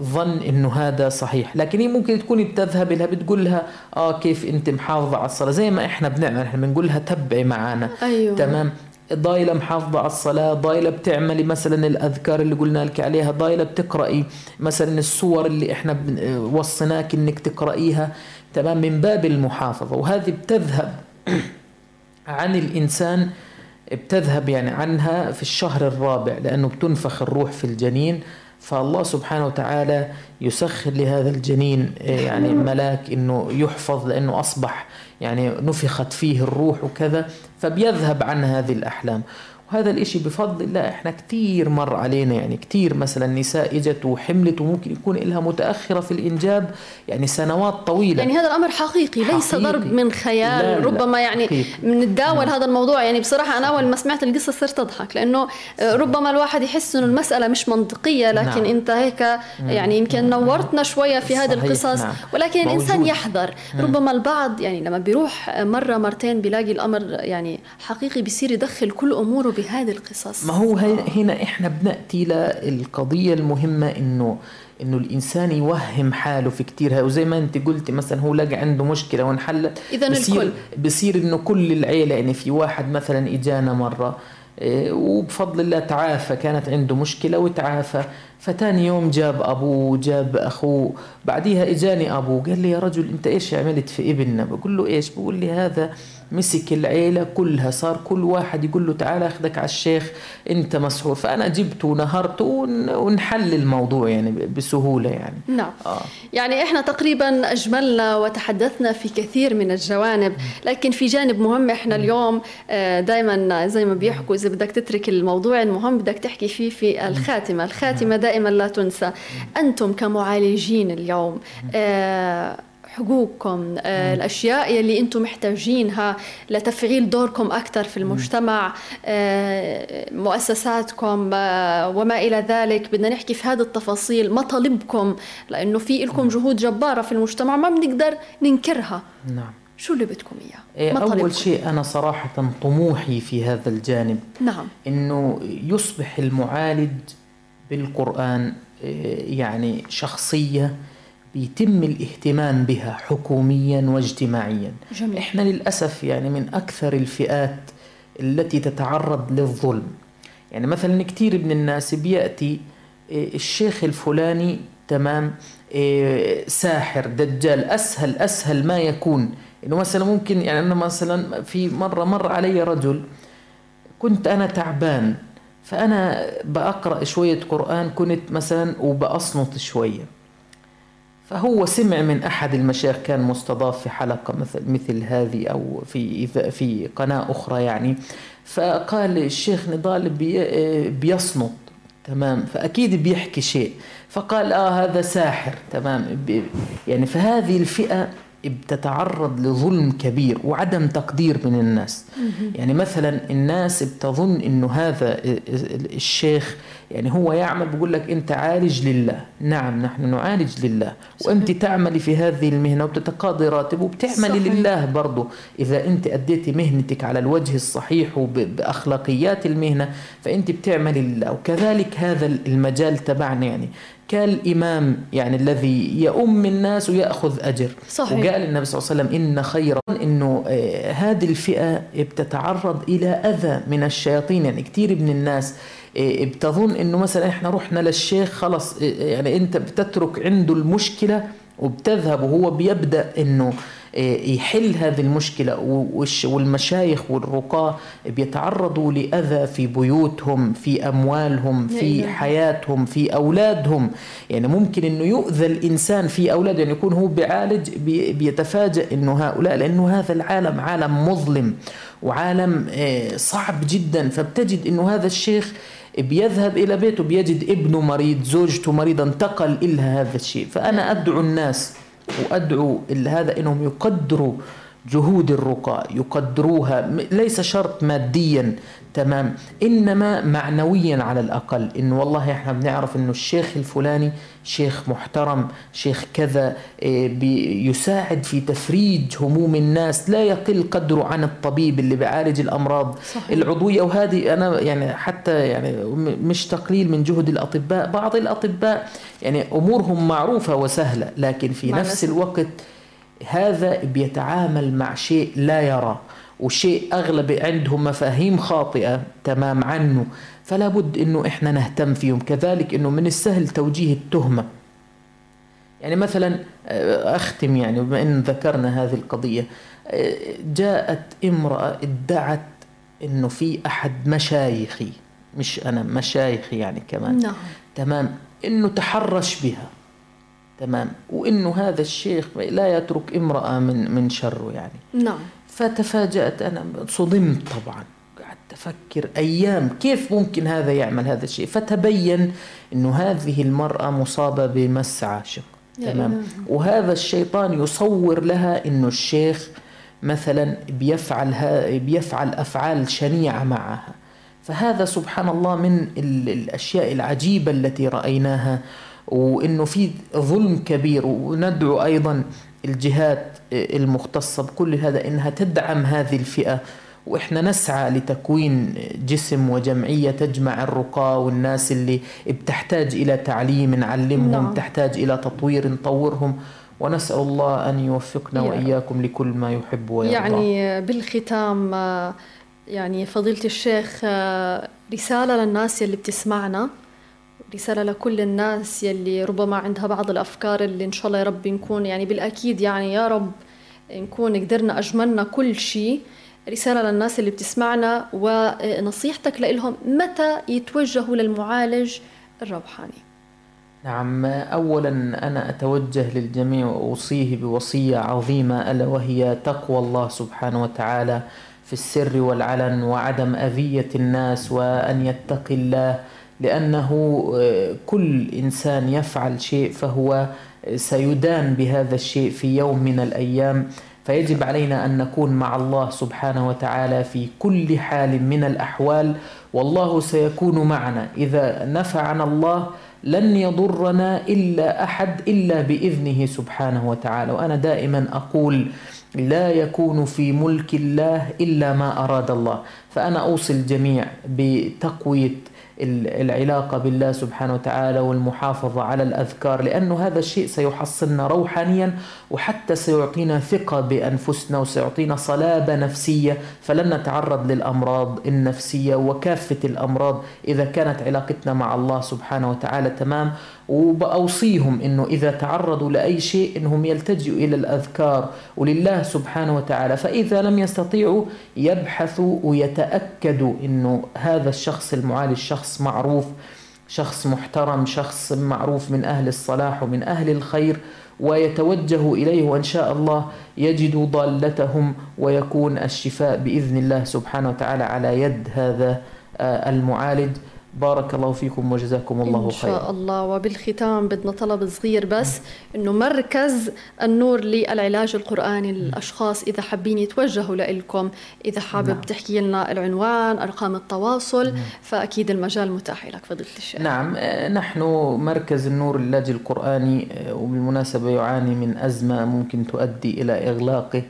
ظن إنه هذا صحيح. لكن هي ممكن تكون بتذهب لها بتقول لها آه كيف أنت محافظة على الصلاة؟ زي ما إحنا بنعمل إحنا بنقول لها تبعي معنا أيوة. تمام؟ ضايلة محافظة على الصلاة ضايلة بتعملي مثلا الأذكار اللي قلنا لك عليها ضايلة بتقرأي مثلا السور اللي إحنا وصيناك إنك تقرأيها تمام من باب المحافظة. وهذه بتذهب عن الإنسان بتذهب يعني عنها في الشهر الرابع لأنه بتنفخ الروح في الجنين. فالله سبحانه وتعالى يسخر لهذا الجنين يعني ملاك إنه يحفظ لأنه أصبح يعني نفخت فيه الروح وكذا فبيذهب عن هذه الأحلام. وهذا الإشي بفضل الله إحنا كتير مر علينا يعني كتير مثلا نساء إجت وحملت وممكن يكون لها متأخرة في الإنجاب يعني سنوات طويلة. يعني هذا الأمر حقيقي, حقيقي. ليس ضرب من خيال لا ربما لا يعني نتداول هذا الموضوع. يعني بصراحة أنا أول ما سمعت القصة صرت أضحك لأنه ربما الواحد يحس إنه المسألة مش منطقية لكن نعم. أنت هيك يعني يمكن نورتنا شوية في هذه القصص نعم. ولكن موجود. الإنسان يحذر ربما البعض يعني لما بيروح مرة مرتين بيلاقي الأمر يعني حقيقي بيصير يدخل كل أموره بهذه القصص. ما هو. هنا إحنا بنأتي للقضية المهمة انه إنه الإنسان يوهم حاله في كتير. وزي ما أنت قلتي مثلا هو لقى عنده مشكلة وانحلت. اذا بصير الكل. بصير إنه كل العيلة يعني في واحد مثلا إجانا مرة إيه، وبفضل الله تعافى كانت عنده مشكلة وتعافى. فتاني يوم جاب أبوه جاب أخوه. بعديها إجاني أبوه قال لي يا رجل أنت إيش عملت في ابننا؟ بقول له إيش؟ بقول لي هذا مسك العيلة كلها صار كل واحد يقول له تعال أخذك على الشيخ أنت مسحور فأنا جبته ونهرته ونحل الموضوع يعني بسهولة يعني. نعم. آه. يعني إحنا تقريبا أجملنا وتحدثنا في كثير من الجوانب لكن في جانب مهم إحنا اليوم آه، دائما زي ما بيحكوا إذا بدك تترك الموضوع المهم بدك تحكي فيه في الخاتمة. الخاتمة دائما لا تنسى. أنتم كمعالجين اليوم آه حقوقكم آه الأشياء اللي أنتم محتاجينها لتفعيل دوركم أكثر في المجتمع آه مؤسساتكم آه وما إلى ذلك. بدنا نحكي في هذه التفاصيل مطالبكم لأنه في لكم جهود جبارة في المجتمع ما بنقدر ننكرها. نعم. شو اللي بدكم إياه؟ أول شيء أنا صراحة طموحي في هذا الجانب نعم. إنه يصبح المعالج بالقرآن آه، يعني شخصية بيتم الاهتمام بها حكوميا واجتماعيا. جميل. إحنا للأسف يعني من أكثر الفئات التي تتعرض للظلم. يعني مثلا كثير من الناس بيأتي آه، الشيخ الفلاني تمام آه، ساحر دجال أسهل أسهل ما يكون. إنه مثلا ممكن يعني أنا مثلا في مرة مر علي رجل كنت أنا تعبان فأنا بقرا شوية قرآن كنت مثلا وبأصنط شوية. فهو سمع من أحد المشايخ كان مستضاف في حلقة مثل مثل هذه أو في في قناة أخرى يعني. فقال الشيخ نضال بي بيصمت تمام؟ فأكيد بيحكي شيء. فقال آه هذا ساحر تمام؟ يعني فهذه الفئة بتتعرض لظلم كبير وعدم تقدير من الناس. يعني مثلا الناس بتظن إنه هذا الشيخ يعني هو يعمل بقول لك أنت عالج لله. نعم نحن نعالج لله. صحيح. وأنت تعملي في هذه المهنة وبتتقاضي راتب وبتعملي صحيح. لله برضه إذا أنت أديتي مهنتك على الوجه الصحيح وباخلاقيات المهنة فأنت بتعملي لله. وكذلك هذا المجال تبعنا يعني. كالإمام يعني الذي يؤم الناس ويأخذ أجر. صحيح. وقال النبي صلى الله عليه وسلم إن خيرا إنه آه، هذه الفئة بتتعرض إلى أذى من الشياطين. يعني كثير من الناس بتظن إنه مثلا إحنا رحنا للشيخ خلص آه، يعني أنت بتترك عنده المشكلة وبتذهب وهو بيبدأ إنه يحل هذه المشكلة والمشايخ والرقاة بيتعرضوا لأذى في بيوتهم في أموالهم في حياتهم في أولادهم. يعني ممكن أنه يؤذى الإنسان في أولاده يعني يكون هو بيعالج بيتفاجأ أنه هؤلاء لأنه هذا العالم عالم مظلم وعالم صعب جدا. فبتجد أنه هذا الشيخ بيذهب إلى بيته بيجد ابنه مريض زوجته مريضة انتقل إلها هذا الشيء. فأنا أدعو الناس وأدعو هذا إنهم يقدروا جهود الرقاء يقدروها ليس شرط ماديا تمام. إنما معنويا على الأقل. انه والله إحنا بنعرف إنه الشيخ الفلاني شيخ محترم شيخ كذا إيه، يساعد في تفريج هموم الناس لا يقل قدره عن الطبيب اللي بيعالج الأمراض صحيح. العضوية. وهذه أنا يعني حتى يعني مش تقليل من جهد الأطباء بعض الأطباء يعني أمورهم معروفة وسهلة لكن في نفس الوقت هذا بيتعامل مع شيء لا يرى وشيء أغلب عندهم مفاهيم خاطئة تمام عنه فلا بد أنه إحنا نهتم فيهم. كذلك أنه من السهل توجيه التهمة. يعني مثلا أختم يعني بما أن ذكرنا هذه القضية. آه، جاءت امرأة ادعت أنه في أحد مشايخي مش أنا مشايخي يعني كمان. نعم. تمام؟ أنه تحرش بها. تمام. وإنه هذا الشيخ لا يترك امرأة من من شره يعني. نعم. فتفاجأت أنا صدمت طبعا. قعدت أفكر أيام كيف ممكن هذا يعمل هذا الشيء. فتبين إنه هذه المرأة مصابة بمس عاشق تمام. وهذا الشيطان يصور لها إنه الشيخ مثلا بيفعل بيفعل أفعال شنيعة معها. فهذا سبحان الله من الأشياء العجيبة التي رأيناها وإنه في ظلم كبير وندعو أيضا الجهات المختصة بكل هذا إنها تدعم هذه الفئة. وإحنا نسعى لتكوين جسم وجمعية تجمع الرقاة والناس اللي بتحتاج إلى تعليم نعلمهم نعم. تحتاج إلى تطوير نطورهم. ونسأل الله أن يوفقنا وإياكم لكل ما يحب ويرضى. يعني بالختام يعني فضيلة الشيخ رسالة للناس اللي بتسمعنا. رسالة لكل الناس يلي ربما عندها بعض الأفكار اللي إن شاء الله يا رب نكون يعني بالأكيد يعني يا رب نكون قدرنا أجملنا كل شيء رسالة للناس اللي بتسمعنا ونصيحتك لهم متى يتوجهوا للمعالج الروحاني؟ نعم أولا أنا أتوجه للجميع وأوصيه بوصية عظيمة ألا وهي تقوى الله سبحانه وتعالى في السر والعلن وعدم أذية الناس وأن يتقي الله لأنه آه، كل إنسان يفعل شيء فهو سيدان بهذا الشيء في يوم من الأيام. فيجب علينا أن نكون مع الله سبحانه وتعالى في كل حال من الأحوال. والله سيكون معنا. إذا نفعنا الله لن يضرنا إلا أحد إلا بإذنه سبحانه وتعالى. وأنا دائما أقول لا يكون في ملك الله إلا ما أراد الله. فأنا أوصي الجميع بتقوية العلاقة بالله سبحانه وتعالى والمحافظة على الأذكار لأنه هذا الشيء سيحصلنا روحانيا وحتى سيعطينا ثقة بأنفسنا وسيعطينا صلابة نفسية. فلن نتعرض للأمراض النفسية وكافة الأمراض إذا كانت علاقتنا مع الله سبحانه وتعالى تمام. وبأوصيهم أنه إذا تعرضوا لأي شيء أنهم يلتجئوا إلى الأذكار ولله سبحانه وتعالى. فإذا لم يستطيعوا يبحثوا ويتأكدوا أنه هذا الشخص المعالج شخص معروف شخص محترم شخص معروف من أهل الصلاح ومن أهل الخير ويتوجهوا إليه وإن شاء الله يجدوا ضالتهم ويكون الشفاء بإذن الله سبحانه وتعالى على يد هذا آه، المعالج. بارك الله فيكم وجزاكم الله خيرا إن شاء الله. وبالختام بدنا طلب صغير بس إنه مركز النور للعلاج القرآني للأشخاص. إذا حابين يتوجهوا لكم إذا حابب نعم. تحكي لنا العنوان أرقام التواصل نعم. فأكيد المجال متاح لك فضيلة الشيخ. نعم. آه، نحن مركز النور للعلاج القرآني آه، وبالمناسبة يعاني من أزمة ممكن تؤدي إلى إغلاقه.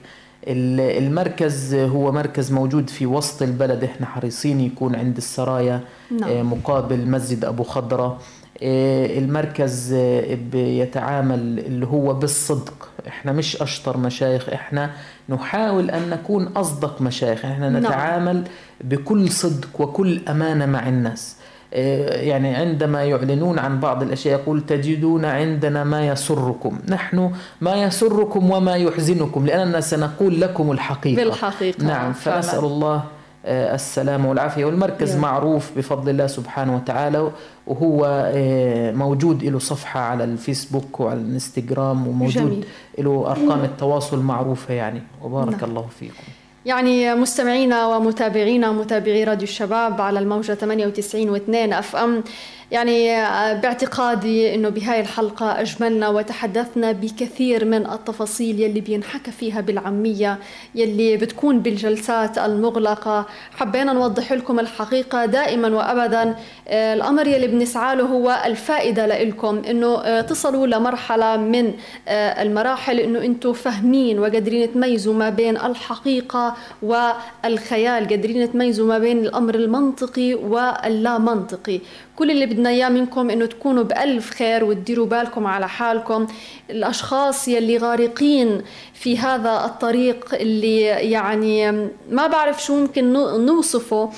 المركز هو مركز موجود في وسط البلد. إحنا حريصين يكون عند السرايا نعم. آه، مقابل مسجد أبو خضرة. آه، المركز آه، بيتعامل اللي هو بالصدق. إحنا مش أشطر مشايخ. إحنا نحاول أن نكون أصدق مشايخ. إحنا نعم. نتعامل بكل صدق وكل أمانة مع الناس. يعني عندما يعلنون عن بعض الأشياء يقول تجدون عندنا ما يسركم. نحن ما يسركم وما يحزنكم لأننا سنقول لكم الحقيقة. بالحقيقة نعم فنسأل الله آه، السلامة والعافية والمركز معروف بفضل الله سبحانه وتعالى وهو آه، موجود له صفحة على الفيسبوك وعلى الانستغرام وموجود. له أرقام التواصل معروفة يعني. وبارك نعم. الله فيكم. يعني مستمعينا ومتابعينا متابعي راديو الشباب على الموجة 98 و2 أف أم. يعني آه، باعتقادي إنه بهاي الحلقة أجملنا وتحدثنا بكثير من التفاصيل يلي بينحكى فيها بالعامية يلي بتكون بالجلسات المغلقة. حبينا نوضح لكم الحقيقة دائما وابدا آه، الأمر يلي بنسعى له هو الفائدة لكم إنه آه، تصلوا لمرحلة من المراحل إنه أنتم فاهمين وقادرين تميزوا ما بين الحقيقة والخيال قادرين تميزوا ما بين الأمر المنطقي واللا منطقي كل اللي بدنا إياه منكم إنه تكونوا بألف خير وتديروا بالكم على حالكم. الأشخاص يلي غارقين في هذا الطريق اللي يعني ما بعرف شو ممكن نوصفه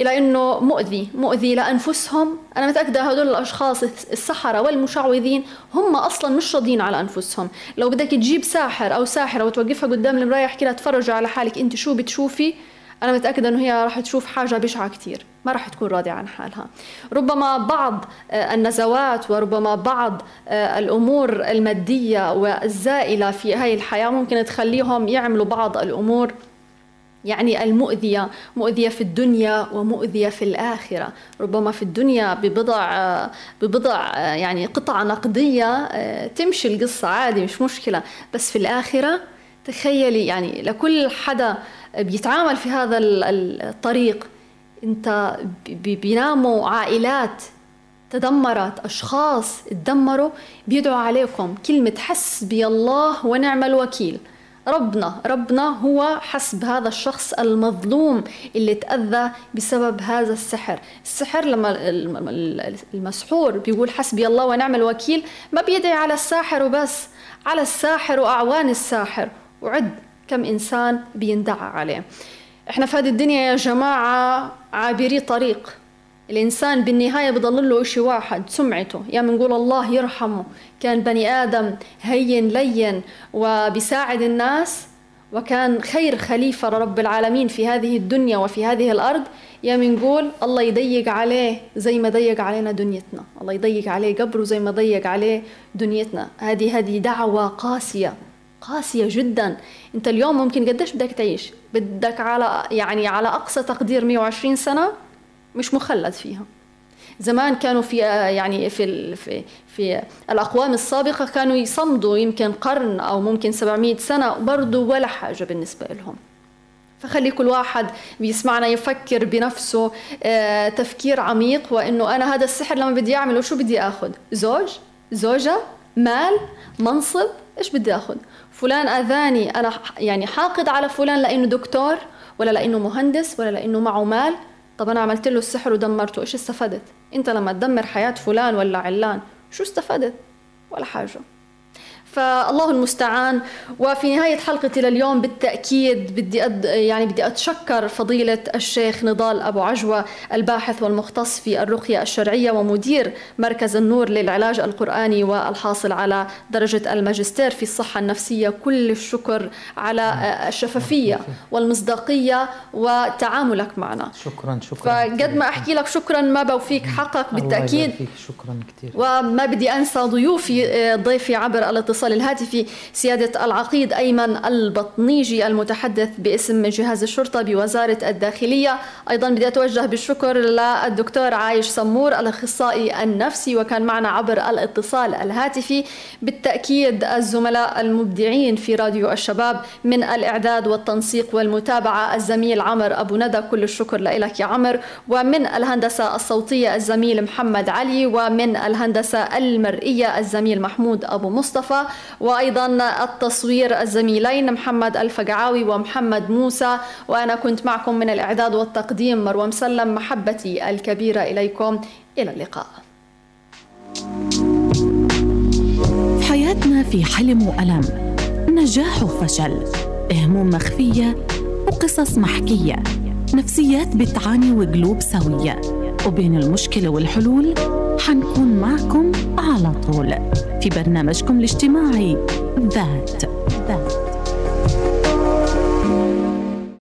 إلى إنه مؤذي مؤذي لأنفسهم. أنا متأكدة هدول الأشخاص السحرة والمشعوذين هم أصلا مش راضيين على أنفسهم. لو بدك تجيب ساحر أو ساحرة وتوقفها قدام المراية يحكي لها تفرجي على حالك أنت شو بتشوفي أنا متأكدة إنه هي راح تشوف حاجة بشعة كثير ما راح تكون راضية عن حالها. ربما بعض آه، النزوات وربما بعض آه، الأمور المادية والزائلة في هاي الحياة ممكن تخليهم يعملوا بعض الأمور يعني المؤذية مؤذية في الدنيا ومؤذية في الآخرة. ربما في الدنيا ببضع آه، ببضع يعني قطع نقدية تمشي القصة عادي مش مشكلة. بس في الآخرة تخيلي يعني لكل حدا بيتعامل في هذا الطريق انت بيناموا عائلات تدمرت أشخاص تدمروا بيدعوا عليكم كلمة حسبي الله ونعم الوكيل. ربنا ربنا هو حسب هذا الشخص المظلوم اللي تأذى بسبب هذا السحر. السحر لما المسحور بيقول حسبي الله ونعم الوكيل ما بيدعي على الساحر وبس. على الساحر وأعوان الساحر. وعد كم إنسان بيندعى عليه. إحنا في هذه الدنيا يا جماعة عابري طريق. الإنسان بالنهاية بضل له شيء واحد سمعته. يا منقول الله يرحمه كان بني آدم هين لين وبيساعد الناس وكان خير خليفة لرب العالمين في هذه الدنيا وفي هذه الأرض. يا منقول الله يضيق عليه زي ما ضيق علينا دنيتنا. الله يضيق عليه قبره زي ما ضيق عليه دنيتنا. هذه هذه دعوة قاسية. قاسية جدا. أنت اليوم ممكن قديش بدك تعيش؟ بدك على يعني على أقصى تقدير 120 سنة مش مخلد فيها. زمان كانوا في يعني في في في الأقوام السابقة كانوا يصمدوا يمكن قرن أو ممكن 700 سنة برضه ولا حاجة بالنسبة لهم. فخلي كل واحد بيسمعنا يفكر بنفسه آه، تفكير عميق وإنه أنا هذا السحر لما بدي أعمله شو بدي آخذ؟ زوج؟ زوجة؟ مال؟ منصب؟ إيش بدي آخذ؟ فلان أذاني أنا يعني حاقد على فلان لأنه دكتور ولا لأنه مهندس ولا لأنه معه مال. طب أنا عملت له السحر ودمرته إيش استفدت؟ أنت لما تدمر حياة فلان ولا علان شو استفدت؟ ولا حاجة. فالله المستعان. وفي نهاية حلقتي لليوم بالتأكيد بدي أد يعني بدي أتشكر فضيلة الشيخ نضال أبو عجوة الباحث والمختص في الرقية الشرعية ومدير مركز النور للعلاج القرآني والحاصل على درجة الماجستير في الصحة النفسية. كل الشكر على الشفافية والمصداقية وتعاملك معنا. شكرا شكرا فقد ما أحكي لك شكرا ما بوفيك حقك بالتأكيد. شكرا كثير. وما بدي أنسى ضيوفي ضيفي عبر الاتصال الاتصال الهاتفي سيادة العقيد أيمن البطنيجي المتحدث باسم جهاز الشرطة بوزارة الداخلية. أيضا بدي أتوجه بالشكر للدكتور عايش سمور الأخصائي النفسي وكان معنا عبر الاتصال الهاتفي. بالتأكيد الزملاء المبدعين في راديو الشباب من الإعداد والتنسيق والمتابعة الزميل عمر أبو ندى. كل الشكر لك يا عمر. ومن الهندسة الصوتية الزميل محمد علي ومن الهندسة المرئية الزميل محمود أبو مصطفى. وأيضا التصوير الزميلين محمد الفقعاوي ومحمد موسى. وأنا كنت معكم من الإعداد والتقديم مروى مسلم. محبتي الكبيرة إليكم. إلى اللقاء. في حياتنا في حلم وألم. نجاح وفشل. هموم مخفية وقصص محكية. نفسيات بتعاني وقلوب سوية. وبين المشكلة والحلول حنكون معكم على طول في برنامجكم الاجتماعي ذات. ذات.